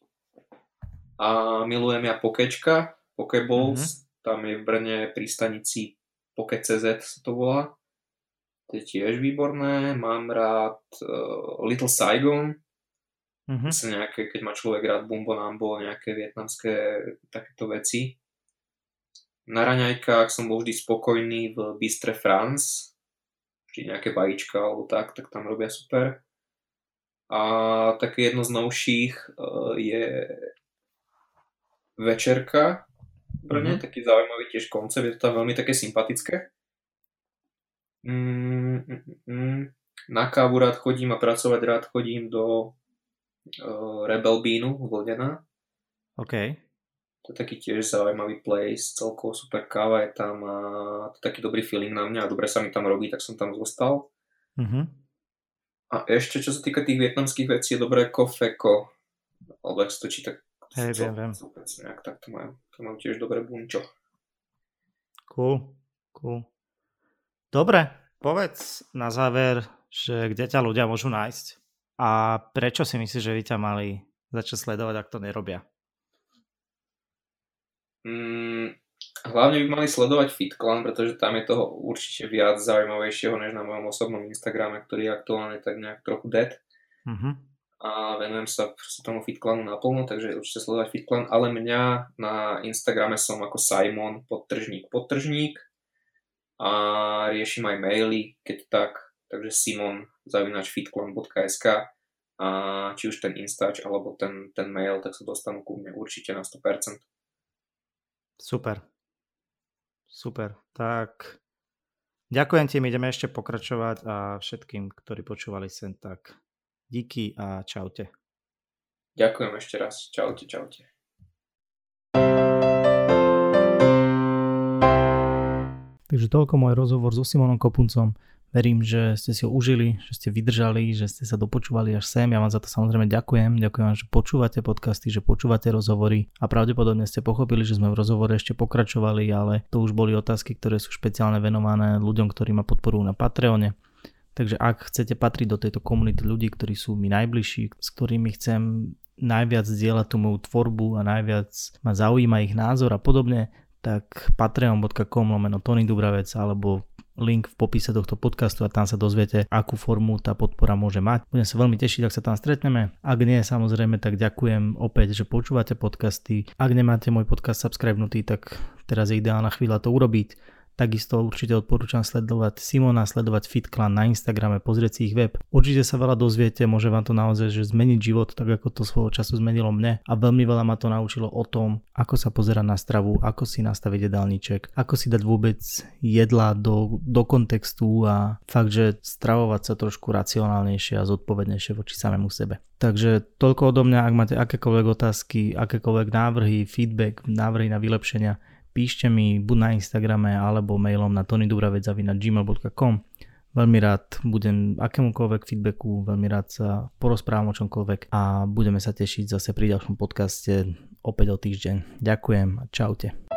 a milujem ja Pokečka, Pokeballs, mm-hmm. tam je v Brne pri stanici Poke.cz sa to volá. To je tiež výborné. Mám rád uh, Little Saigon, mm-hmm. nejaké, keď má človek rád Bumbo Nambo, nejaké vietnamské takéto veci. Na raňajkách som bol vždy spokojný v Bistre France, vždy nejaké vajíčka alebo tak, tak tam robia super. A také jedno z novších uh, je večerka Brne, mm-hmm. taký zaujímavý tiež koncept, je to tam veľmi také sympatické. Mm, mm, mm. Na kávu rád chodím a pracovať rád chodím do uh, Rebel Beanu Vlnená. OK. To je taký tiež zaujímavý place, celkovo super káva je tam a to je taký dobrý feeling na mňa a dobre sa mi tam robí, tak som tam zostal. Mm-hmm. A ešte čo sa týka tých vietnamských vecí, je dobré kofeko, alebo ak sa to číta Hej, viem, viem. Nejak tak to majú. To mám tiež dobré bunčo. Cool, cool. Dobre, povedz na záver, že kde ťa ľudia môžu nájsť a prečo si myslíš, že by ťa mali začať sledovať, ak to nerobia? Mm, hlavne by mali sledovať FitClan, pretože tam je toho určite viac zaujímavejšieho než na mojom osobnom Instagrame, ktorý je aktuálne tak nejak trochu dead. Mm-hmm a venujem sa tomu FitClanu naplno, takže určite sledovať FitClan, ale mňa na Instagrame som ako Simon podtržník podtržník a riešim aj maily, keď tak, takže simon zavinač fitclan.sk a či už ten Instač alebo ten, ten mail, tak sa dostanú ku mne určite na 100%. Super. Super. Tak ďakujem ti, my ideme ešte pokračovať a všetkým, ktorí počúvali sem, tak Díky a čaute. Ďakujem ešte raz. Čaute, čaute. Takže toľko môj rozhovor so Simonom Kopuncom. Verím, že ste si ho užili, že ste vydržali, že ste sa dopočúvali až sem. Ja vám za to samozrejme ďakujem. Ďakujem vám, že počúvate podcasty, že počúvate rozhovory a pravdepodobne ste pochopili, že sme v rozhovore ešte pokračovali, ale to už boli otázky, ktoré sú špeciálne venované ľuďom, ktorí ma podporujú na Patreone. Takže ak chcete patriť do tejto komunity ľudí, ktorí sú mi najbližší, s ktorými chcem najviac zdieľať tú moju tvorbu a najviac ma zaujíma ich názor a podobne, tak patreon.com lomeno Tony Dubravec alebo link v popise tohto podcastu a tam sa dozviete, akú formu tá podpora môže mať. Budem sa veľmi tešiť, ak sa tam stretneme. Ak nie, samozrejme, tak ďakujem opäť, že počúvate podcasty. Ak nemáte môj podcast subscribenutý, tak teraz je ideálna chvíľa to urobiť Takisto určite odporúčam sledovať Simona, sledovať FitClan na Instagrame, pozrieť si ich web. Určite sa veľa dozviete, môže vám to naozaj že zmeniť život, tak ako to svojho času zmenilo mne a veľmi veľa ma to naučilo o tom, ako sa pozerať na stravu, ako si nastaviť jedálniček, ako si dať vôbec jedla do, do kontextu a fakt, že stravovať sa trošku racionálnejšie a zodpovednejšie voči samému sebe. Takže toľko odo mňa, ak máte akékoľvek otázky, akékoľvek návrhy, feedback, návrhy na vylepšenia, píšte mi buď na Instagrame alebo mailom na tonydubravec.gmail.com Veľmi rád budem akémukoľvek feedbacku, veľmi rád sa porozprávam o čomkoľvek a budeme sa tešiť zase pri ďalšom podcaste opäť o týždeň. Ďakujem a čaute.